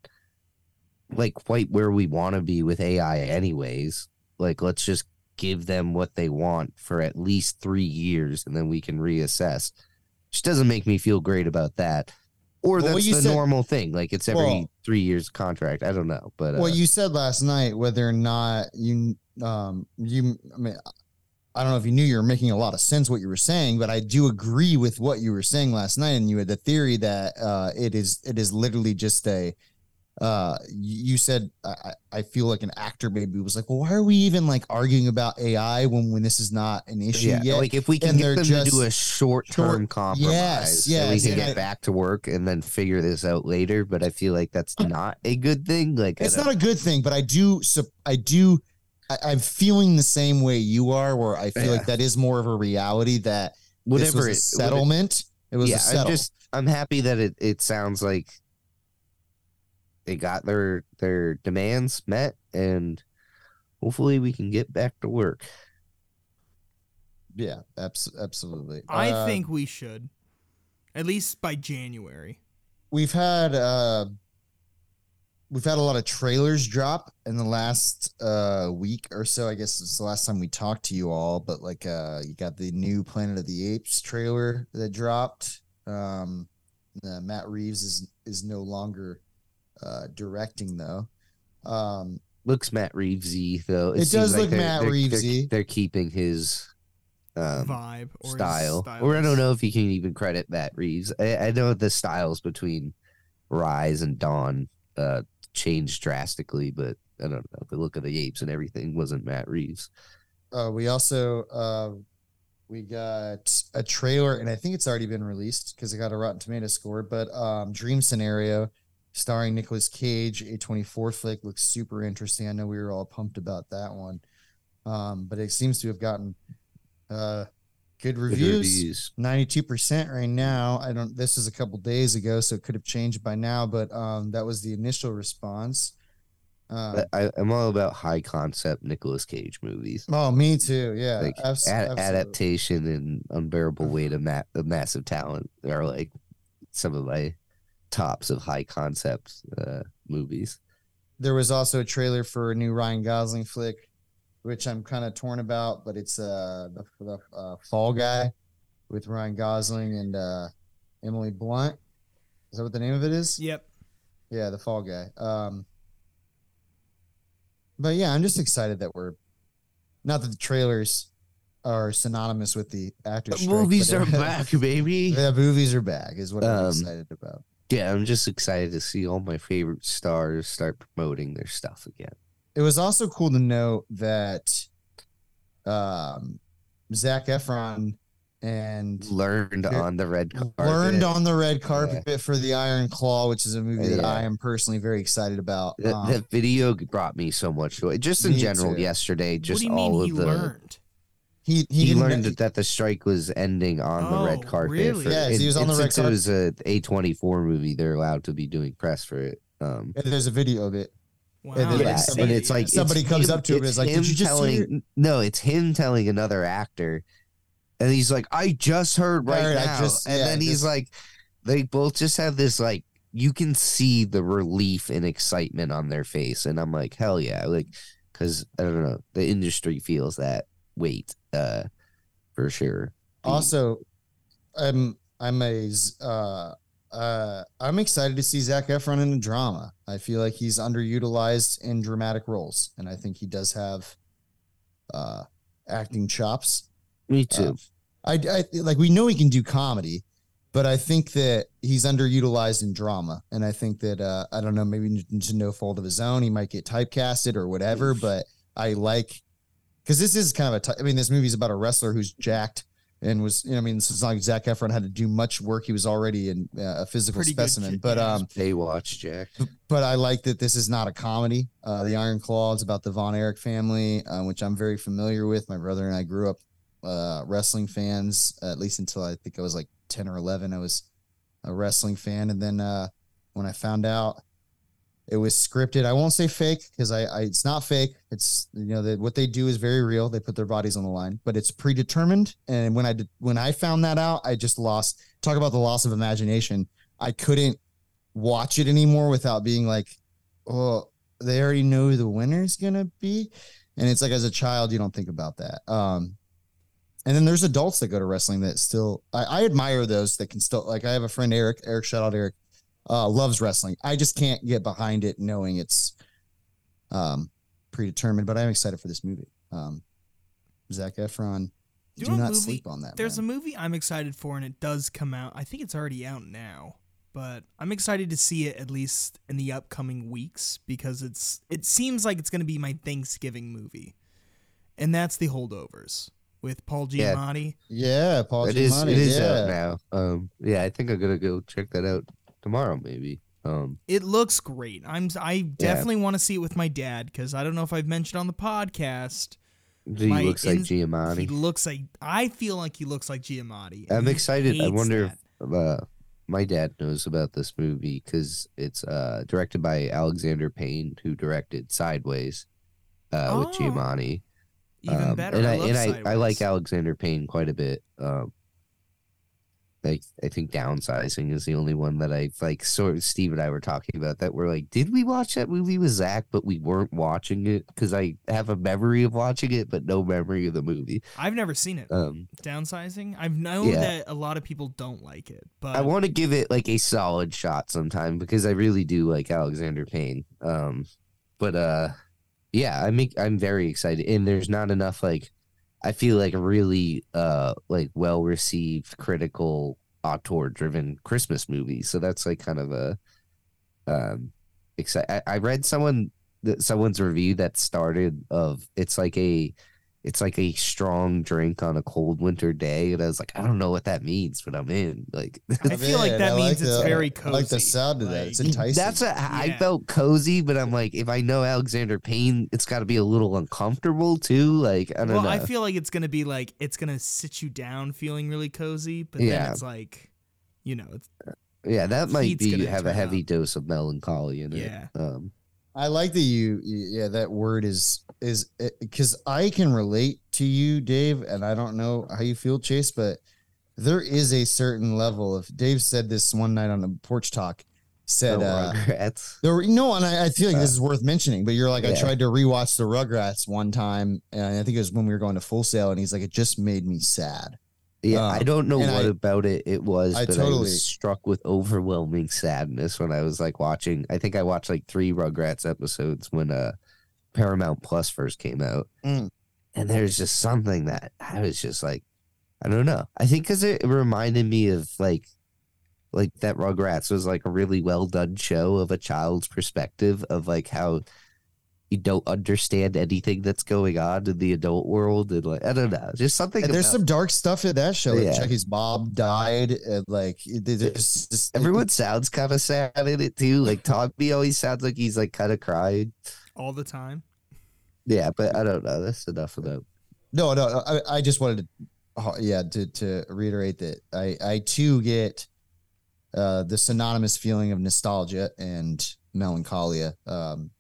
like quite where we want to be with AI anyways. Like let's just give them what they want for at least 3 years and then we can reassess. Which doesn't make me feel great about that. Or Well, that's the said- normal thing. Like it's every Well- 3 years contract. I don't know, but uh, you said last night whether or not you um you I mean I don't know if you knew you were making a lot of sense what you were saying, but I do agree with what you were saying last night, and you had the theory that uh it is it is literally just a uh you said I, I feel like an actor maybe was like, well, why are we even like arguing about AI when when this is not an issue yeah, yet? like if we can and get them to do a short-term compromise, Yes, then we can and get back to work and then figure this out later. But I feel like that's not a good thing. Like it's don't- a good thing, but I do I do I, I'm feeling the same way you are, where I feel Yeah. like that is more of a reality that this Whatever was a it, settlement. It was yeah, a settle. I'm just I'm happy that it, it sounds like they got their their demands met and hopefully we can get back to work. yeah, abs- absolutely. I Uh, think we should, at least by January. we've had uh we've had a lot of trailers drop in the last uh week or so i guess it's the last time we talked to you all but like uh you got the new planet of the apes trailer that dropped um uh, matt reeves is is no longer uh directing though um Looks Matt Reevesy though. It seems does look they're- Matt they're- they're- Reevesy. They're, keeping his um, vibe or his style, or I don't know if you can even credit Matt Reeves. I, I know the styles between Rise and Dawn uh, changed drastically, but I don't know. The look of the apes and everything wasn't Matt Reeves. uh we also uh we got a trailer and i think it's already been released because it got a rotten tomato score but um dream scenario starring Nicolas cage A24 flick looks super interesting i know we were all pumped about that one um but it seems to have gotten uh good reviews 92% right now. I don't this is a couple days ago so it could have changed by now but um that was the initial response. Um, I, I'm all about high concept Nicolas Cage movies. oh me too. Yeah like abs- ad- adaptation and unbearable weight of, ma- of massive talent are like some of my tops of high concept uh, movies. there was also a trailer for a new Ryan Gosling flick, which I'm kind of torn about, but it's uh the, the uh, Fall Guy with Ryan Gosling and uh Emily Blunt. Is that what the name of it is? Yep. Yeah, the Fall Guy. Um But yeah, I'm just excited that we're not that the trailers are synonymous with the actors. strike, movies but are back, baby. The movies are back is what I'm Um, excited about. Yeah, I'm just excited to see all my favorite stars start promoting their stuff again. It was also cool to know that um Zac Efron and Learned on the red carpet. learned on the red carpet for the Iron Claw, which is a movie that Yeah. I am personally very excited about. That, Um, that video brought me so much joy. Just in general, too. yesterday, what just do you all mean he of the learned? he he, he, learned know- that the strike was ending on the Oh, red carpet. really? For, Yes, he was on the red carpet. It was a A24 movie. They're allowed to be doing press for it. Um, there's a video of it. Wow. then, like, yeah, somebody- and it's like somebody it's comes him- up to him and it's is like, "Did you just telling, hear No, it's him telling another actor, and he's like, "I just heard right Right, now," just- and yeah, then he's just- like, they both just have this like you can see the relief and excitement on their face, and I'm like, hell yeah, like because I don't know, the industry feels that weight, uh, for sure. Also, I'm I'm a uh uh I'm excited to see Zac Efron in a drama. I feel like he's underutilized in dramatic roles, and I think he does have uh acting chops. Me too. I, I like we know he can do comedy, but I think that he's underutilized in drama, and I think that uh, I don't know maybe to no fault of his own, he might get typecasted or whatever. But I like because this is kind of a. Ty- I mean, this movie's about a wrestler who's jacked and was. You know, I mean, it's not like Zac Efron had to do much work. He was already in uh, a physical Pretty specimen, j- but yeah. um, Baywatch, Jack. but I like that this is not a comedy. Uh, the Iron Claw is about the Von Erich family, uh, which I'm very familiar with. My brother and I grew up uh, wrestling fans, at least until I think I was like 10 or 11. I was a wrestling fan. And then uh, when I found out it was scripted, I won't say fake because I, I it's not fake. It's you know that what they do is very real. They put their bodies on the line, but it's predetermined. And when I did when I found that out, I just lost. Talk about the loss of imagination. I couldn't watch it anymore without being like, oh, they already know who the winner's gonna be. And it's like as a child, you don't think about that. Um, and then there's adults that go to wrestling that still I, I admire those that can still like I have a friend Eric, Eric shout out Eric, uh, loves wrestling. I just can't get behind it knowing it's um predetermined, but I'm excited for this movie. Um Zac Efron. You do not movie- sleep on that. There's man. a movie I'm excited for, and it does come out. I think it's already out now, but I'm excited to see it at least in the upcoming weeks because it's it seems like it's going to be my Thanksgiving movie, and that's The Holdovers with Paul Yeah. Giamatti. yeah, Paul It is. Giamatti, It is yeah. out now. Um, yeah, I think I'm gonna go check that out tomorrow. Maybe. Um, It looks great. I'm I definitely want to see it with my dad because I don't know if I've mentioned on the podcast. he looks like in- He Giamatti. looks like I feel like he looks like Giamatti. I'm excited. I wonder that. if uh, my dad knows about this movie because it's uh, directed by Alexander Payne, who directed Sideways uh, with Oh, Giamatti. even Um, better. And I, I, and I, I like Alexander Payne quite a bit. Um, I I think downsizing is the only one that I like. Sort of Steve and I were talking about that. We're like, did we watch that movie with Zach, but we weren't watching it because I have a memory of watching it, but no memory of the movie. I've never seen it. Um, Downsizing. I know Yeah. that a lot of people don't like it, but I want to give it like a solid shot sometime because I really do like Alexander Payne. Um, but uh, yeah, I make I'm very excited, and there's not enough like I feel like a really uh like well received critical auteur driven Christmas movie. So that's like kind of a um excited. I, I read someone that someone's review that started of it's like a it's like a strong drink on a cold winter day, and I was like, I don't know what that means, but I'm in. Like I feel like that I means like it's the- very I like the sound of that. It's enticing. That's what I felt cozy, but I'm like, if I know Alexander Payne, it's got to be a little uncomfortable too. Like I don't well, know. I feel like it's gonna be like it's gonna sit you down feeling really cozy, but then Yeah. it's like, you know, it's yeah, that might be gonna have a heavy up. dose of melancholy in it. Yeah. Um, I like that you, yeah, that word is is because I can relate to you, Dave, and I don't know how you feel, Chase, but there is a certain level of Dave said this one night on a porch talk. Said no uh, Rugrats. there were, no, and I, I feel like this is worth mentioning, but you're like, I tried to rewatch the Rugrats one time, and I think it was when we were going to Full Sail, and he's like, it just made me sad. Yeah, um, I don't know what I- about it it was, I but I was struck with overwhelming sadness when I was like watching. I think I watched like three Rugrats episodes when uh Paramount Plus first came out, Mm. and there's just something that I was just like, I don't know. I think because it reminded me of like, like that Rugrats was like a really well done show of a child's perspective of like how you don't understand anything that's going on in the adult world, and like I don't know, just something. And there's about- some dark stuff in that show. Like Yeah. Chuckie's Bob died. And like there's just Everyone sounds kind of sad in it too. Like Tommy always sounds like he's like kind of crying. all the time. Yeah, but I don't know. That's enough of that. No, no, no, I, I just wanted to, uh, yeah, to to reiterate that I I too get uh the synonymous feeling of nostalgia and melancholia. Um,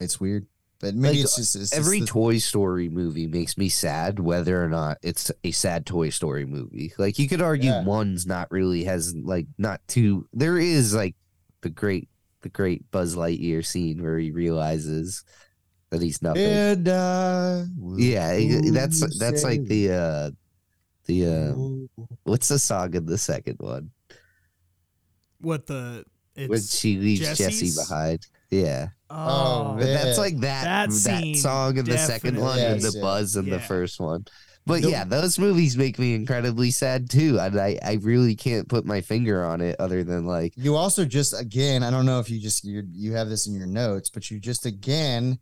it's weird, but maybe Like, it's just it's just Every the- Toy Story movie makes me sad, whether or not it's a sad Toy Story movie. Like you could argue Yeah. one's not really has like not too. There is like the great the great Buzz Lightyear scene where he realizes that he's nothing. and uh, yeah, that's that's like the uh the uh what's the song in the second one What the it's when she leaves Jessie behind. Yeah. Oh, oh, But Yeah. that's like that That that, scene, song in the second definitely. one and Yes, the yeah. buzz in the Yeah. first one. But The- yeah, those movies make me incredibly sad too. And I, I really can't put my finger on it other than like You also just again, I don't know if you just you you have this in your notes, but you just again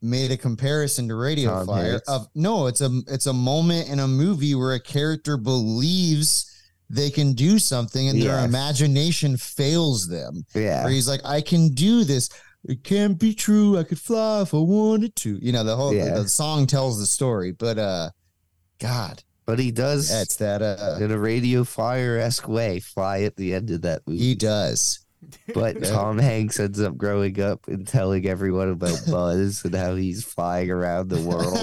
made a comparison to Radio Tom Flyer Hanks. of no, it's a it's a moment in a movie where a character believes they can do something and their Yes. imagination fails them. yeah. Where he's like, I can do this. It can't be true. I could fly if I wanted to. You know, the whole Yeah. the song tells the story, but uh God, But he does yeah, it's that uh in a radio flyer esque way fly at the end of that movie. he does. But Tom Hanks ends up growing up and telling everyone about Buzz and how he's flying around the world.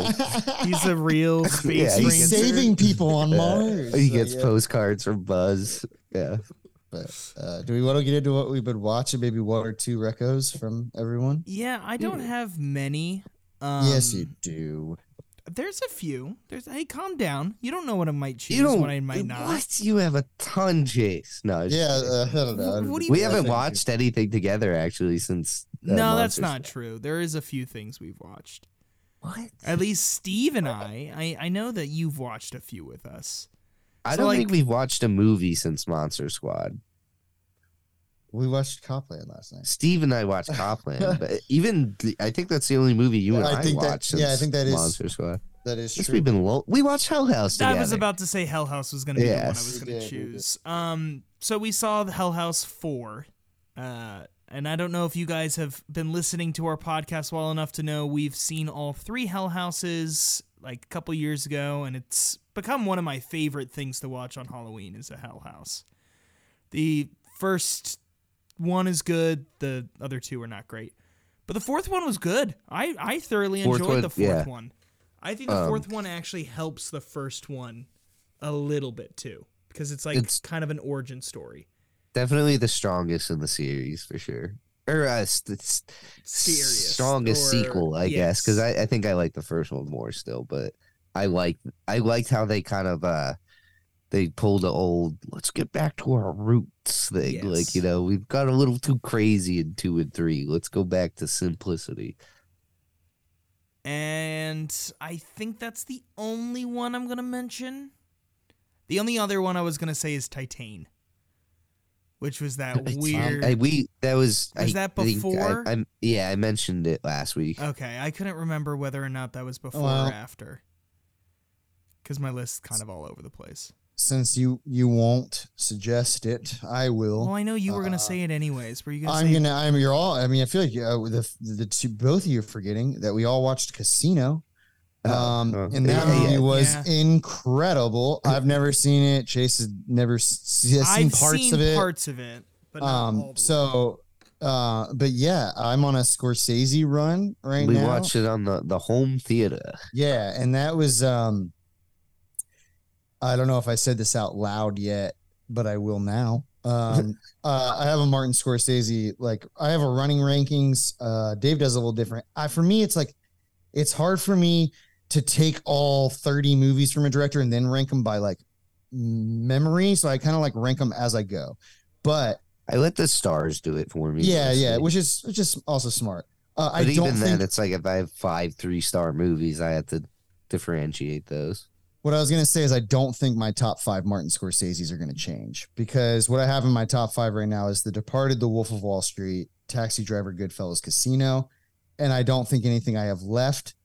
He's a real space Yeah, ranger. He's saving people on Yeah. Mars. he So, gets yeah. postcards from Buzz. Yeah. But uh, do we want to get into what we've been watching? Maybe one or two recos from everyone. Yeah, I don't have many. Um, yes, you do. There's a few. There's hey, calm down. You don't know what I might choose, You don't. what I might not. What? You have a ton, Chase. No, Yeah, uh, I don't know. What- what do you we mean? haven't Thank you. watched anything together actually since. uh, no, that's Monsters. not true. There is a few things we've watched. What? At least Steve and I. I, I know that you've watched a few with us. I So, don't like- think we've watched a movie since Monster Squad. We watched Cop Land last night. Steve and I watched Cop Land, but even the- I think that's the only movie you and I I, think that- watched. yeah, I think that is Monster Squad. That is Guess true. we've been low. We watched Hell House I was about to say Hell House was going to be the one I was going to did, we did. choose. Um, so we saw the Hell House four. Uh, and I don't know if you guys have been listening to our podcast well enough to know we've seen all three Hell Houses like a couple years ago, and it's become one of my favorite things to watch on Halloween is a Hell House. The first one is good, the other two are not great. But the fourth one was good. I, I thoroughly Fourth enjoyed one- the fourth yeah. one. I think the Um, fourth one actually helps the first one a little bit too. Because it's like It's- kind of an origin story. Definitely the strongest in the series for sure. Or uh, s- it's Scariest, strongest or- sequel, I guess, because. I, I think I like the first one more still. But I like I liked how they kind of uh they pulled the old let's get back to our roots thing. Yes. Like you know we've got a little too crazy in two and three. Let's go back to simplicity. And I think that's the only one I'm going to mention. The only other one I was going to say is Titane, which was that It's- weird. I, we that was Was I that think I- before? I'm yeah I mentioned it last week. okay, I couldn't remember whether or not that was before Well- or after. Because my list's kind of all over the place. Since you you won't suggest it, I will. Well, I know you were going uh, to say it anyways. Were you going to I'm say gonna. I'm. You're all. I mean, I feel like uh, the the two, both of you are forgetting that we all watched Casino. Um, oh, and that yeah, movie yeah. was Yeah. incredible. I've never seen it. Chase has never s- has seen I've parts seen of it. parts of it, but not um, the so, uh, but yeah, I'm on a Scorsese run right we now. We watched it on the the home theater. Yeah, and that was um I don't know if I said this out loud yet, but I will now. Um uh I have a Martin Scorsese like I have a running rankings. Uh Dave does a little different. I for me it's like it's hard for me to take all 30 movies from a director and then rank them by like memory, so I kind of like rank them as I go. But I let the stars do it for me. yeah, yeah, which is which is also smart. Uh, I But don't even think then, it's like if I have five three star movies, I have to differentiate those. What I was going to say is I don't think my top five Martin Scorsese's are going to change because what I have in my top five right now is The Departed, The Wolf of Wall Street, Taxi Driver, Goodfellas, Casino, and I don't think anything I have left.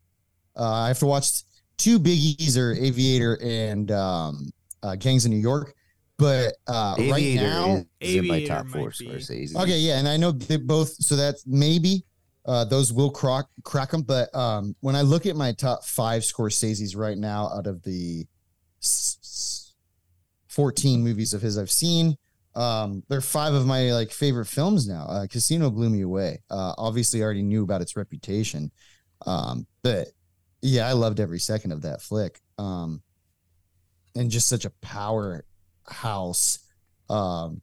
Uh, I have to watch two biggies or Aviator and um, uh, Gangs of New York, but uh, right now, is in my Aviator top four might be. Scorsese. Okay, yeah, and I know they both. So that's maybe uh, those will crack crack them. But um, when I look at my top five Scorsese's right now, out of the s- s- fourteen movies of his I've seen, um, they're five of my like favorite films now. Uh, Casino blew me away. Uh, obviously, I already knew about its reputation, um, but yeah, I loved every second of that flick. Um, and just such a powerhouse. Um,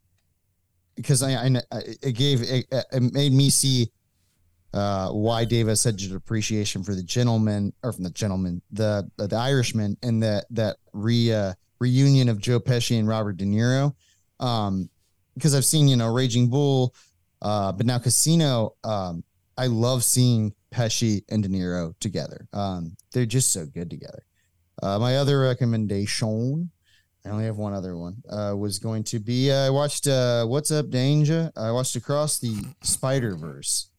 because I, I, it gave it, it made me see uh, why Dave has such an appreciation for the gentleman or from the gentleman the the Irishman and that that re uh, reunion of Joe Pesci and Robert De Niro. Um, because I've seen you know Raging Bull, uh, but now Casino. Um, I love seeing Pesci and De Niro together. Um, they're just so good together. Uh, my other recommendation I only have one other one. Uh, was going to be uh, I watched uh, What's Up Danger. I watched Across the Spider Verse.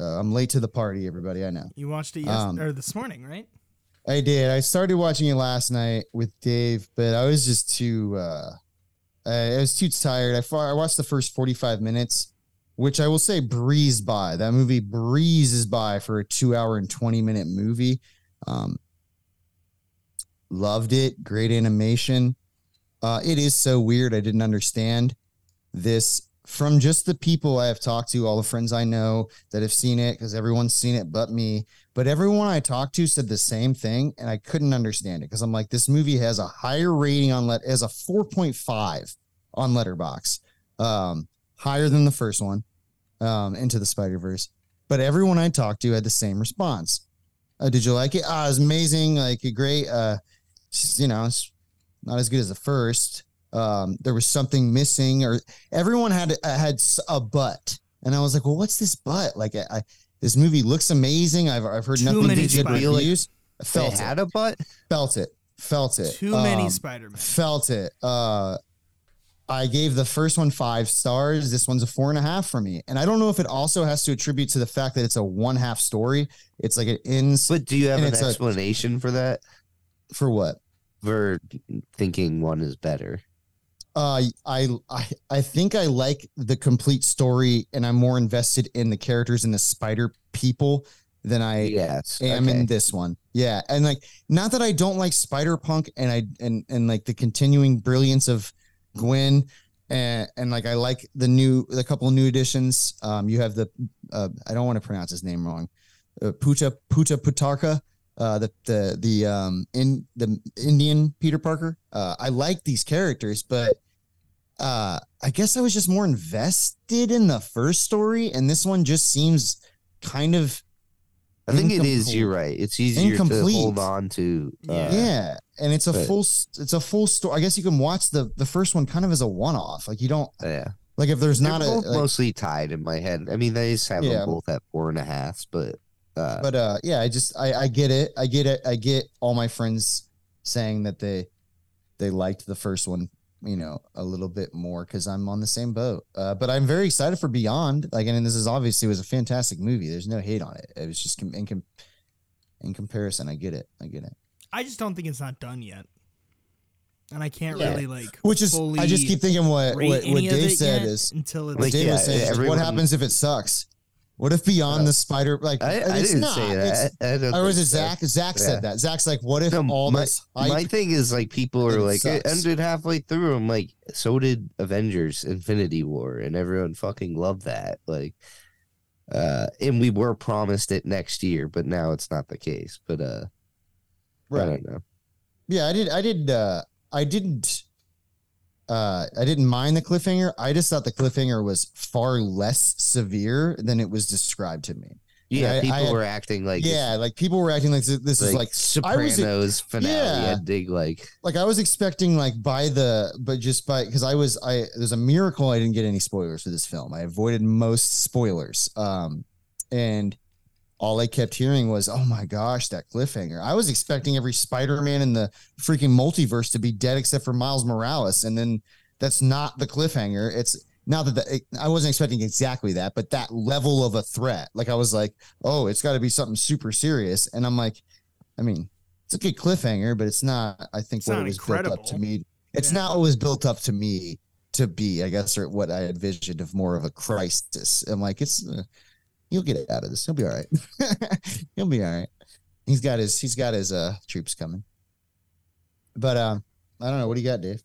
Uh, I'm late to the party, everybody. I know. You watched it yes- Um, or this morning, right? I did. I started watching it last night with Dave, but I was just too. Uh, I was too tired. I far, I watched the first 45 minutes, which I will say breezed by. That movie breezes by for a two hour and 20 minute movie. Um, loved it. Great animation. Uh, it is so weird. I didn't understand this from just the people I have talked to, all the friends I know that have seen it, because everyone's seen it but me. But everyone I talked to said the same thing, and I couldn't understand it because I'm like, this movie has a higher rating on let as a 4.5 on Letterboxd, um, higher than the first one, um, Into the Spider Verse. But everyone I talked to had the same response. Uh, did you like it? Ah, it was amazing, like great. Uh, you know, it's not as good as the first. Um, there was something missing, or everyone had had s- a butt, and I was like, well, what's this butt? Like, I, I this movie looks amazing. I've I've heard Too nothing but good reviews. I They felt had it, a butt. felt it, felt it. Too many Um, Spider-Man. felt it. Uh, I gave the first one five stars. This one's a four and a half for me, and I don't know if it also has to attribute to the fact that it's a one half story. It's like it ends But do you have an it's a- explanation for that? for what? For thinking one is better. Uh, I, I I think I like the complete story, and I'm more invested in the characters and the spider people than I yes. am okay. in this one. Yeah, and like not that I don't like Spider Punk, and I and and like the continuing brilliance of Gwen, and and like I like the new the couple of new additions. Um, you have the uh, I don't want to pronounce his name wrong, uh, Puta Puta Putarka. Uh, the the the um in the Indian Peter Parker. Uh, I like these characters, but uh, I guess I was just more invested in the first story, and this one just seems kind of I think it is. You're right. It's easier to Incomplete. hold on to. Uh, Yeah. And it's a but- full it's a full story i guess you can watch the the first one kind of as a one-off. Like you don't yeah. like if there's They're not a like- mostly tied in my head. I mean, they just have Yeah. them both at four and a half, but uh, but uh yeah i just i i get it. I get it. I get all my friends saying that they they liked the first one you know a little bit more because i'm on the same boat. Uh but i'm very excited for beyond. Like and this is obviously was a fantastic movie. There's no hate on it. It was just com- in, com- in comparison. I get it. I get it I just don't think it's not done yet, and I can't Yeah. really like. which is fully i just keep thinking what what, what dave it said is until it's Like, Dave yeah, was saying, everyone- what happens if it sucks? What if beyond Uh, the spider like I, I it's didn't not, say it's- that. I don't or was think it so. Zach? Zach Yeah. said that. Zach's like, what if No, all my- this hype? My thing is like people are It like it ended halfway through. I'm like, so did Avengers: Infinity War, and everyone fucking loved that. Like, uh, and we were promised it next year, but now it's not the case. But uh, I right? don't know. Yeah, I did. I did. uh I didn't. Uh, I didn't mind the cliffhanger. I just thought the cliffhanger was far less severe than it was described to me. Yeah, I- people I were acting like yeah, like people were acting like this, this is like I was- Sopranos finale Yeah. ending. Like, like I was expecting like by the but just by because I was I there's a miracle I didn't get any spoilers for this film. I avoided most spoilers. Um and all I kept hearing was, "Oh my gosh, that cliffhanger!" I was expecting every Spider-Man in the freaking multiverse to be dead except for Miles Morales, and then that's not the cliffhanger. It's not that the, I wasn't expecting exactly that, but that level of a threat. Like I was like, "Oh, it's got to be something super serious," and I'm like, I mean, it's a good cliffhanger, but it's not. I think It's what it was built up to me. It's Yeah. not what was built up to me to be. I guess or what I envisioned of more of a crisis. I'm like, it's uh, he'll get out of this. He'll be all right. he'll be all right. He's got his he's got his uh troops coming. But um, I don't know. What do you got, Dave?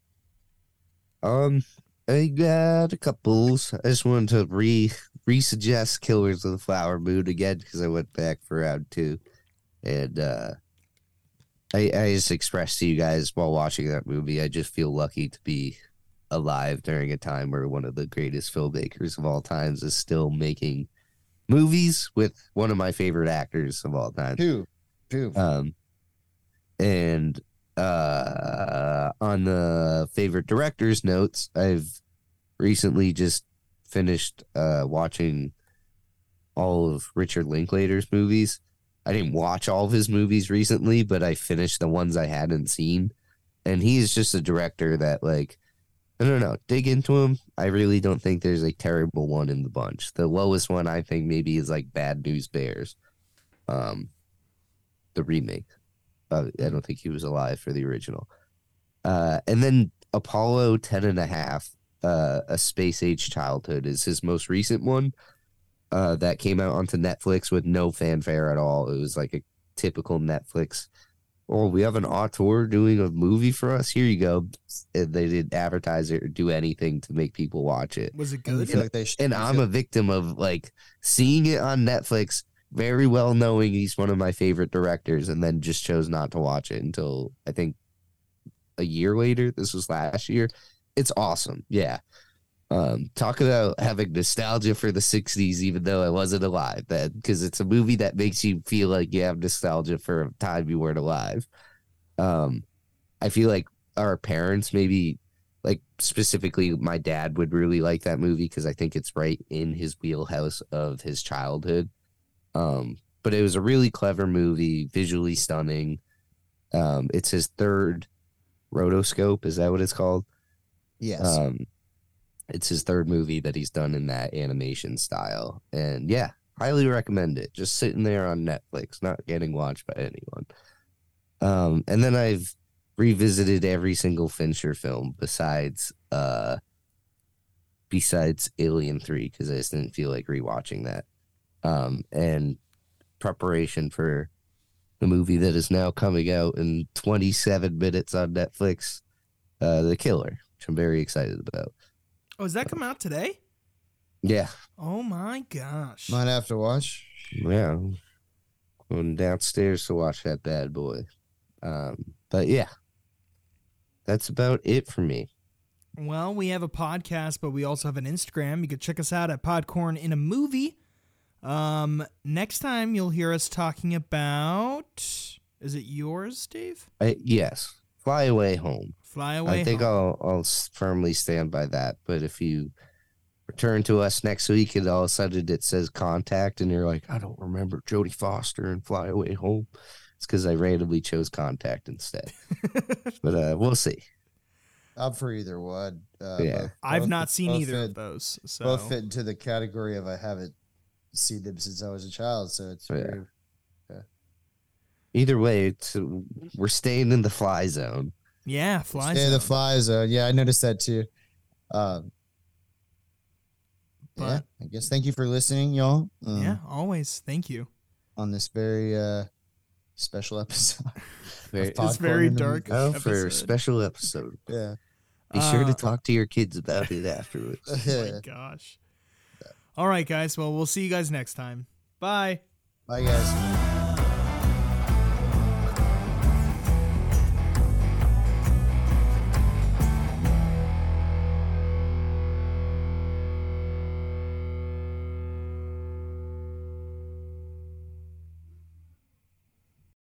um, I got a couple. I just wanted to re re-suggest Killers of the Flower Moon again because I went back for round two, and uh, I I just expressed to you guys while watching that movie. I just feel lucky to be alive during a time where one of the greatest filmmakers of all times is still making movies with one of my favorite actors of all time. Two, two. Um, and uh, on the favorite directors notes, I've recently just finished uh, watching all of Richard Linklater's movies. I didn't watch all of his movies recently, but I finished the ones I hadn't seen. And he is just a director that, like, I don't know, dig into him. I really don't think there's a terrible one in the bunch. The lowest one I think maybe is like Bad News Bears, um, the remake. Uh, I don't think he was alive for the original. Uh, and then Apollo 10 and a half, uh, A Space Age Childhood is his most recent one. Uh, that came out onto Netflix with no fanfare at all. It was like a typical Netflix. Oh, we have an auteur doing a movie for us. Here you go. And they didn't advertise it or do anything to make people watch it. Was it good? feel like they should. And I'm a victim of like seeing it on Netflix, very well knowing he's one of my favorite directors, and then just chose not to watch it until I think a year later. This was last year. It's awesome. Yeah. Um, talk about having nostalgia for the 60s, even though I wasn't alive then, because it's a movie that makes you feel like you have nostalgia for a time you weren't alive. Um, I feel like our parents, maybe like specifically my dad, would really like that movie because I think it's right in his wheelhouse of his childhood. Um, but it was a really clever movie, visually stunning. Um, it's his third rotoscope. Is that what it's called? yes. Um, it's his third movie that he's done in that animation style, and yeah, highly recommend it. Just sitting there on Netflix, not getting watched by anyone. Um, and then I've revisited every single Fincher film besides uh besides Alien 3 because I just didn't feel like rewatching that. Um and preparation for the movie that is now coming out in 27 minutes on Netflix, uh The Killer, which I'm very excited about. Oh, does that come out today? Yeah. Oh my gosh. Might have to watch. Yeah. Going downstairs to watch that bad boy. Um, but yeah. That's about it for me. Well, we have a podcast, but we also have an Instagram. You can check us out at Podcorn in a movie. Um, next time you'll hear us talking about. Is it yours, Dave? I, yes. Fly away home. Fly away. I think home. I'll I'll firmly stand by that. But if you return to us next week and all of a sudden it says contact and you're like, I don't remember Jodie Foster and Fly Away Home, it's because I randomly chose contact instead. but uh, we'll see. I'm for either one. Uh, Yeah. both- I've both- not seen either fit- of those. So Both fit into the category of I haven't seen them since I was a child. So it's Yeah. very, Either way, it's we're staying in the fly zone. Yeah, fly. Stay the zone. fly zone. Yeah, I noticed that too. Um, yeah, But- I guess thank you for listening, y'all. Um, Yeah, always. Thank you. on this very uh, special episode. Very, of It's very dark. Movie. oh, for a special episode. Yeah. Be sure Uh, to talk to your kids about it afterwards. Oh my gosh. All right, guys. Well, we'll see you guys next time. Bye. Bye, guys.